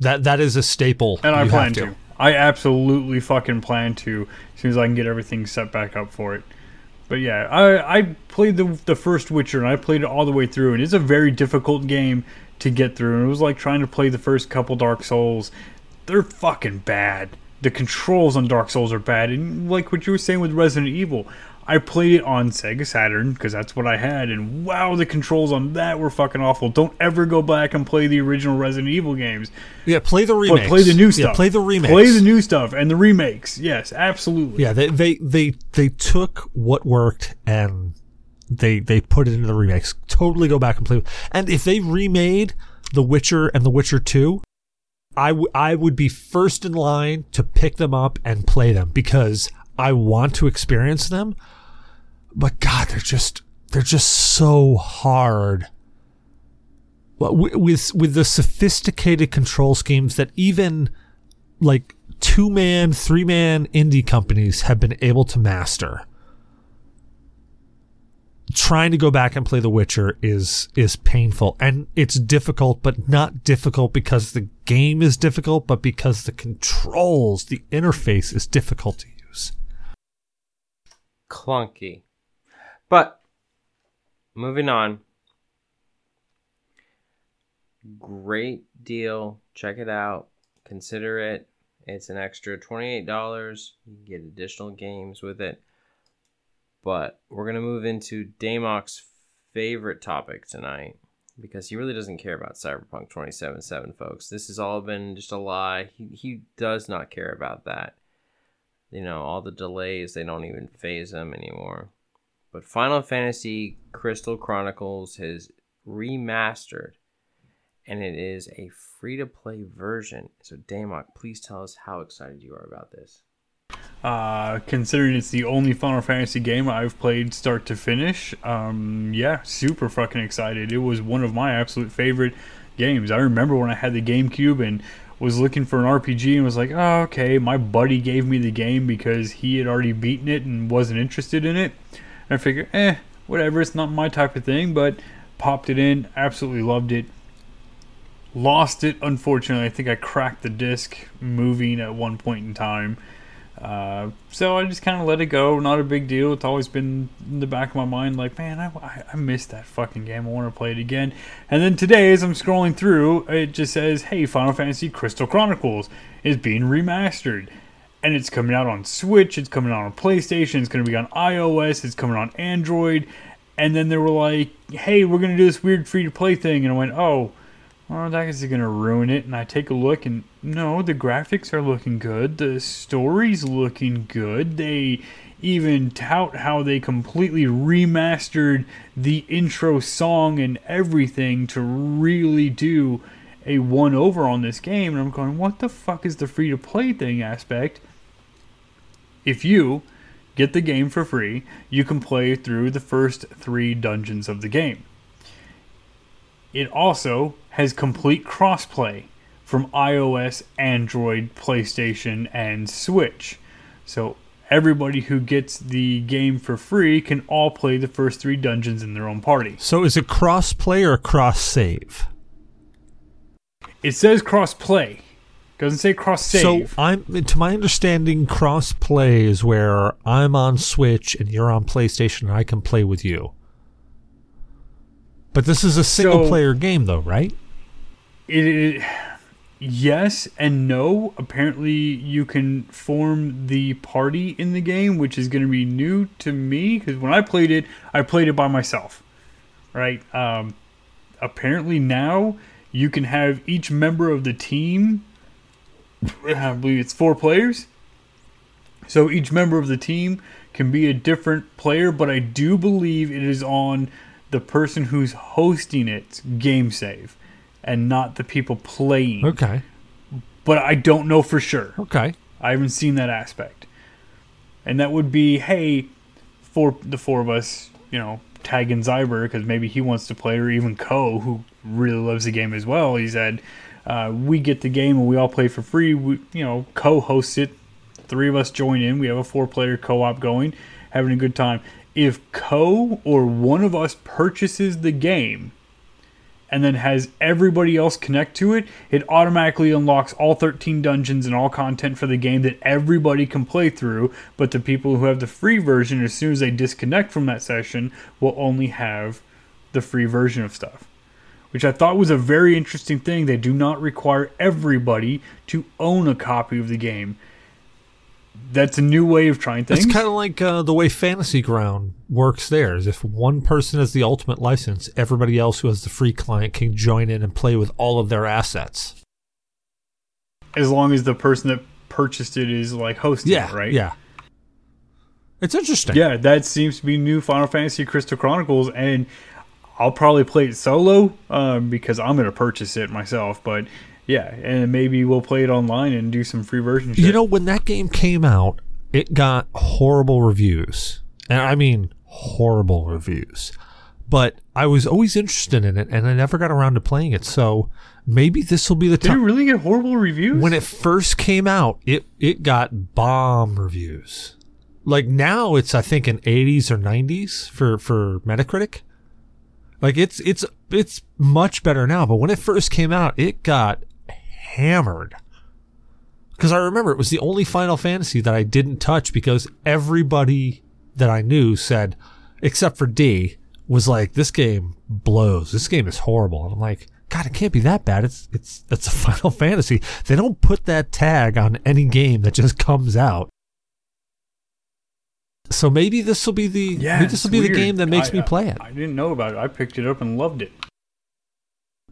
That that is a staple. and I plan have to. I absolutely fucking plan to as soon as I can get everything set back up for it. But yeah, I I played the the first Witcher and I played it all the way through, and it's a very difficult game to get through. And it was like trying to play the first couple Dark Souls. They're fucking bad. The controls on Dark Souls are bad, and like what you were saying with Resident Evil, I played it on Sega Saturn because that's what I had, and wow, the controls on that were fucking awful. Don't ever go back and play the original Resident Evil games. Yeah, play the remakes. But play the new Yeah, stuff. play the remakes. Play the new stuff and the remakes. Yes, absolutely. Yeah, they they they they took what worked and they they put it into the remakes. Totally go back and play. And if they remade The Witcher and The Witcher Two, I, w- I would be first in line to pick them up and play them because I want to experience them. But God, they're just they're just so hard. With with the sophisticated control schemes that even like two man, three man indie companies have been able to master. Trying to go back and play The Witcher is is painful and it's difficult, but not difficult because the game is difficult, but because the controls, the interface is difficult to use. clunky. But moving on. Great deal. Check it out. Consider it. It's an extra $28. You can get additional games with it. But we're going to move into Damok's favorite topic tonight because he really doesn't care about Cyberpunk 2077, folks. This has all been just a lie. He, he does not care about that. You know, all the delays, they don't even phase him anymore. But Final Fantasy Crystal Chronicles has remastered and it is a free to play version. So, Damok, please tell us how excited you are about this. Uh, considering it's the only Final Fantasy game I've played start to finish, um, yeah, super fucking excited. It was one of my absolute favorite games. I remember when I had the GameCube and was looking for an RPG and was like, oh, okay, my buddy gave me the game because he had already beaten it and wasn't interested in it. And I figured, eh, whatever, it's not my type of thing, but popped it in, absolutely loved it. Lost it, unfortunately. I think I cracked the disc moving at one point in time. Uh, so I just kind of let it go. Not a big deal. It's always been in the back of my mind, like, man, I, I, missed that fucking game. I want to play it again. And then today, as I'm scrolling through, it just says, hey, Final Fantasy Crystal Chronicles is being remastered. And it's coming out on Switch, it's coming out on PlayStation, it's going to be on iOS, it's coming on Android. And then they were like, hey, we're going to do this weird free to play thing. And I went, oh, well, that is going to ruin it. And I take a look, and no, the graphics are looking good. The story's looking good. They even tout how they completely remastered the intro song and everything to really do a one over on this game. And I'm going, what the fuck is the free to play thing aspect? If you get the game for free, you can play through the first three dungeons of the game. It also has complete crossplay from iOS, Android, PlayStation, and Switch. So everybody who gets the game for free can all play the first three dungeons in their own party. So is it cross play or cross save? It says cross play. Doesn't say cross save. So I'm to my understanding, cross play is where I'm on Switch and you're on PlayStation and I can play with you. But this is a single So- player game though, right? it, it yes and no. Apparently you can form the party in the game which is going to be new to me because when i played it i played it by myself right? Um, apparently now you can have each member of the team i believe it's four players. So each member of the team can be a different player but i do believe it is on the person who's hosting it game save and not the people playing Okay. but I don't know for sure. Okay. I haven't seen that aspect. And that would be, hey, for the four of us, you know, tag in Zyber because maybe he wants to play, or even Ko, who really loves the game as well. He said, uh, we get the game and we all play for free. We, you know, co-host it. Three of us join in. We have a four-player co-op going, having a good time. If Co or one of us purchases the game, and then has everybody else connect to it, it automatically unlocks all 13 dungeons and all content for the game that everybody can play through. But the people who have the free version, as soon as they disconnect from that session, will only have the free version of stuff. Which I thought was a very interesting thing. They do not require everybody to own a copy of the game. That's a new way of trying things. It's kind of like uh, the way Fantasy Ground works there. Is if one person has the ultimate license, everybody else who has the free client can join in and play with all of their assets. as long as the person that purchased it is like hosting Yeah. it, right? Yeah. It's interesting. Yeah, that seems to be new Final Fantasy Crystal Chronicles, and I'll probably play it solo um, because I'm going to purchase it myself. But Yeah, and maybe we'll play it online and do some free version shit. You know, when that game came out, it got horrible reviews. And I mean, horrible reviews. But I was always interested in it, and I never got around to playing it. So maybe this will be the time. did it really get horrible reviews? When it first came out, it it got bomb reviews. Like now, it's I think in 80s or 90s for for Metacritic. Like it's it's it's much better now. But when it first came out, it got hammered. Because I remember it was the only Final Fantasy that I didn't touch because everybody that I knew said, except for D, was like, "This game blows. This game is horrible." And I'm like, "God, it can't be that bad. It's it's it's a [laughs] Final Fantasy. They don't put that tag on any game that just comes out." So maybe this will be the yeah, maybe this will be it's the game that makes I- me uh, play it. I didn't know about it. I picked it up and loved it.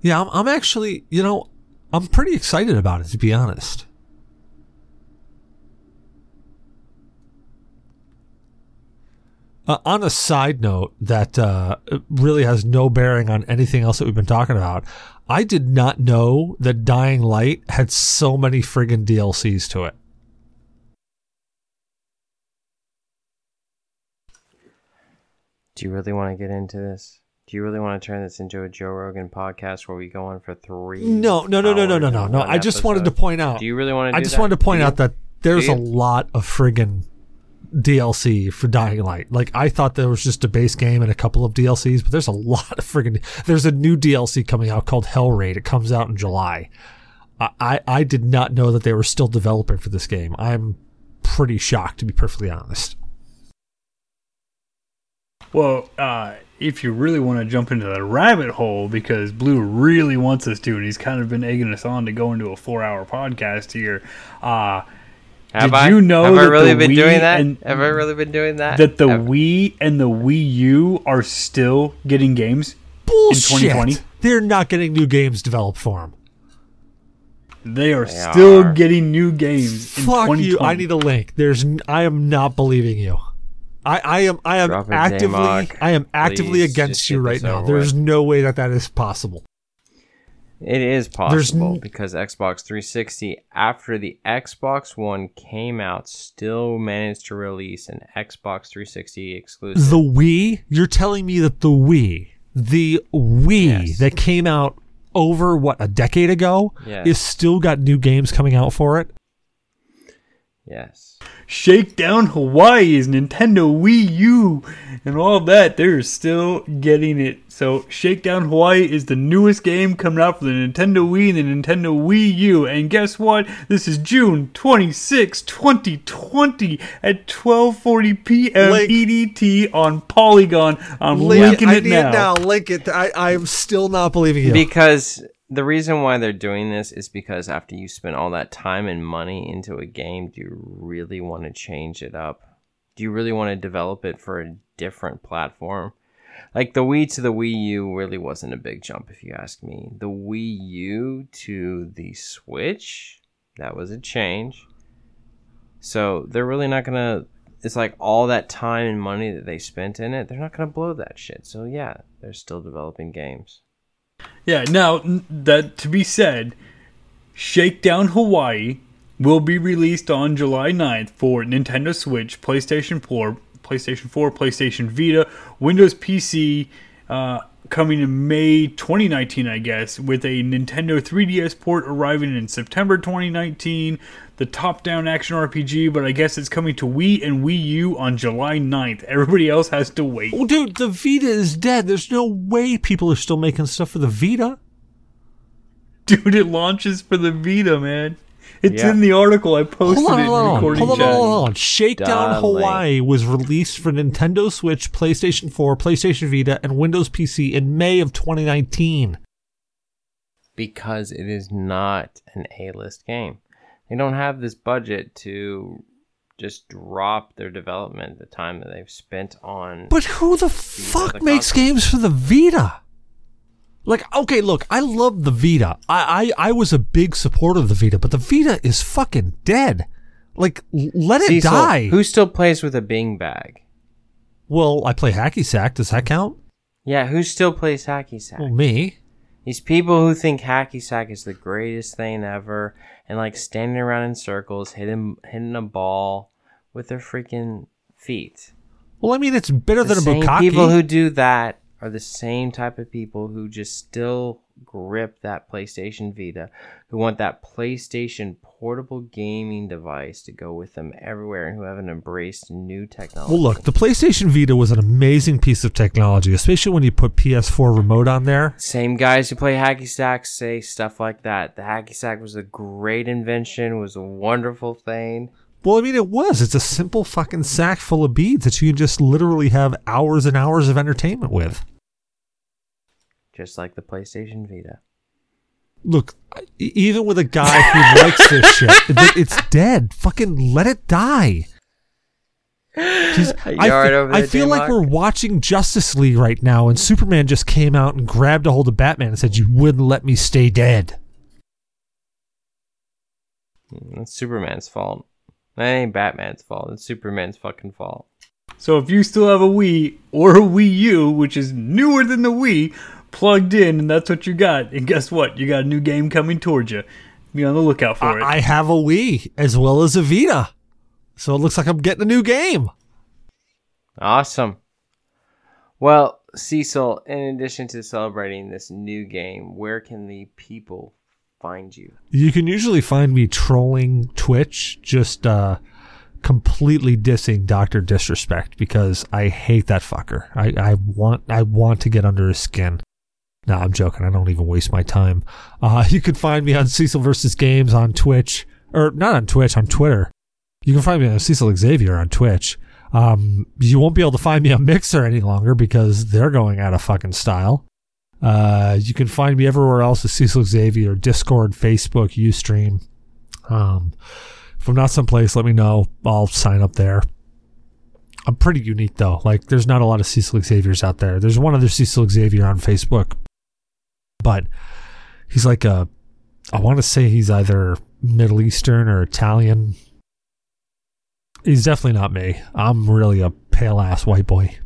Yeah, I'm, I'm actually, you know, I'm pretty excited about it to be honest. Uh, on a side note that uh, really has no bearing on anything else that we've been talking about, I did not know that Dying Light had so many friggin' DLCs to it. Do you really want to get into this? Do you really want to turn this into a Joe Rogan podcast where we go on for three? No, no, no, no, no, no, no, no. I just wanted to point out. Do you really want to? I just that? wanted to point out that there's a lot of friggin' DLC for Dying Light. Like I thought there was just a base game and a couple of DLCs, but there's a [laughs] lot of friggin' there's a new DLC coming out called Hellraid. It comes out in July. I, I I did not know that they were still developing for this game. I'm pretty shocked to be perfectly honest. Well, uh, if you really want to jump into the rabbit hole, because Blue really wants us to, and he's kind of been egging us on to go into a four-hour podcast here. Uh, Have Did I? you know Have I really the been Wii doing that? and- Have I really been doing that? that the Have- Wii and the Wii U are still getting games. Bullshit. 2020? They're not getting new games developed for them. They are They still are. getting new games in Fuck 2020. you! I need a link. There's. I am not believing you. I, I am. I am it, actively. I am actively against you right now. There's with. no way that that is possible. It is possible n- because Xbox 360, after the Xbox One came out, still managed to release an Xbox 360 exclusive. The Wii. You're telling me that the Wii, the Wii Yes. that came out over what a decade ago, Yes. is still got new games coming out for it. yes. Shakedown Hawaii is Nintendo Wii U and all that. They're still getting it. So Shakedown Hawaii is the newest game coming out for the Nintendo Wii and the Nintendo Wii U. And guess what? This is June 26, 2020 at 12:40 p.m. Link. EDT on Polygon. I'm Link linking I it need now. it now. Link it. I. I am still not believing you. Because the reason why they're doing this is because after you spend all that time and money into a game, do you really want to change it up? Do you really want to develop it for a different platform? Like the Wii to the Wii U really wasn't a big jump, if you ask me. The Wii U to the Switch, that was a change. So they're really not gonna. It's like all that time and money that they spent in it, they're not gonna blow that shit. So yeah, they're still developing games. Yeah, now that to be said, Shakedown Hawaii will be released on July 9th for Nintendo Switch, PlayStation 4, PlayStation 4, PlayStation Vita, Windows PC, uh, coming in May 2019, I guess, with a Nintendo 3DS port arriving in September 2019. The top-down action RPG, but I guess it's coming to Wii and Wii U on July 9th. Everybody else has to wait. Oh, dude, the Vita is dead. There's no way people are still making stuff for the Vita. Dude, it launches for the Vita, man. It's Yeah. in the article I posted Hold on, it hold on, recording hold on, chat. hold on, hold on. Shakedown Darling. Hawaii was released for Nintendo Switch, PlayStation 4, PlayStation Vita, and Windows PC in May of 2019. because it is not an A-list game. They don't have this budget to just drop their development the time that they've spent on But who the fuck other makes games for the Vita? Like, okay, look, I love the Vita. I, I, I was a big supporter of the Vita, but the Vita is fucking dead. Like, let it Cecil, die. Who still plays with a Bing bag? well, I play hacky sack. Does that count? Yeah, who still plays hacky sack? Well, me. These people who think hacky sack is the greatest thing ever, and like standing around in circles, hitting hitting a ball with their freaking feet. Well, I mean, it's better The than a bukkake. people who do that are the same type of people who just still grip that PlayStation Vita, who want that PlayStation portable gaming device to go with them everywhere, and who haven't embraced new technology. well, look, the PlayStation Vita was an amazing piece of technology, especially when you put PS4 remote on there. Same guys who play hacky sack say stuff like that. The hacky sack was a great invention, was a wonderful thing. Well, I mean, it was. It's a simple fucking sack full of beads that you can just literally have hours and hours of entertainment with. Just like the PlayStation Vita. Look, even with a guy who [laughs] likes this shit, it's dead. Fucking let it die. [laughs] I, all right fe- I feel like we're watching Justice League right now, and Superman just came out and grabbed a hold of Batman and said, "You wouldn't let me stay dead." Mm, it's Superman's fault. That ain't Batman's fault. It's Superman's fucking fault. So if you still have a Wii or a Wii U, which is newer than the Wii, plugged in, and that's what you got, and guess what? You got a new game coming towards you. Be on the lookout for it. I, I have a Wii as well as a Vita, so it looks like I'm getting a new game. Awesome. Well, Cecil, in addition to celebrating this new game, where can the people find you? You can usually find me trolling Twitch, just uh, completely dissing Doctor Disrespect because I hate that fucker. I, I want I want to get under his skin. No, I'm joking. I don't even waste my time. Uh, [laughs] you can find me on Cecil versus Games on Twitch, or not on Twitch, on Twitter. You can find me on Cecil Xavier on Twitch. Um, you won't be able to find me on Mixer any longer because they're going out of fucking style. Uh, you can find me everywhere else as Cecil Xavier, Discord, Facebook, Ustream. Um, if I'm not someplace, let me know. I'll sign up there. I'm pretty unique though. Like, there's not a lot of Cecil Xaviers out there. There's one other Cecil Xavier on Facebook, but he's like a, I want to say he's either Middle Eastern or Italian. He's definitely not me. I'm really a pale ass white boy.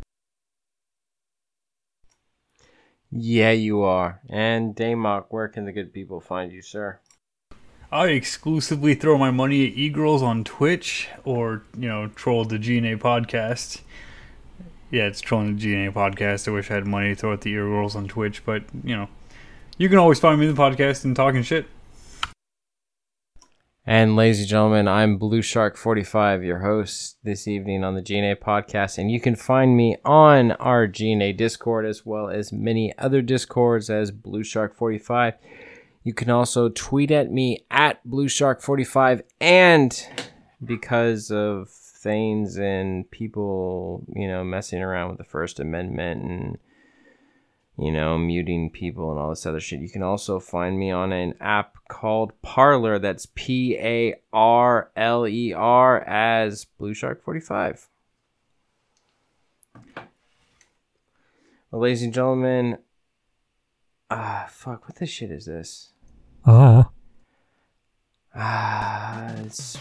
Yeah, you are. And Damok, where can the good people find you, sir? I exclusively throw my money at e-girls on Twitch or, you know, troll the GNA podcast. Yeah, it's trolling the GNA podcast. I wish I had money to throw at the e-girls on Twitch, but, you know, you can always find me in the podcast and talking shit. And ladies and gentlemen, I'm Blue Shark 45, your host this evening on the GNA podcast. And you can find me on our GNA Discord as well as many other Discords as Blue Shark 45. You can also tweet at me at Blue Shark 45. And because of things and people, you know, messing around with the First Amendment and you know, muting people and all this other shit. You can also find me on an app called Parler. That's P A R L E R as Blue Shark 45. Well, ladies and gentlemen, ah, fuck, what the shit is this? Uh, Ah, it's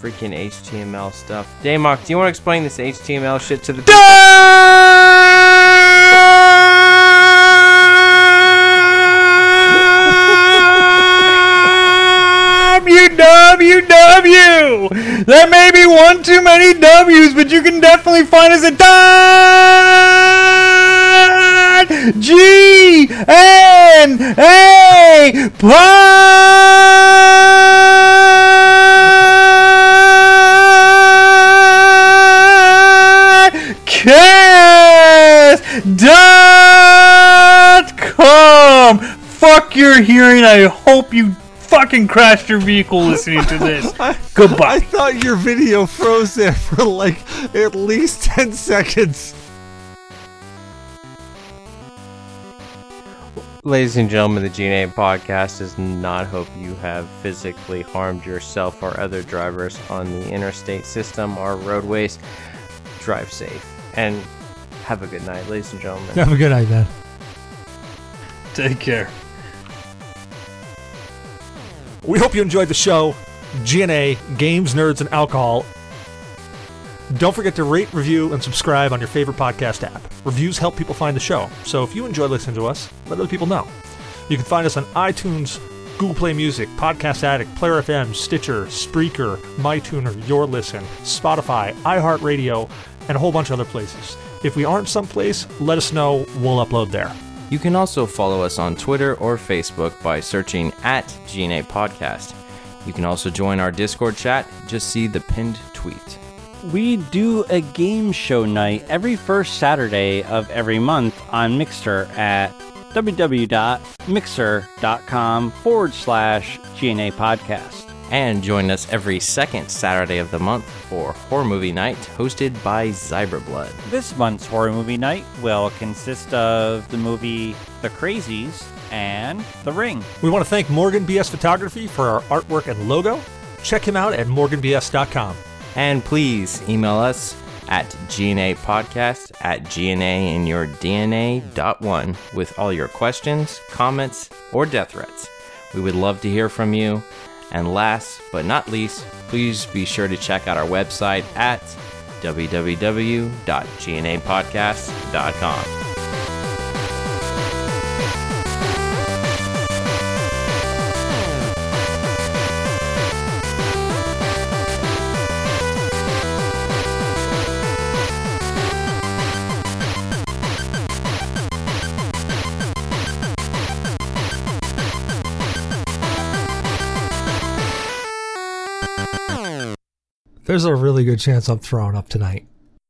freaking HTML stuff. Damok, do you want to explain this HTML shit to the WW! There may be one too many W's, but you can definitely find us at dot G N A. Fuck your hearing. I hope you fucking crashed your vehicle listening to this. [laughs] Goodbye. I thought your video froze there for like at least [laughs] 10 seconds. Ladies and gentlemen, the GNA podcast does not hope you have physically harmed yourself or other drivers on the interstate system or roadways. Drive safe and have a good night, ladies and gentlemen. Have a good night, man. Take care. We hope you enjoyed the show. GNA, Games, Nerds, and Alcohol. Don't forget to rate, review, and subscribe on your favorite podcast app. Reviews help people find the show, so if you enjoy listening to us, let other people know. You can find us on iTunes, Google Play Music, Podcast Addict, Player FM, Stitcher, Spreaker, MyTuner, Your Listen, Spotify, iHeartRadio, and a whole bunch of other places. If we aren't someplace, let us know. We'll upload there. You can also follow us on Twitter or Facebook by searching at GNA Podcast. You can also join our Discord chat. Just see the pinned tweet. We do a game show night every first Saturday of every month on Mixer at www.mixer.com forward slash GNA podcast. And join us every second Saturday of the month for Horror Movie Night, hosted by Zyberblood. This month's horror movie night will consist of the movie The Crazies and The Ring. We want to thank Morgan BS Photography for our artwork and logo. Check him out at morganbs.com. And please email us at GNA Podcast at GNA in your DNA.1 with all your questions, comments, or death threats. We would love to hear from you. And last but not least, please be sure to check out our website at www.gnapodcast.com. There's a really good chance I'm throwing up tonight.